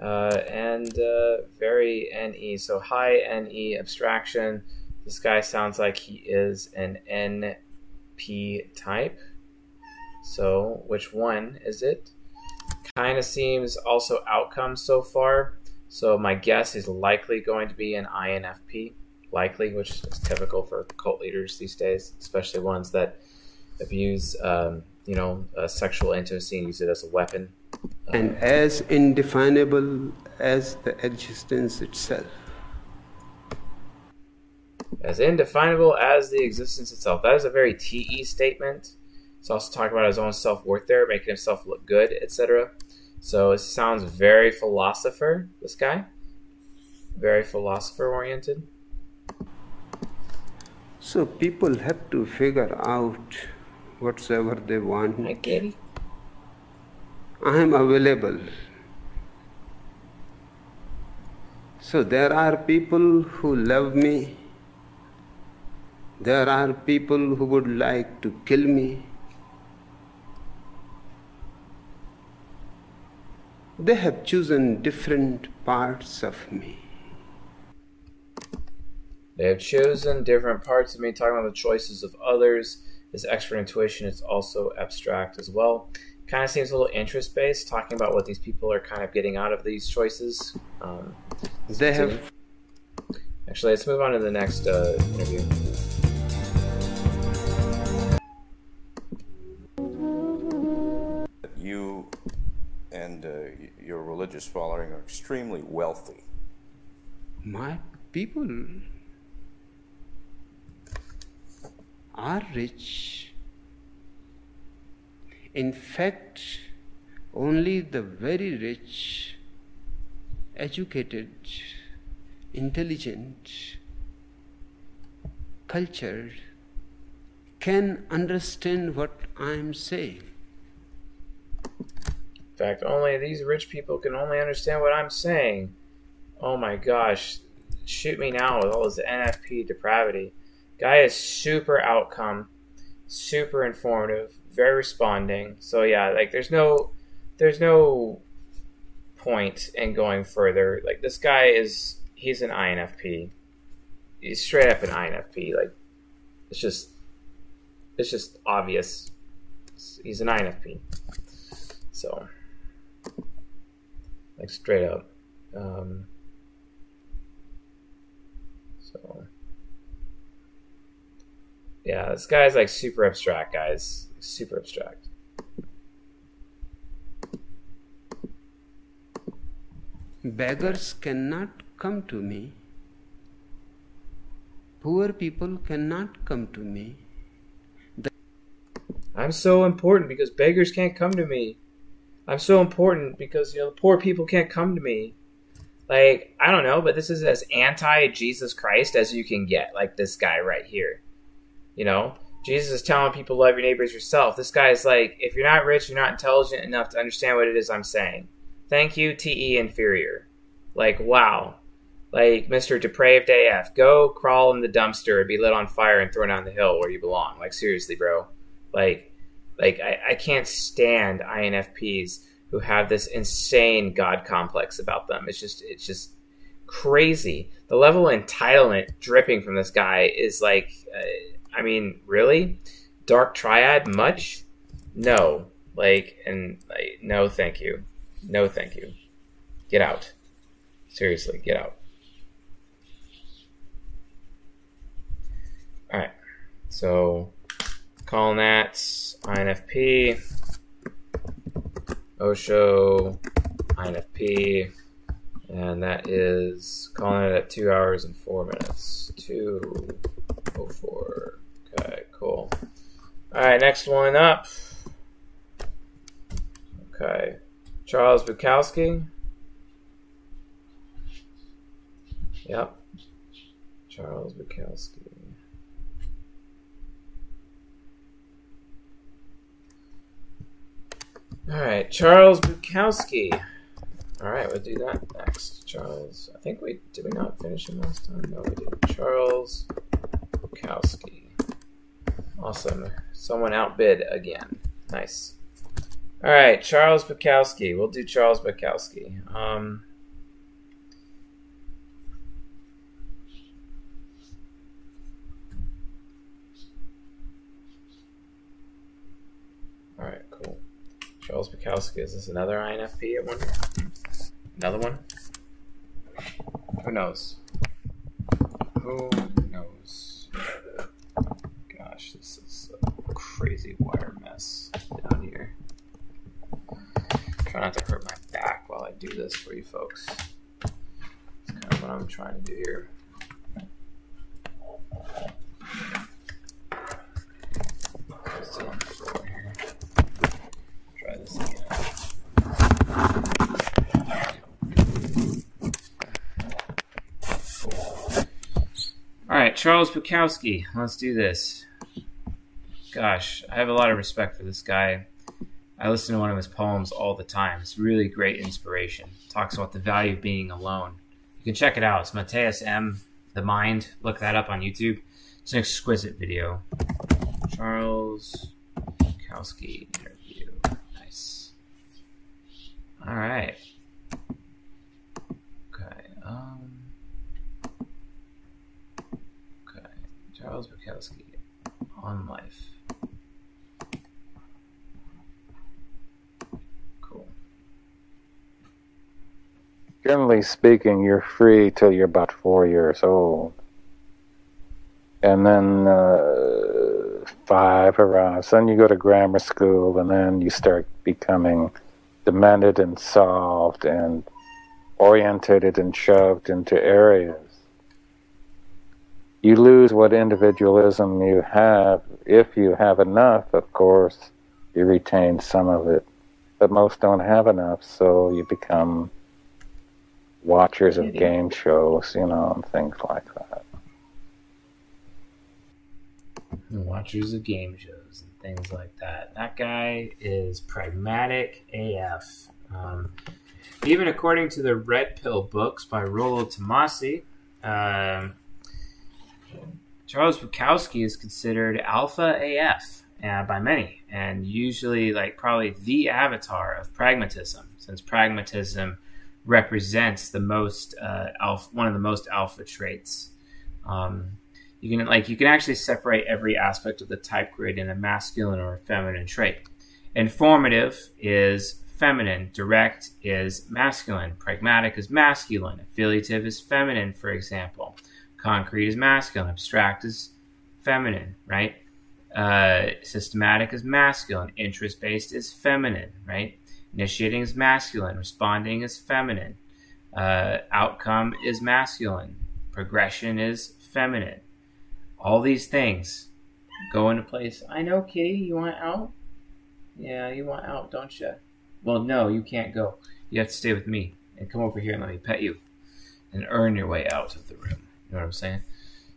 Speaker 2: Uh, and uh, very NE. So high NE abstraction. This guy sounds like he is an NP type. So, which one is it? Kind of seems also outcome so far. So, my guess is likely going to be an INFP, likely, which is typical for cult leaders these days, especially ones that abuse, um, you know, uh, sexual intimacy and use it as a weapon.
Speaker 30: and as indefinable as the existence itself.
Speaker 2: As indefinable as the existence itself. That is a very TE statement. He's also talking about his own self worth there, making himself look good, etc. So it sounds very philosopher, this guy. Very philosopher oriented.
Speaker 30: So people have to figure out whatsoever they want.
Speaker 2: Hi.
Speaker 30: I am available. So there are people who love me. There are people who would like to kill me. They have chosen different parts of me.
Speaker 2: They have chosen different parts of me, talking about the choices of others. This expert intuition is also abstract as well. Kind of seems a little interest based, talking about what these people are kind of getting out of these choices. Um,
Speaker 30: They have
Speaker 2: Actually, let's move on to the next uh, interview.
Speaker 31: You and uh, your religious following are extremely wealthy.
Speaker 30: My people are rich. In fact, only the very rich, educated, intelligent, cultured can understand what I am saying.
Speaker 2: In fact, only these rich people can only understand what I'm saying. Oh my gosh. Shoot me now with all this NFP depravity. Guy is super outcome, super informative, very responding. So yeah, like there's no there's no point in going further. Like this guy is he's an INFP. He's straight up an INFP. Like it's just it's just obvious. He's an INFP. So like straight up. Um, so yeah, this guy's like super abstract, guys. Super abstract.
Speaker 30: Beggars cannot come to me. Poor people cannot come to me.
Speaker 2: I'm so important because beggars can't come to me. I'm so important because you know the poor people can't come to me. Like I don't know, but this is as anti Jesus Christ as you can get. Like this guy right here. You know, Jesus is telling people love your neighbors yourself. This guy is like, if you're not rich, you're not intelligent enough to understand what it is I'm saying. Thank you, TE inferior. Like wow. Like Mr. Depraved AF, go crawl in the dumpster and be lit on fire and thrown down the hill where you belong. Like seriously, bro. Like like I, I can't stand INFPs who have this insane God complex about them. It's just it's just crazy. The level of entitlement dripping from this guy is like, uh, I mean, really, Dark Triad much? No, like, and like, no, thank you, no, thank you. Get out. Seriously, get out. All right. So calling that INFP, Osho, INFP, and that is calling it at two hours and four minutes. Two oh four. Okay, cool. All right, next one up. Okay, Charles Bukowski. Yep, Charles Bukowski. All right, Charles Bukowski. All right, we'll do that next. Charles, I think we did we not finish him last time? No, we did. Charles Bukowski. Awesome. Someone outbid again. Nice. All right, Charles Bukowski. We'll do Charles Bukowski. Um, all right, cool. Charles Bukowski. Is this another INFP? I wonder. Another one? Who knows? Who knows? Gosh, this is a crazy wire mess down here. Try not to hurt my back while I do this for you folks. That's kind of what I'm trying to do here. Still on the floor here. Try this again. All right, Charles Bukowski. Let's do this. Gosh, I have a lot of respect for this guy. I listen to one of his poems all the time. It's really great inspiration. Talks about the value of being alone. You can check it out. It's Mateus M. The Mind. Look that up on YouTube. It's an exquisite video. Charles Bukowski interview. Nice. All right. Okay. Um. Okay. Charles Bukowski on life. Cool.
Speaker 32: Generally speaking, you're free till you're about four years old. And then uh, five arrives. Then you go to grammar school, and then you start becoming demented and solved and orientated and shoved into areas. You lose what individualism you have. If you have enough, of course, you retain some of it. But most don't have enough, so you become watchers of game shows, you know, and things like that.
Speaker 2: Watchers of game shows and things like that. That guy is pragmatic AF. Um, even according to the Red Pill books by Rollo Tomasi, um, Charles Bukowski is considered alpha AF uh, by many, and usually like probably the avatar of pragmatism, since pragmatism represents the most uh, alpha, one of the most alpha traits. Um, you can like you can actually separate every aspect of the type grid in a masculine or a feminine trait. Informative is feminine, direct is masculine, pragmatic is masculine, affiliative is feminine, for example. Concrete is masculine, abstract is feminine, right? Uh, systematic is masculine, interest based is feminine, right? Initiating is masculine, responding is feminine, uh, outcome is masculine, progression is feminine. All these things go into place. I know, Kitty, you want out? Yeah, you want out, don't you? Well, no, you can't go. You have to stay with me and come over here and let me pet you and earn your way out of the room. You know what I'm saying?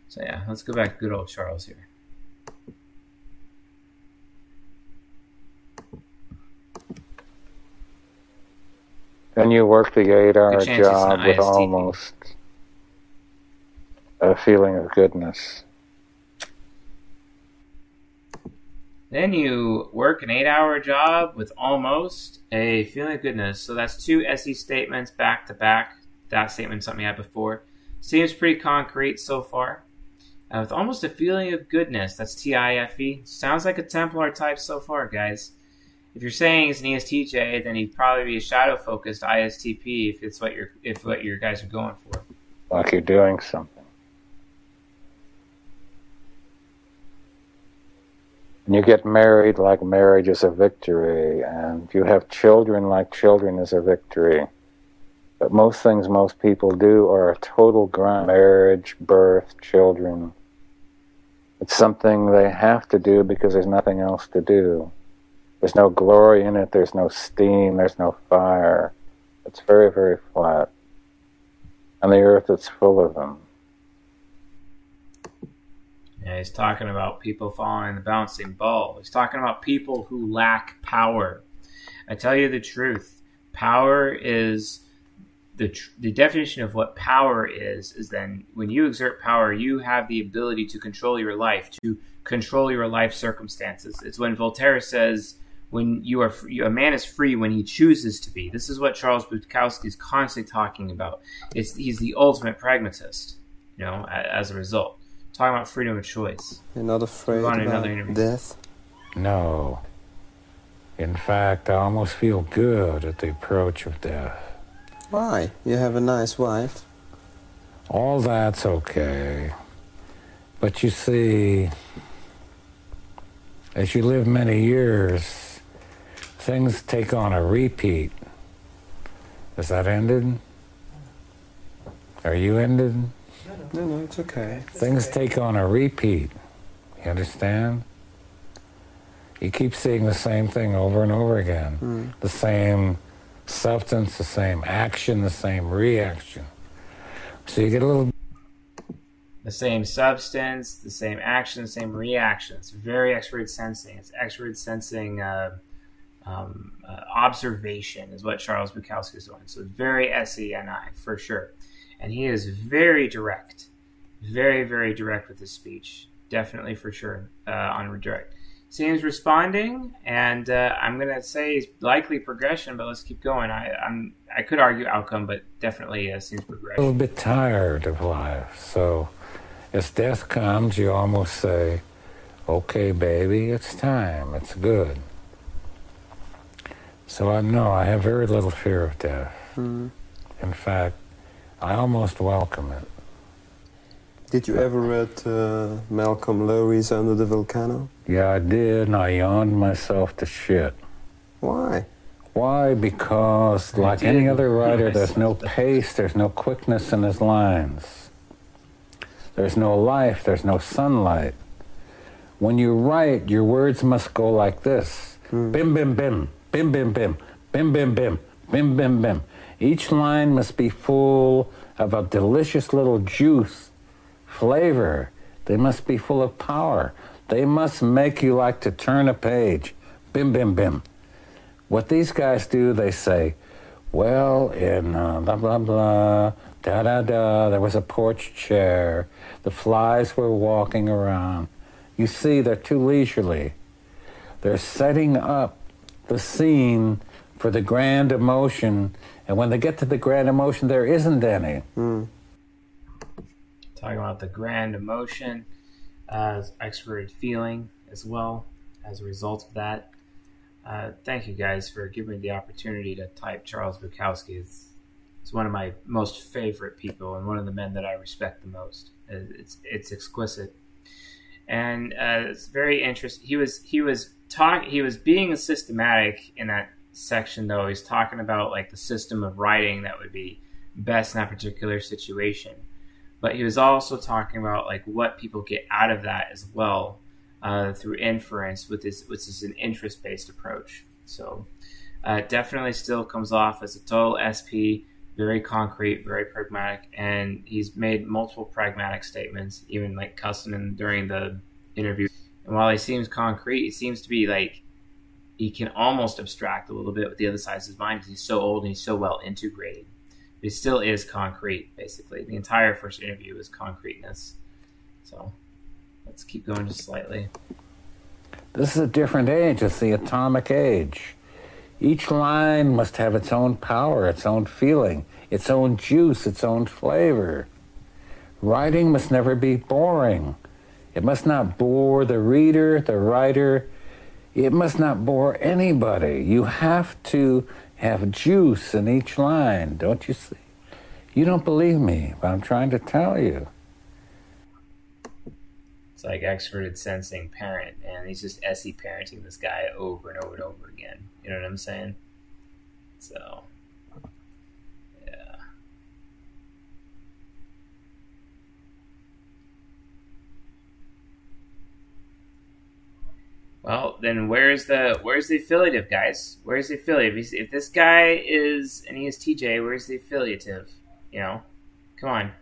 Speaker 2: So yeah, let's go back to good old Charles here.
Speaker 32: Then you work the eight hour
Speaker 2: Good chance it's
Speaker 32: job with almost a feeling of goodness.
Speaker 2: Then you work an eight hour job with almost a feeling of goodness. So that's two SE statements back to back. That statement, something I had before. Seems pretty concrete so far. Uh, with almost a feeling of goodness. That's TIFE. Sounds like a Templar type so far, guys. If you're saying he's an E ESTJ, then he'd probably be a shadow focused ISTP if it's what you're if what your guys are going for.
Speaker 32: Like you're doing something. And you get married like marriage is a victory, and you have children like children is a victory. But most things most people do are a total grind marriage, birth, children. It's something they have to do because there's nothing else to do. There's no glory in it, there's no steam, there's no fire. It's very, very flat. And the earth is full of them.
Speaker 2: Yeah, he's talking about people following the bouncing ball. He's talking about people who lack power. I tell you the truth. Power is the tr- the definition of what power is is then when you exert power, you have the ability to control your life, to control your life circumstances. It's when Voltaire says when you are free, a man is free when he chooses to be. This is what Charles Bukowski is constantly talking about. It's he's the ultimate pragmatist, you know, as a result. Talking about freedom of choice.
Speaker 33: You're not afraid
Speaker 2: on
Speaker 33: about
Speaker 2: another interview.
Speaker 33: death?
Speaker 32: No. In fact, I almost feel good at the approach of death.
Speaker 33: Why? You have a nice wife.
Speaker 32: All that's okay. But you see, as you live many years, things take on a repeat. Is that ended? Are you ended?
Speaker 33: No, no, it's okay.
Speaker 32: Things take on a repeat. You understand? You keep seeing the same thing over and over again.
Speaker 33: Mm.
Speaker 32: The same substance, the same action, the same reaction. So you get a little
Speaker 2: the same substance, the same action, the same reaction. It's very expert sensing. It's expert sensing uh, um, uh, observation is what Charles Bukowski is doing. So very SENI for sure. And he is very direct, very, very direct with his speech. Definitely for sure uh, on redirect. Seems responding, and uh, I'm gonna say it's likely progression, but let's keep going. I, I'm I could argue outcome, but definitely uh, seems progression.
Speaker 32: A little bit tired of life. So as death comes, you almost say, okay, baby, it's time. It's good. So I know I have very little fear of death.
Speaker 33: Mm.
Speaker 32: In fact, I almost welcome it.
Speaker 33: Did you ever read uh, Malcolm Lowry's Under the Volcano?
Speaker 32: Yeah, I did, and I yawned myself to shit.
Speaker 33: Why?
Speaker 32: Why? Because,
Speaker 33: I
Speaker 32: like
Speaker 33: did.
Speaker 32: any other writer, there's no pace, there's no quickness in his lines. There's no life, there's no sunlight. When you write, your words must go like this bim, bim, bim, bim, bim, bim, bim, bim, bim, bim, bim, bim. Each line must be full of a delicious little juice, flavor. They must be full of power. They must make you like to turn a page. Bim, bim, bim. What these guys do, they say, well, in uh, blah, blah, blah, da, da, da, there was a porch chair. The flies were walking around. You see, they're too leisurely. They're setting up the scene for the grand emotion. And when they get to the grand emotion, there isn't any.
Speaker 2: Talking about the grand emotion, uh, expert feeling as well as a result of that. Uh, thank you guys for giving me the opportunity to type Charles Bukowski. It's, it's one of my most favorite people and one of the men that I respect the most. It's it's exquisite, and uh, it's very interesting. He was he was talk he was being systematic in that section though. He's talking about like the system of writing that would be best in that particular situation but he was also talking about like what people get out of that as well uh, through inference with this which is an interest based approach. So uh, definitely still comes off as a total sp very concrete very pragmatic and he's made multiple pragmatic statements even like cussing during the interview. And while he seems concrete it seems to be like he can almost abstract a little bit with the other side of his mind because he's so old and he's so well integrated it still is concrete, basically. The entire first interview is concreteness. So let's keep going just slightly.
Speaker 32: This is a different age. It's the atomic age. Each line must have its own power, its own feeling, its own juice, its own flavor. Writing must never be boring. It must not bore the reader, the writer. It must not bore anybody. You have to have juice in each line, don't you see? You don't believe me, but I'm trying to tell you.
Speaker 2: It's like extroverted sensing parent, and he's just SE parenting this guy over and over and over again. You know what I'm saying? So, yeah. Well, then where's the where's the affiliative, guys? Where's the affiliative? If, this guy is and he is TJ, where's the affiliative? You know, come on.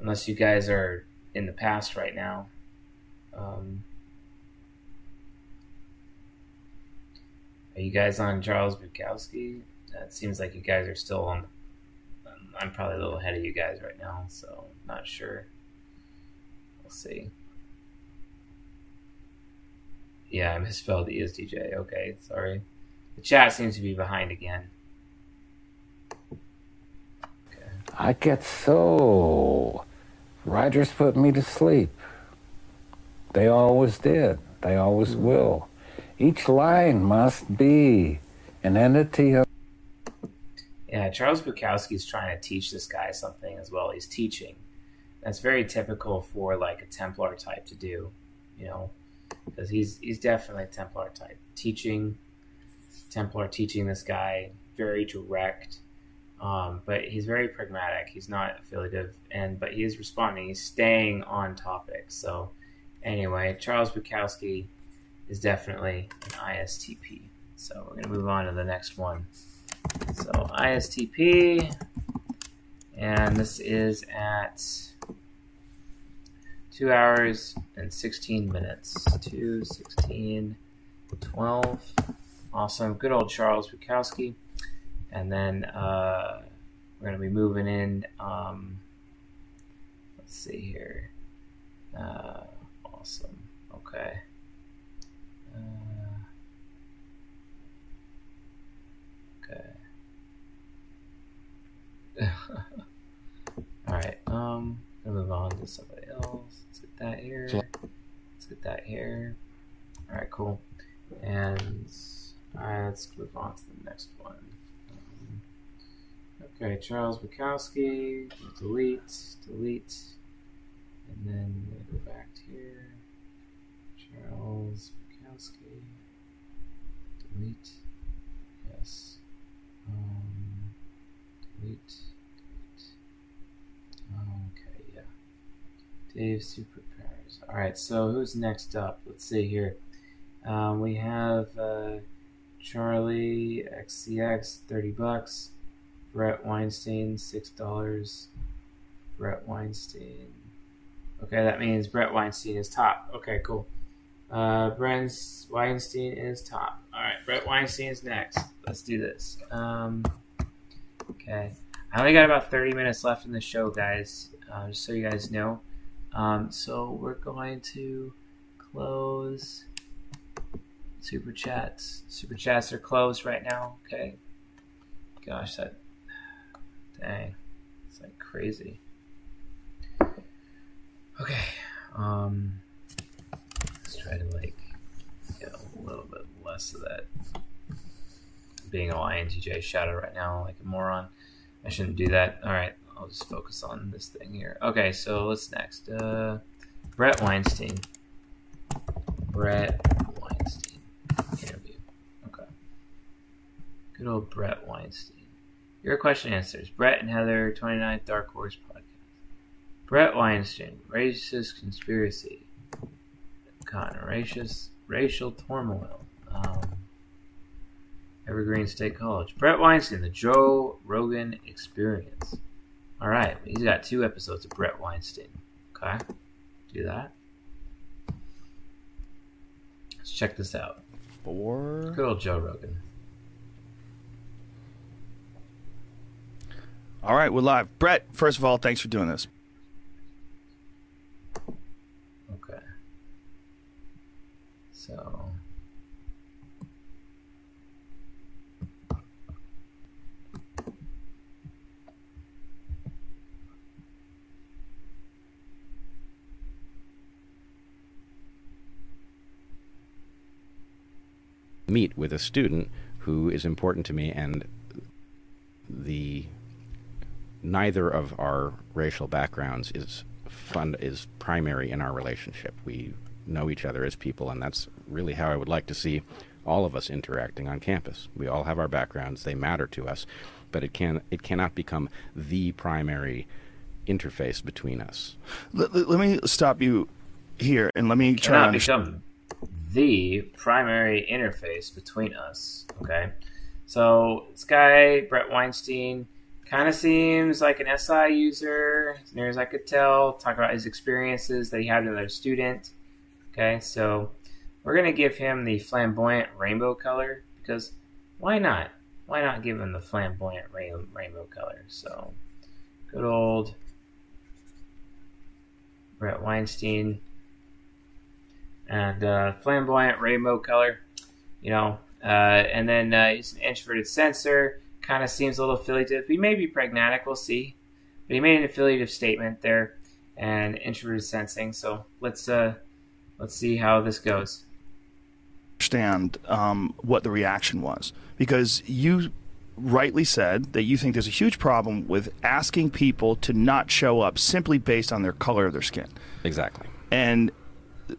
Speaker 2: Unless you guys are in the past right now. Um, are you guys on Charles Bukowski? It seems like you guys are still on. I'm probably a little ahead of you guys right now, so not sure. We'll see. Yeah, I misspelled ESTJ. Okay, sorry. The chat seems to be behind again.
Speaker 32: I get so. Writers put me to sleep. They always did. They always hmm. will. Each line must be an entity of.
Speaker 2: Yeah, Charles Bukowski is trying to teach this guy something as well. He's teaching. That's very typical for like a Templar type to do, you know, because he's he's definitely a Templar type. Teaching, Templar teaching this guy very direct, um, but he's very pragmatic. He's not affiliative, and but he is responding. He's staying on topic. So anyway, Charles Bukowski is definitely an ISTP. So we're gonna move on to the next one. So ISTP, and this is at two hours and 16 minutes. 2, 16, 12. Awesome. Good old Charles Bukowski. And then uh, we're going to be moving in. Um, let's see here. Uh, awesome. Okay. Uh, okay. *laughs* All right. Um, gonna move on to somebody else. Let's get that here. Let's get that here. All right, cool. And all right, let's move on to the next one. Um, okay, Charles Bukowski. Delete, delete, and then go back to here. Charles Bukowski. Delete. Delete. Okay, yeah. Dave Superpowers. All right, so who's next up? Let's see here. Um, we have uh, Charli XCX, thirty bucks. Bret Weinstein, six dollars. Bret Weinstein. Okay, that means Bret Weinstein is top. Okay, cool. Uh, Bret Weinstein is top. All right, Bret Weinstein is next. Let's do this. Um, okay. I only got about 30 minutes left in the show, guys, uh, just so you guys know. Um, so we're going to close super chats. Super chats are closed right now. Okay. Gosh, that dang, it's like crazy. Okay. Um, let's try to like get a little bit less of that being a INTJ shadow right now, like a moron. I shouldn't do that. All right, I'll just focus on this thing here. Okay, so what's next? Uh, Bret Weinstein. Bret Weinstein interview. Okay. Good old Bret Weinstein. Your question answers. Bret and Heather, 29th Dark Horse podcast. Bret Weinstein, racist conspiracy. Cotton, racist, racial turmoil. Um, Evergreen State College. Bret Weinstein, the Joe Rogan Experience. All right, he's got two episodes of Bret Weinstein. Okay, do that. Let's check this out.
Speaker 12: Four.
Speaker 2: Good old Joe Rogan.
Speaker 23: All right, we're live. Bret, first of all, thanks for doing this.
Speaker 2: Okay. So.
Speaker 34: Meet with a student who is important to me, and the neither of our racial backgrounds is fun is primary in our relationship. We know each other as people, and that's really how I would like to see all of us interacting on campus. We all have our backgrounds; they matter to us, but it can it cannot become the primary interface between us.
Speaker 23: Let, let, let me stop you here and let me try to
Speaker 2: cannot
Speaker 23: understand.
Speaker 2: become the primary interface between us. Okay, so this guy Bret Weinstein kind of seems like an SI user, as near as I could tell. Talk about his experiences that he had with another student. Okay, so we're gonna give him the flamboyant rainbow color because why not? Why not give him the flamboyant rain- rainbow color? So good old Bret Weinstein and uh, flamboyant rainbow color, you know. Uh, and then uh, he's an introverted sensor, kind of seems a little affiliative. He may be pragmatic, we'll see. But he made an affiliative statement there, and introverted sensing. So let's uh, let's see how this goes.
Speaker 23: understand um, what the reaction was because you rightly said that you think there's a huge problem with asking people to not show up simply based on their color of their skin.
Speaker 34: Exactly.
Speaker 23: And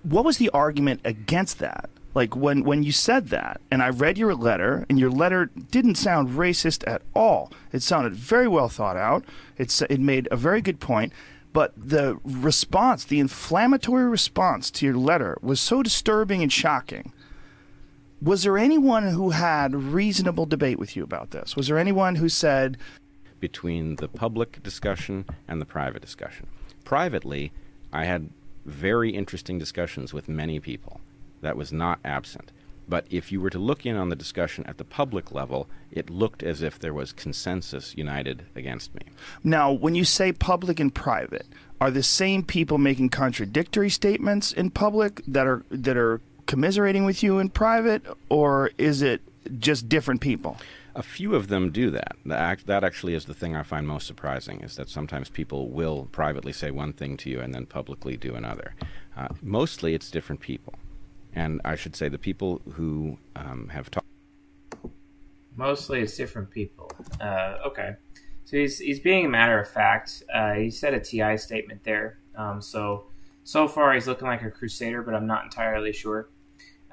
Speaker 23: what was the argument against that? Like when when you said that, and I read your letter, and your letter didn't sound racist at all. It sounded very well thought out. It's it made a very good point. But the response, the inflammatory response to your letter, was so disturbing and shocking. Was there anyone who had reasonable debate with you about this? Was there anyone who said,
Speaker 34: between the public discussion and the private discussion. Privately, I had very interesting discussions with many people. That was not absent. But if you were to look in on the discussion at the public level, it looked as if there was consensus united against me.
Speaker 23: Now, when you say public and private, are the same people making contradictory statements in public that are that are commiserating with you in private, or is it just different people?
Speaker 34: A few of them do that. That, act, that actually is the thing I find most surprising is that sometimes people will privately say one thing to you and then publicly do another. Uh, mostly it's different people. And I should say the people who um, have talked.
Speaker 2: Mostly it's different people. Uh, okay. So he's, he's being a matter of fact. Uh, he said a TI statement there. Um, so, so far he's looking like a crusader, but I'm not entirely sure.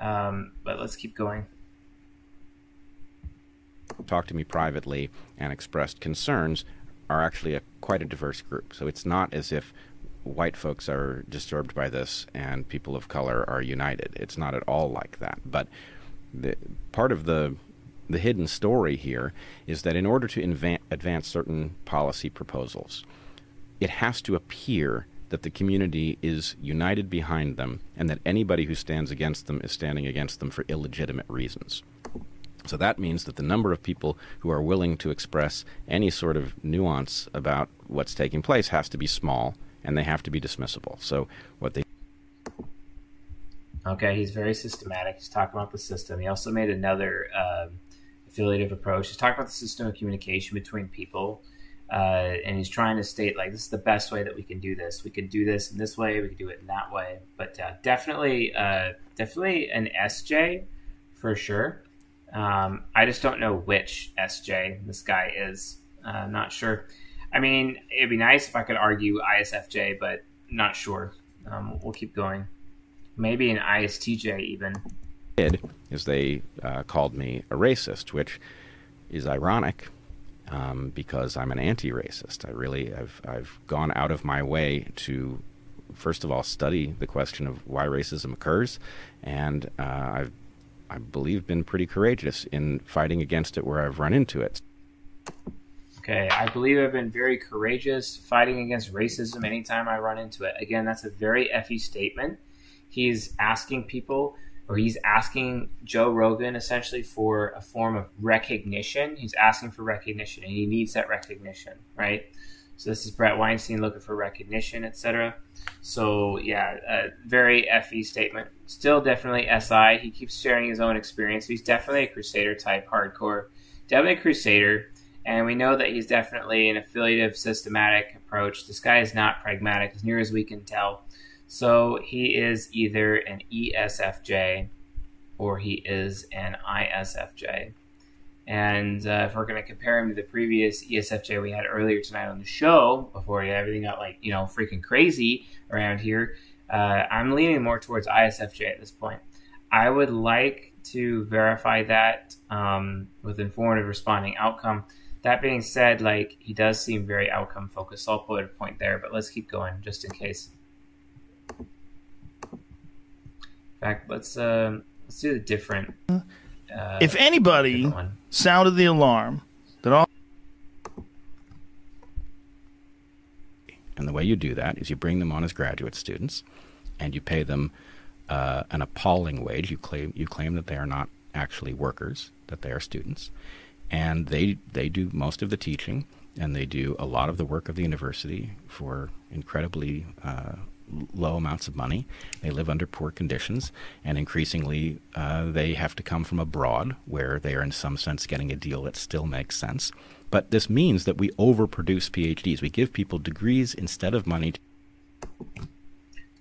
Speaker 2: Um, but let's keep going.
Speaker 34: Talked to me privately and expressed concerns are actually a quite a diverse group. So it's not as if white folks are disturbed by this and people of color are united. It's not at all like that. But the, part of the the hidden story here is that in order to inva- advance certain policy proposals, it has to appear that the community is united behind them and that anybody who stands against them is standing against them for illegitimate reasons. So that means that the number of people who are willing to express any sort of nuance about what's taking place has to be small and they have to be dismissible. So what they
Speaker 2: Okay, he's very systematic. He's talking about the system. He also made another um affiliative approach. He's talking about the system of communication between people, uh, and he's trying to state like this is the best way that we can do this. We can do this in this way. We can do it in that way. But uh, definitely, uh, definitely an SJ for sure. Um, I just don't know which SJ this guy is. Uh, not sure. I mean, it'd be nice if I could argue ISFJ, but not sure. Um, we'll keep going. Maybe an ISTJ even.
Speaker 34: did is they uh, called me a racist, which is ironic um, because I'm an anti-racist. I really I've I've gone out of my way to first of all study the question of why racism occurs, and uh, I've I believe been pretty courageous in fighting against it where I've run into it.
Speaker 2: Okay, I believe I've been very courageous fighting against racism anytime I run into it. Again, that's a very effy statement. He's asking people, or he's asking Joe Rogan essentially for a form of recognition. He's asking for recognition, and he needs that recognition, right? So this is Bret Weinstein looking for recognition, etc. So yeah, a very FE statement. Still definitely SI. He keeps sharing his own experience. He's definitely a Crusader type hardcore. Definitely a Crusader. And we know that he's definitely an affiliative systematic approach. This guy is not pragmatic as near as we can tell. So he is either an ESFJ or he is an ISFJ. And uh, if we're going to compare him to the previous ESFJ we had earlier tonight on the show, before everything got like you know freaking crazy around here, uh, I'm leaning more towards ISFJ at this point. I would like to verify that um, with informative responding outcome. That being said, like he does seem very outcome focused. So I'll put a point there, but let's keep going just in case. In fact, let's uh, let's do the different. Uh,
Speaker 23: if anybody
Speaker 2: different.
Speaker 23: Sounded the alarm that all
Speaker 34: And the way you do that is you bring them on as graduate students, and you pay them uh, an appalling wage. You claim you claim that they are not actually workers, that they are students, and they they do most of the teaching, and they do a lot of the work of the university for incredibly uh, low amounts of money. They live under poor conditions, and increasingly uh, they have to come from abroad, where they are in some sense getting a deal that still makes sense. But this means that we overproduce PhDs. We give people degrees instead of money.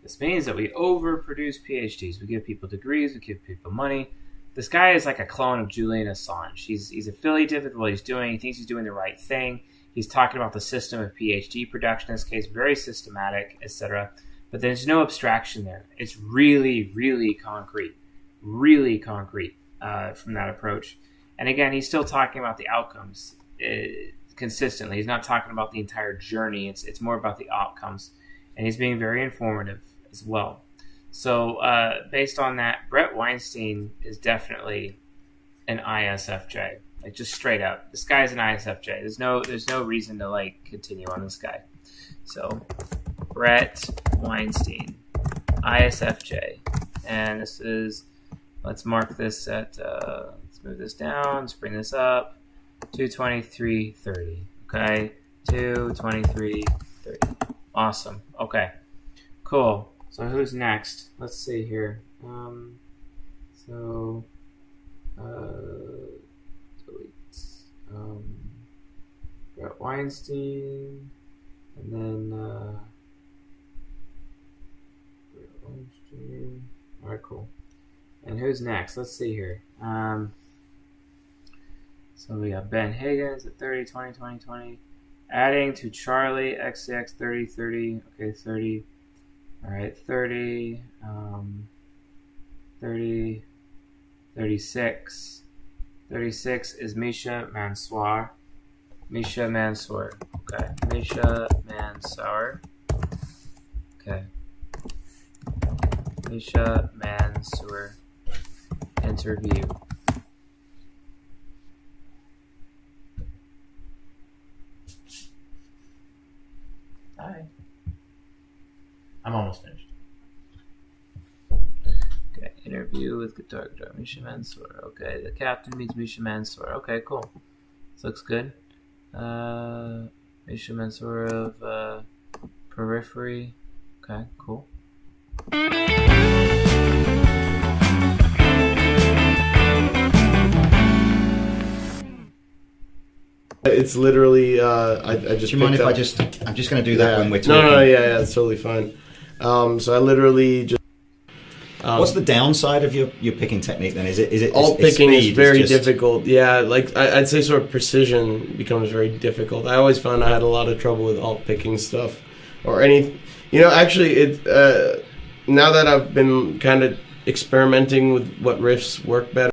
Speaker 2: This means that we overproduce PhDs. We give people degrees, we give people money. This guy is like a clone of Julian Assange. He's he's affiliated with what he's doing. He thinks he's doing the right thing. He's talking about the system of PhD production in this case, very systematic, etc. But there's no abstraction there. It's really, really concrete, really concrete uh, from that approach. And again, he's still talking about the outcomes uh, consistently. He's not talking about the entire journey. It's it's more about the outcomes, and he's being very informative as well. So uh, based on that, Bret Weinstein is definitely an ISFJ, like just straight up. This guy's an ISFJ. There's no there's no reason to like continue on this guy. So Bret Weinstein, ISFJ, and this is let's mark this at uh, let's move this down, let's bring this up. 223.30. Okay, 223.30. Awesome. Okay, cool. So who's next? Let's see here. Um, so uh, delete. Um, Bret Weinstein, and then uh. All right, cool. And who's next? Let's see here. Um, so we got Ben Higgins at 30, 20, 20, 20. Adding to Charli, XCX 30, 30. Okay, 30. All right, 30. Um, 30. 36. 36 is Misha Mansour. Misha Mansour. Okay, Misha Mansour. Okay. Misha Mansour. Interview. Hi. I'm almost finished. Okay, interview with guitar guitar Misha Mansour. Okay, the captain meets Misha Mansour. Okay, cool. This looks good. Uh, Misha Mansour of uh, Periphery. Okay, cool.
Speaker 35: It's literally. Uh, I, I just.
Speaker 36: Do you mind if I just? I'm just going to do that
Speaker 35: Yeah.
Speaker 36: when we're
Speaker 35: No,
Speaker 36: talking.
Speaker 35: no, no, yeah, yeah, it's totally fine. Um, so I literally just. Um,
Speaker 36: What's the downside of your, your picking technique then? Is it is it
Speaker 35: alt picking is very
Speaker 36: just-
Speaker 35: difficult. Yeah, like I, I'd say, sort of precision becomes very difficult. I always found I had a lot of trouble with alt picking stuff, or any. You know, actually, it. Uh, now that I've been kind of experimenting with what riffs work better.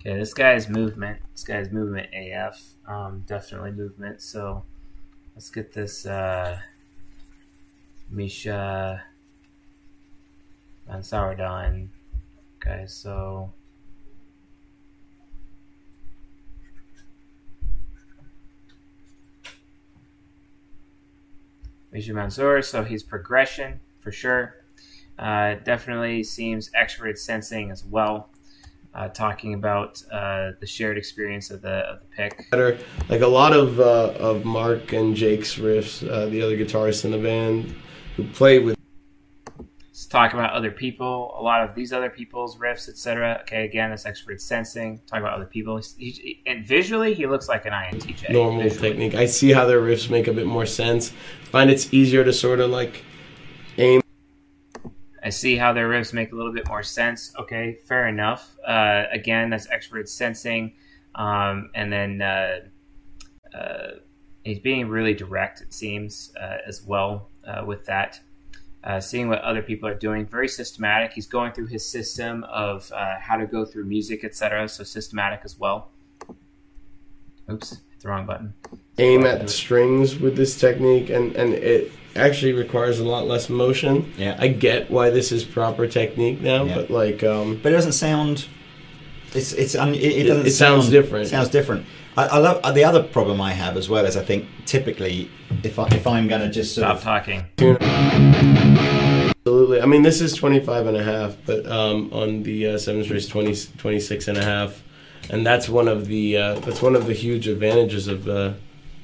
Speaker 2: Okay, this guy's movement. This guy's movement AF. Um, definitely movement. So let's get this uh, Misha Mansour done. Okay, so Misha Mansour. So he's progression for sure. Uh, definitely seems extroverted sensing as well uh, talking about uh, the shared experience of the of the pick.
Speaker 35: better. Like a lot of uh, of Mark and Jake's riffs, uh, the other guitarists in the band who play with.
Speaker 2: Let's talk about other people. A lot of these other people's riffs, etc. Okay, again, that's expert sensing. Talk about other people. He's, he, and visually, he looks like an INTJ.
Speaker 35: normal
Speaker 2: visually.
Speaker 35: technique. I see how their riffs make a bit more sense. Find it's easier to sort of like.
Speaker 2: I see how their riffs make a little bit more sense. Okay, fair enough. Uh, again, that's expert sensing. Um, and then uh, uh, he's being really direct, it seems, uh, as well uh, with that. Uh, seeing what other people are doing, very systematic. He's going through his system of how to go through music, etc. So systematic as well. Oops, the wrong button.
Speaker 35: Aim at the strings with this technique, and and it actually requires a lot less motion.
Speaker 36: Yeah.
Speaker 35: I get why this is proper technique now,
Speaker 36: Yeah.
Speaker 35: but like, um,
Speaker 36: But it doesn't sound. It's it's un, it, it
Speaker 35: It-
Speaker 36: doesn't
Speaker 35: it sounds
Speaker 36: sound-
Speaker 35: different.
Speaker 36: Sounds different. I, I love uh, the other problem I have as well is I think typically if I if I'm going to just sort
Speaker 2: Stop
Speaker 36: of
Speaker 2: talking.
Speaker 35: Absolutely. I mean, this is 25 and a half, but um, on the uh, seven strings, 20, 26 and a half. And that's one of the uh, that's one of the huge advantages of uh,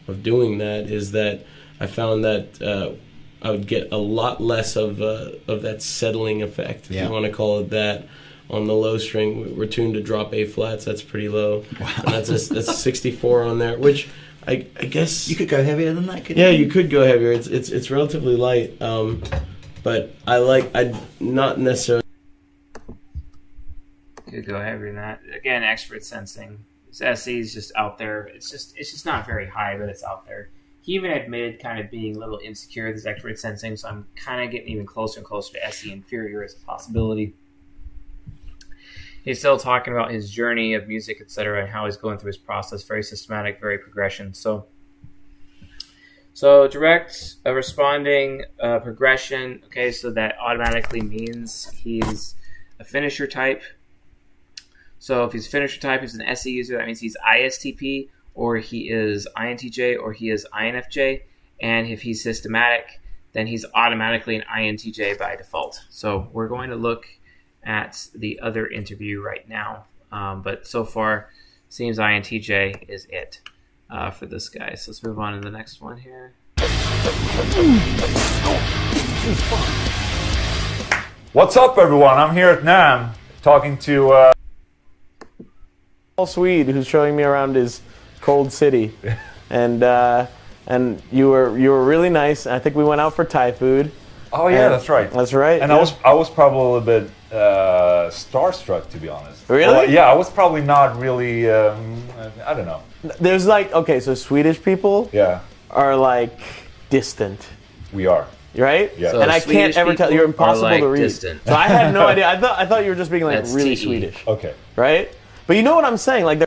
Speaker 35: of doing that is that I found that uh, I would get a lot less of uh, of that settling effect, if
Speaker 36: Yeah.
Speaker 35: you want to call it that. On the low string, we're tuned to drop A flats. That's pretty low. And that's a, that's 64 on there, which I, I guess
Speaker 36: you could go heavier than that. Could
Speaker 35: yeah, you could go heavier. It's it's it's relatively light, um, but I like I not necessarily.
Speaker 2: Could go heavier than that. Again, expert sensing. This SE is just out there. It's just it's just not very high, but it's out there. He even admitted kind of being a little insecure with his expert sensing, so I'm kind of getting even closer and closer to SE inferior as a possibility. He's still talking about his journey of music, etc., and how he's going through his process. Very systematic, very progression. So, so direct uh, responding uh, progression. Okay, so that automatically means he's a finisher type. So if he's finisher type, he's an SE user. That means he's ISTP, or he is INTJ, or he is INFJ. And if he's systematic, then he's automatically an INTJ by default. So we're going to look at the other interview right now. Um, but so far, seems INTJ is it uh, for this guy. So let's move on to the next one here.
Speaker 37: What's up, everyone? I'm here at NAMM talking to. Uh...
Speaker 38: Paul Swede, who's showing me around his cold city, *laughs* and uh, and you were you were really nice. I think we went out for Thai food.
Speaker 37: Oh yeah, that's right.
Speaker 38: That's right.
Speaker 37: And
Speaker 38: yeah.
Speaker 37: I was I was probably a little bit uh, starstruck, to be honest.
Speaker 38: Really?
Speaker 37: Well, yeah, I was probably not really. Um, I don't know.
Speaker 38: There's like okay, so Swedish people
Speaker 37: Yeah,
Speaker 38: are like distant,
Speaker 37: we are.
Speaker 38: right?
Speaker 37: Yeah. So
Speaker 38: and I can't ever tell. You're
Speaker 2: are,
Speaker 38: impossible
Speaker 2: like,
Speaker 38: to read.
Speaker 2: distant.
Speaker 38: So I had no *laughs* idea. I thought I thought you were just being like
Speaker 2: That's
Speaker 38: really
Speaker 2: TE.
Speaker 38: Swedish,
Speaker 37: Okay.
Speaker 38: right? But you know what I'm saying? Like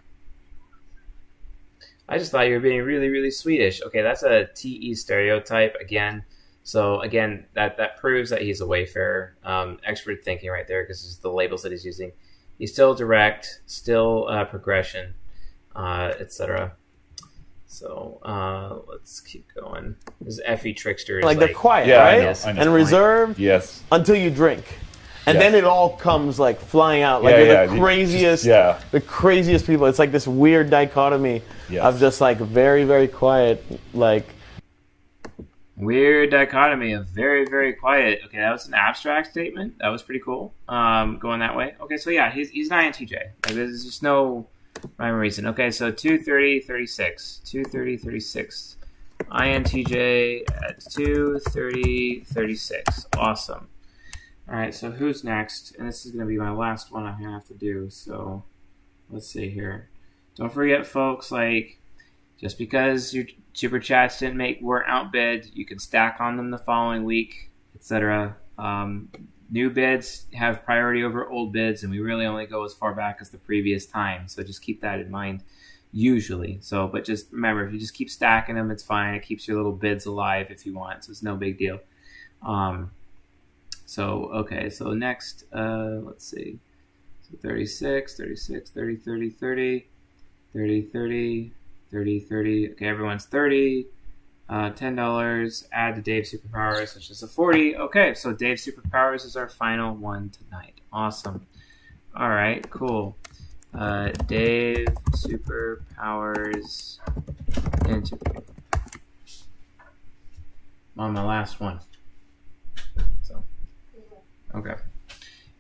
Speaker 2: I just thought you were being really, really Swedish. Okay, that's a TE stereotype again. So again, that that proves that he's a wayfarer. Um, expert thinking right there because it's the labels that he's using. He's still direct, still uh, progression, uh, etc. So uh, let's keep going. This Effie trickster is
Speaker 38: like
Speaker 2: like,
Speaker 38: they're quiet,
Speaker 37: Yeah, I
Speaker 38: right?
Speaker 37: know, I know.
Speaker 38: And reserved
Speaker 37: Yes.
Speaker 38: until you drink. And
Speaker 37: Yes.
Speaker 38: then it all comes like flying out. Like
Speaker 37: Yeah,
Speaker 38: you're
Speaker 37: yeah,
Speaker 38: the
Speaker 37: you-
Speaker 38: craziest,
Speaker 37: yeah.
Speaker 38: the craziest people. It's like this weird dichotomy
Speaker 37: Yes.
Speaker 38: of just like very, very quiet, like
Speaker 2: Weird dichotomy of very, very quiet. Okay, that was an abstract statement. That was pretty cool. Um, going that way. Okay, so yeah, he's, he's an INTJ. Like, there's just no rhyme or reason. Okay, so 230, 36. 230, 36. INTJ at 230, 36. Awesome. All right, so who's next? And this is going to be my last one I have to do. So let's see here. Don't forget, folks, like, just because your super chats didn't make weren't outbid, you can stack on them the following week, etc. Um, new bids have priority over old bids, and we really only go as far back as the previous time. So just keep that in mind. Usually, so but just remember, if you just keep stacking them, it's fine. It keeps your little bids alive if you want, so it's no big deal. Um, so okay, so next, uh, let's see. So 36, 36, 30, 30, 30, 30, 30, 30, 30. Okay, everyone's 30. Uh, $10. Add to Dave Superpowers, which is a 40. Okay, so Dave Superpowers is our final one tonight. Awesome. All right, cool. Uh, Dave Superpowers interview. On my last one. So, okay.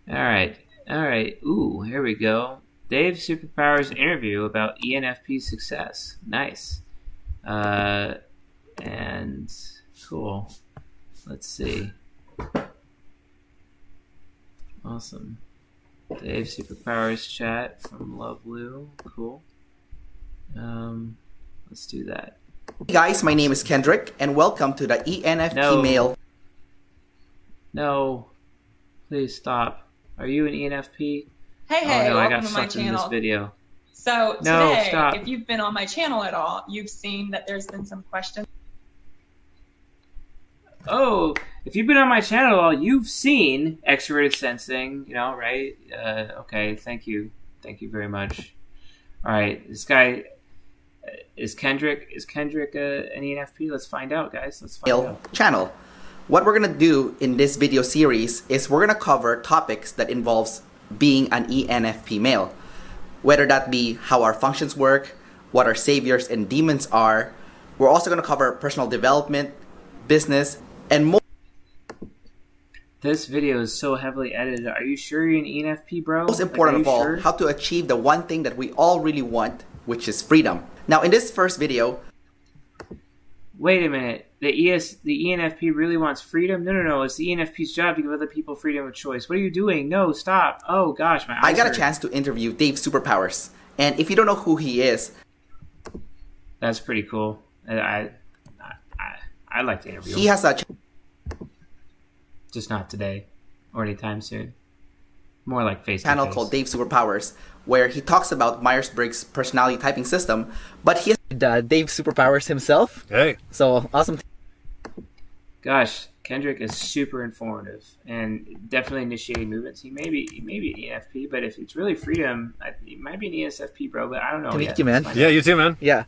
Speaker 2: All right. All right. Ooh, here we go. Dave Superpowers interview about ENFP success. Nice. Uh, and cool. Let's see. Awesome. Dave Superpowers chat from Love Blue. Cool. Um, let's do that.
Speaker 39: Hey guys, my name is Kendrick, and welcome to the ENFP
Speaker 2: No.
Speaker 39: Mail.
Speaker 2: No, please stop. Are you an ENFP?
Speaker 40: Hey,
Speaker 2: oh,
Speaker 40: hey,
Speaker 2: no, I got
Speaker 40: to my
Speaker 2: sucked into this video.
Speaker 40: So
Speaker 2: No,
Speaker 40: today,
Speaker 2: stop.
Speaker 40: if you've been on my channel at all, you've seen that there's been some questions.
Speaker 2: Oh, if you've been on my channel, at all, you've seen extroverted sensing. You know, right? Uh, okay, thank you, thank you very much. All right, this guy uh, is Kendrick. Is Kendrick uh, an ENFP? Let's find out, guys. Let's find
Speaker 39: Mail
Speaker 2: out.
Speaker 39: channel. What we're gonna do in this video series is we're gonna cover topics that involves being an ENFP male, whether that be how our functions work, what our saviors and demons are. We're also gonna cover personal development, business, and more.
Speaker 2: This video is so heavily edited. Are you sure you're an ENFP, bro?
Speaker 39: Most important
Speaker 2: are
Speaker 39: of all,
Speaker 2: sure?
Speaker 39: how to achieve the one thing that we all really want, which is freedom. Now, in this first video,
Speaker 2: Wait a minute. The ES, the ENFP really wants freedom? No, no, no. It's the ENFP's job to give other people freedom of choice. What are you doing? No, stop. Oh gosh, my eyes
Speaker 39: I got a chance to interview Dave Superpowers. And if you don't know who he is,
Speaker 2: That's pretty cool. I, I, I, I like to interview.
Speaker 39: he
Speaker 2: him.
Speaker 39: has a ch-
Speaker 2: just not today or anytime soon. More like face to
Speaker 39: channel called Dave Superpowers, where he talks about Myers Briggs personality typing system, but he has uh, Dave Superpowers himself.
Speaker 41: Hey.
Speaker 39: So awesome.
Speaker 2: Gosh, Kendrick is super informative and definitely initiating movements. He may be, he may be an ENFP, but if it's really freedom, I, he might be an ESFP, bro. But I don't know.
Speaker 39: To meet
Speaker 2: yet.
Speaker 39: you, man.
Speaker 2: Let's find out.
Speaker 41: too, man.
Speaker 39: Yeah.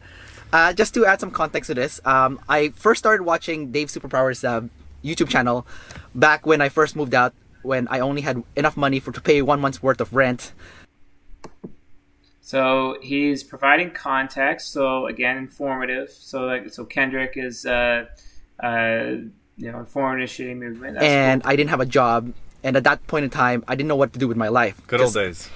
Speaker 39: Uh, just to add some context to this, um, I first started watching Dave Superpowers' uh, YouTube channel back when I first moved out, when I only had enough money for to pay one month's worth of rent.
Speaker 2: So he's providing context. So again, informative. So like, so Kendrick is, uh, uh, you know, foreign initiating movement. That's
Speaker 39: and
Speaker 2: cool.
Speaker 39: I didn't have a job. And at that point in time, I didn't know what to do with my life.
Speaker 41: Good old days.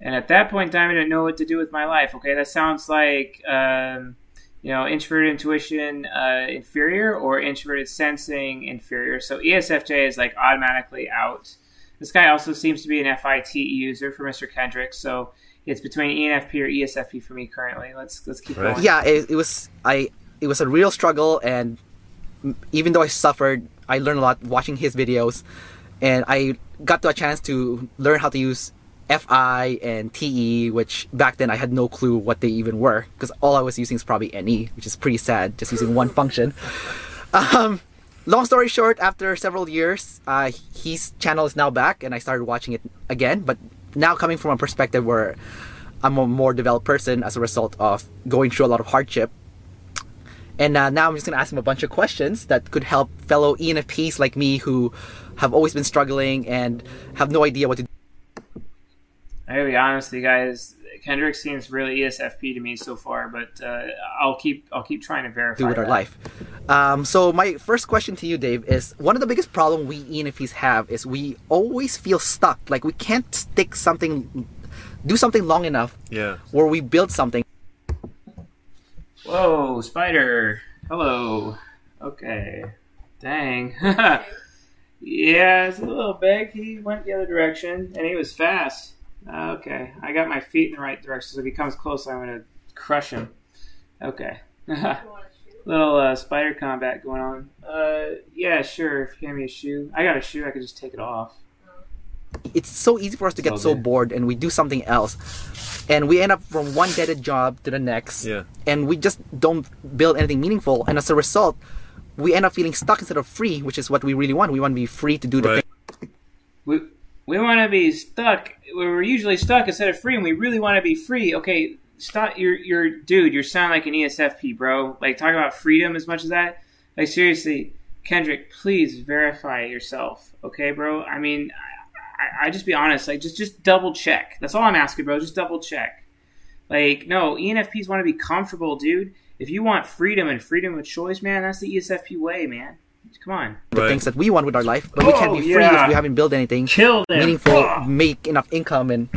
Speaker 2: And at that point in time, I didn't know what to do with my life. Okay, that sounds like, um, you know, introverted intuition uh, inferior or introverted sensing inferior. So ESFJ is like automatically out. This guy also seems to be an FIT user for Mr. Kendrick. So it's between ENFP or ESFP for me currently. Let's let's keep going.
Speaker 39: Yeah, it, it was I. It was a real struggle, and even though I suffered, I learned a lot watching his videos, and I got to a chance to learn how to use FI and TE, which back then I had no clue what they even were, because all I was using is probably NE, which is pretty sad, just using one function. *laughs* Um, long story short, after several years, uh, his channel is now back, and I started watching it again. But now coming from a perspective where I'm a more developed person as a result of going through a lot of hardship. And uh, now I'm just gonna ask him a bunch of questions that could help fellow ENFPs like me who have always been struggling and have no idea what to do.
Speaker 2: I gotta be honest with you guys. Kendrick seems really ESFP to me so far, but uh, I'll keep I'll keep trying to verify.
Speaker 39: do with our life. Um, so my first question to you, Dave, is one of the biggest problem we ENFPs have is we always feel stuck. Like we can't stick something, do something long enough
Speaker 41: Yeah.
Speaker 39: where we build something.
Speaker 2: Whoa, spider! Hello. Okay. Dang. *laughs* yeah, it's a little big. He went the other direction, and he was fast. Okay, I got my feet in the right direction, so if he comes close, I'm gonna crush him. Okay. *laughs* Little uh, spider combat going on. Uh, yeah, sure. If you hand me a shoe, I got a shoe. I could just take it off.
Speaker 39: It's so easy for us to get
Speaker 2: all
Speaker 39: so bored, and we do something else, and we end up from one dead job to the next.
Speaker 41: Yeah.
Speaker 39: And we just don't build anything meaningful, and as a result, we end up feeling stuck instead of free, which is what we really want. We want to be free to do the
Speaker 41: Right.
Speaker 39: thing.
Speaker 2: We we want to be stuck. We're usually stuck instead of free, and we really want to be free. Okay, stop. You're you're dude. You sound like an ESFP, bro. Like talk about freedom as much as that. Like seriously, Kendrick, please verify yourself. Okay, bro. I mean, I, I, I just be honest. Like just just double check. That's all I'm asking, bro. Just double check. Like no, ENFPs want to be comfortable, dude. If you want freedom and freedom of choice, man, that's the ESFP way, man. Come on.
Speaker 39: the things that we want with our life, but we can't be
Speaker 2: Oh,
Speaker 39: free
Speaker 2: yeah.
Speaker 39: if we haven't built anything
Speaker 2: Kill them.
Speaker 39: meaningful,
Speaker 2: Ugh.
Speaker 39: make enough income, and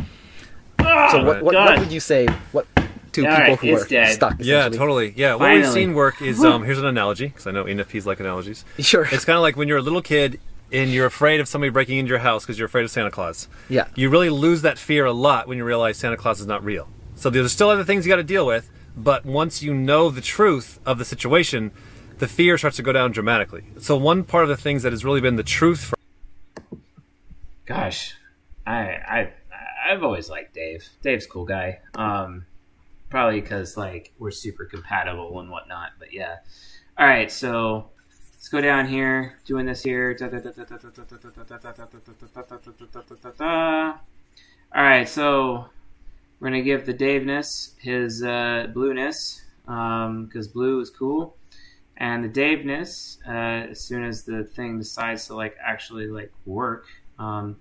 Speaker 2: Oh,
Speaker 39: so what, what, what would you say? What to
Speaker 2: All
Speaker 39: people
Speaker 2: right,
Speaker 39: who
Speaker 2: it's
Speaker 39: are
Speaker 2: dead.
Speaker 39: stuck?
Speaker 41: Yeah, totally. Yeah, what we've seen work is um. Here's an analogy because I know ENFPs like analogies.
Speaker 39: Sure.
Speaker 41: It's kind of like when you're a little kid and you're afraid of somebody breaking into your house because you're afraid of Santa Claus.
Speaker 39: Yeah.
Speaker 41: You really lose that fear a lot when you realize Santa Claus is not real. So there's still other things you got to deal with, but once you know the truth of the situation, the fear starts to go down dramatically. So one part of the things that has really been the truth for
Speaker 2: Gosh, I I I've always liked Dave. Dave's a cool guy. Um, probably because like we're super compatible and whatnot. But yeah. All right, so let's go down here, doing this here. All right, so we're gonna give the Daveness his uh, blueness because blue is cool, and the Daveness uh, as soon as the thing decides to like actually like work. Um,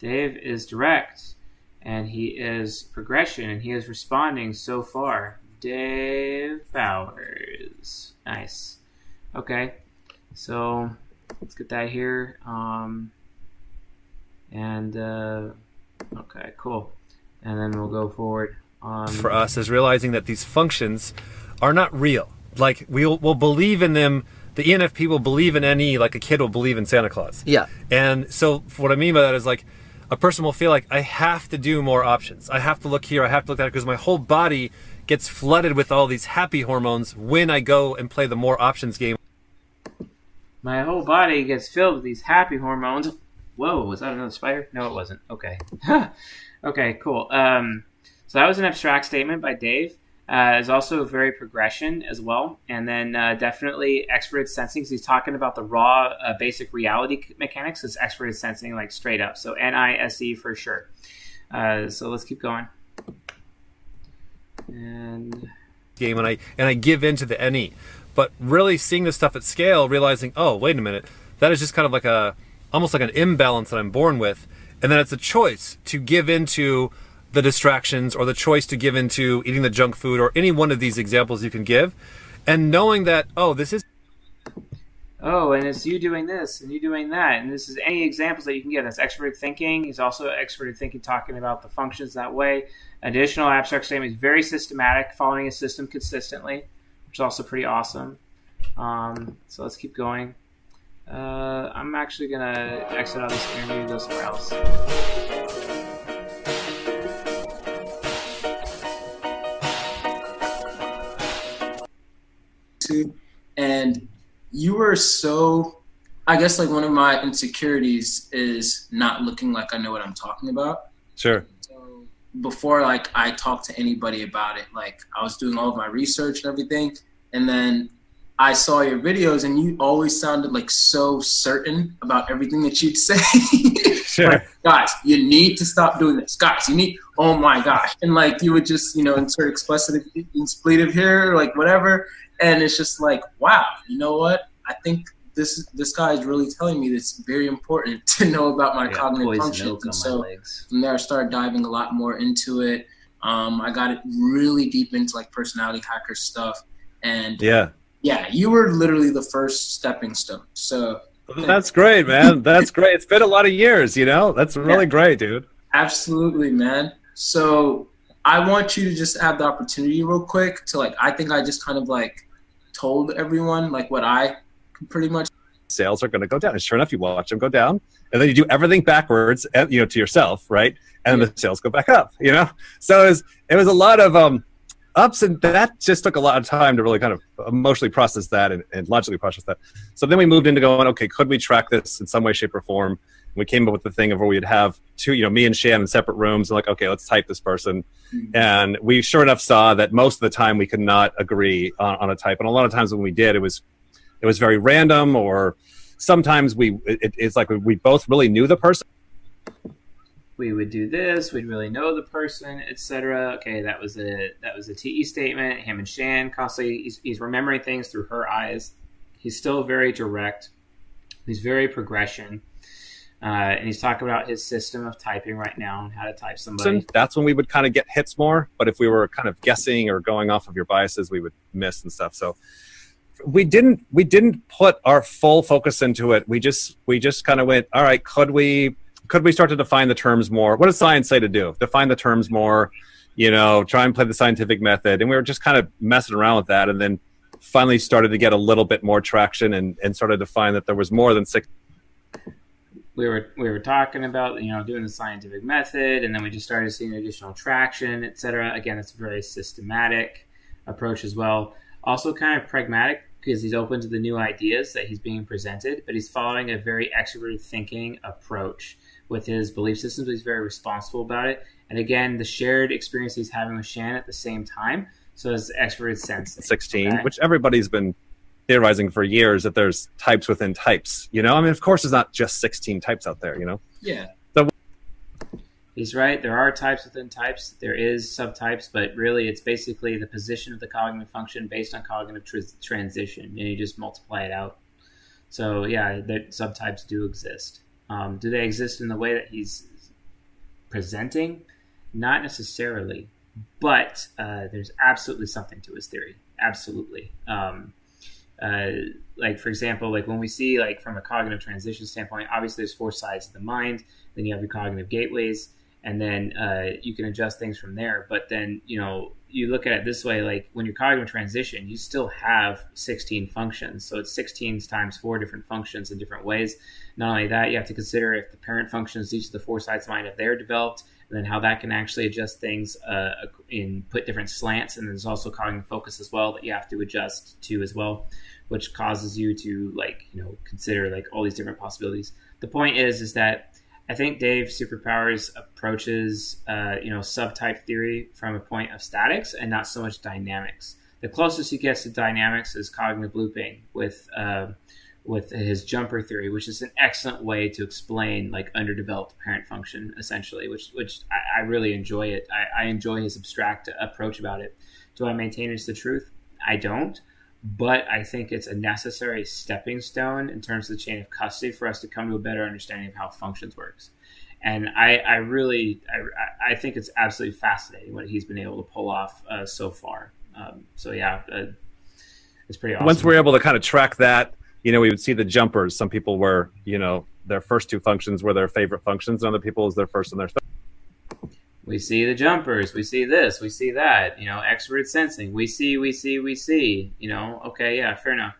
Speaker 2: Dave is direct and he is progression and he is responding so far. Dave Bowers. Nice. Okay. So let's get that here. Um, and uh, okay, cool. And then we'll go forward. Um,
Speaker 41: for us is realizing that these functions are not real. Like we'll we'll believe in them. The ENFP will believe in NE like a kid will believe in Santa Claus.
Speaker 39: Yeah.
Speaker 41: And so what I mean by that is like a person will feel like I have to do more options. I have to look here. I have to look there because my whole body gets flooded with all these happy hormones when I go and play the more options game.
Speaker 2: My whole body gets filled with these happy hormones. Whoa, was that another spider? No, it wasn't. Okay. *laughs* okay, cool. Um, so that was an abstract statement by Dave. Uh, is also very progression as well, and then uh, definitely extroverted sensing. 'cause he's talking about the raw uh, basic reality mechanics. Is extroverted sensing like straight up? So N I S E for sure. Uh, so let's keep going. And
Speaker 41: game and I and I give in to the NE. But really seeing this stuff at scale, realizing, oh, wait a minute, that is just kind of like a almost like an imbalance that I'm born with. And then it's a choice to give into the distractions or the choice to give into eating the junk food or any one of these examples you can give. And knowing that, oh, this is
Speaker 2: oh, and it's you doing this and you doing that, and this is any examples that you can give. That's extroverted thinking. He's also extroverted thinking, talking about the functions that way. Additional abstract statement. is very systematic, following a system consistently, which is also pretty awesome. Um, so let's keep going. Uh, I'm actually gonna exit out of this interview and go somewhere else.
Speaker 42: and you were so i guess like one of my insecurities is not looking like i know what i'm talking about
Speaker 41: sure
Speaker 42: before like i talked to anybody about it like i was doing all of my research and everything and then i saw your videos and you always sounded like so certain about everything that you'd say. *laughs*
Speaker 41: Sure.
Speaker 42: Guys you need to stop doing this. Guys you need oh my gosh. And like you would just you know insert expletive expletive here like whatever and it's just like wow you know what? I think this this guy is really telling me that it's very important *laughs* to know about my
Speaker 2: Yeah,
Speaker 42: cognitive
Speaker 2: poison
Speaker 42: functions and so from there i started diving a lot more into it um, i got it really deep into like personality hacker stuff and
Speaker 41: Yeah.
Speaker 42: yeah you were literally the first stepping stone so
Speaker 41: That's great, man. *laughs* That's great. It's been a lot of years, you know? That's really great, dude.
Speaker 42: Absolutely, man. So I want you to just have the opportunity real quick to like I think I just kind of like told everyone like what I pretty much
Speaker 41: sales are going to go down. And sure enough, you watch them go down, and then you do everything backwards, uh, you know, to yourself, right? And then the sales go back up, you know. So it was it was a lot of um, ups, and that just took a lot of time to really kind of emotionally process that and, and logically process that. So then we moved into going, okay, could we track this in some way, shape, or form? And we came up with the thing of where we'd have two, you know, me and Shan in separate rooms, and like, okay, let's type this person. And we sure enough saw that most of the time we could not agree on, on a type, and a lot of times when we did, it was it was very random or sometimes we it, it's like we both really knew the person
Speaker 2: we would do this. We'd really know the person, etc. Okay, that was a that was a TE statement. Him and Shan constantly he's, he's remembering things through her eyes. He's still very direct. He's very progression, uh, and he's talking about his system of typing right now and how to type somebody.
Speaker 41: that's when we would kind of get hits more but if we were kind of guessing or going off of your biases we would miss and stuff so we didn't we didn't put our full focus into it we just we just kind of went all right could we could we start to define the terms more what does science say to do define the terms more you know try and play the scientific method and we were just kind of messing around with that and then finally started to get a little bit more traction and, and started to find that there was more than six
Speaker 2: we were we were talking about you know doing the scientific method, and then we just started seeing additional traction, etc. Again, it's a very systematic approach as well. Also, kind of pragmatic because he's open to the new ideas that he's being presented, but he's following a very extroverted thinking approach with his belief systems. He's very responsible about it, and again, the shared experience he's having with Shan at the same time. So it's extroverted sense.
Speaker 41: 16, which everybody's been theorizing for years that there's types within types. You know, I mean, of course, there's not just 16 types out there. You know.
Speaker 2: Yeah. He's right. There are types within types. There is subtypes, but really, it's basically the position of the cognitive function based on cognitive tr- transition, and you just multiply it out. So yeah, the subtypes do exist. Um, do they exist in the way that he's presenting? Not necessarily, but uh, there's absolutely something to his theory. Absolutely. Um, uh, like for example, like when we see like from a cognitive transition standpoint, obviously there's four sides of the mind. Then you have your cognitive gateways, and then uh, you can adjust things from there. But then you know you look at it this way: like when you're cognitive transition, you still have 16 functions. So it's 16 times four different functions in different ways. Not only that, you have to consider if the parent functions, each of the four sides of mind, if they're developed, and then how that can actually adjust things uh, in put different slants. And there's also cognitive focus as well that you have to adjust to as well, which causes you to like you know consider like all these different possibilities. The point is is that I think Dave Superpowers approaches uh, you know subtype theory from a point of statics and not so much dynamics. The closest he gets to dynamics is cognitive looping with uh, with his jumper theory, which is an excellent way to explain like underdeveloped parent function, essentially. Which which I, I really enjoy it. I, I enjoy his abstract approach about it. Do I maintain it's the truth? I don't but I think it's a necessary stepping stone in terms of the chain of custody for us to come to a better understanding of how functions works. And I, I really, I, I think it's absolutely fascinating what he's been able to pull off uh, so far. Um, so yeah, uh, it's pretty awesome.
Speaker 41: once we're able to kind of track that, you know, we would see the jumpers. Some people were, you know, their first two functions were their favorite functions, and other people is their first and their third.
Speaker 2: We see the jumpers, we see this, we see that, you know, extroverted sensing, we see, we see, we see, you know, okay, yeah, fair enough.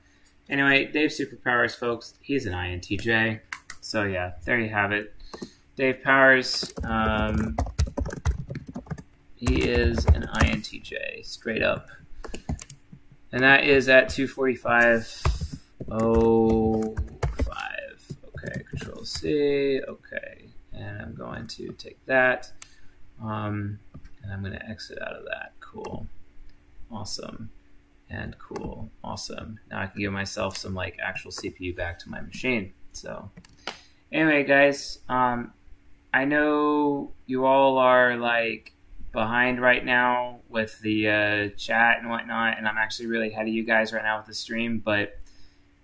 Speaker 2: Anyway, Dave Superpowers, folks, he's an INTJ. So yeah, there you have it. Dave Powers, um, he is an INTJ, straight up. And that is at 245.05. Okay, Control C, okay. And I'm going to take that. Um, and I'm going to exit out of that. Cool. Awesome. And cool. Awesome. Now I can give myself some like actual CPU back to my machine. So anyway, guys, um, I know you all are like behind right now with the uh, chat and whatnot, and I'm actually really ahead of you guys right now with the stream. But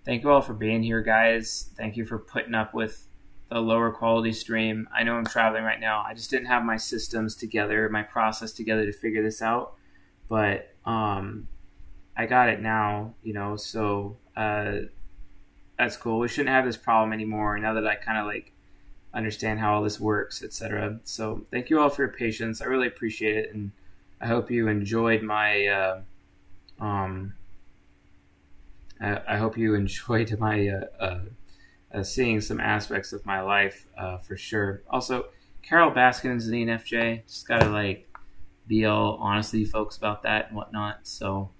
Speaker 2: thank you all for being here, guys. Thank you for putting up with a lower quality stream. I know I'm traveling right now. I just didn't have my systems together, my process together to figure this out. But um, I got it now, you know, so uh, that's cool. We shouldn't have this problem anymore now that I kind of like understand how all this works, etc. So thank you all for your patience. I really appreciate it, and I hope you enjoyed my. Uh, um, I, I hope you *laughs* enjoyed my uh, uh, seeing some aspects of my life uh, for sure. Also, Carole Baskin's an ENFJ. Just gotta like be all honest with you folks about that and whatnot. So,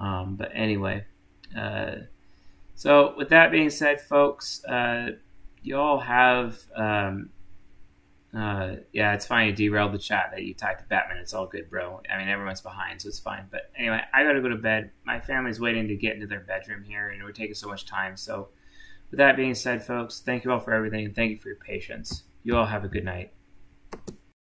Speaker 2: um, but anyway, uh, so with that being said, folks, uh, you all have. Um, uh, yeah, it's fine. You derailed the chat that you typed Batman. It's all good, bro. I mean, everyone's behind, so it's fine. But anyway, I gotta go to bed. My family's waiting to get into their bedroom here, and we're taking so much time. So, with that being said, folks, thank you all for everything, and thank you for your patience. You all have a good night.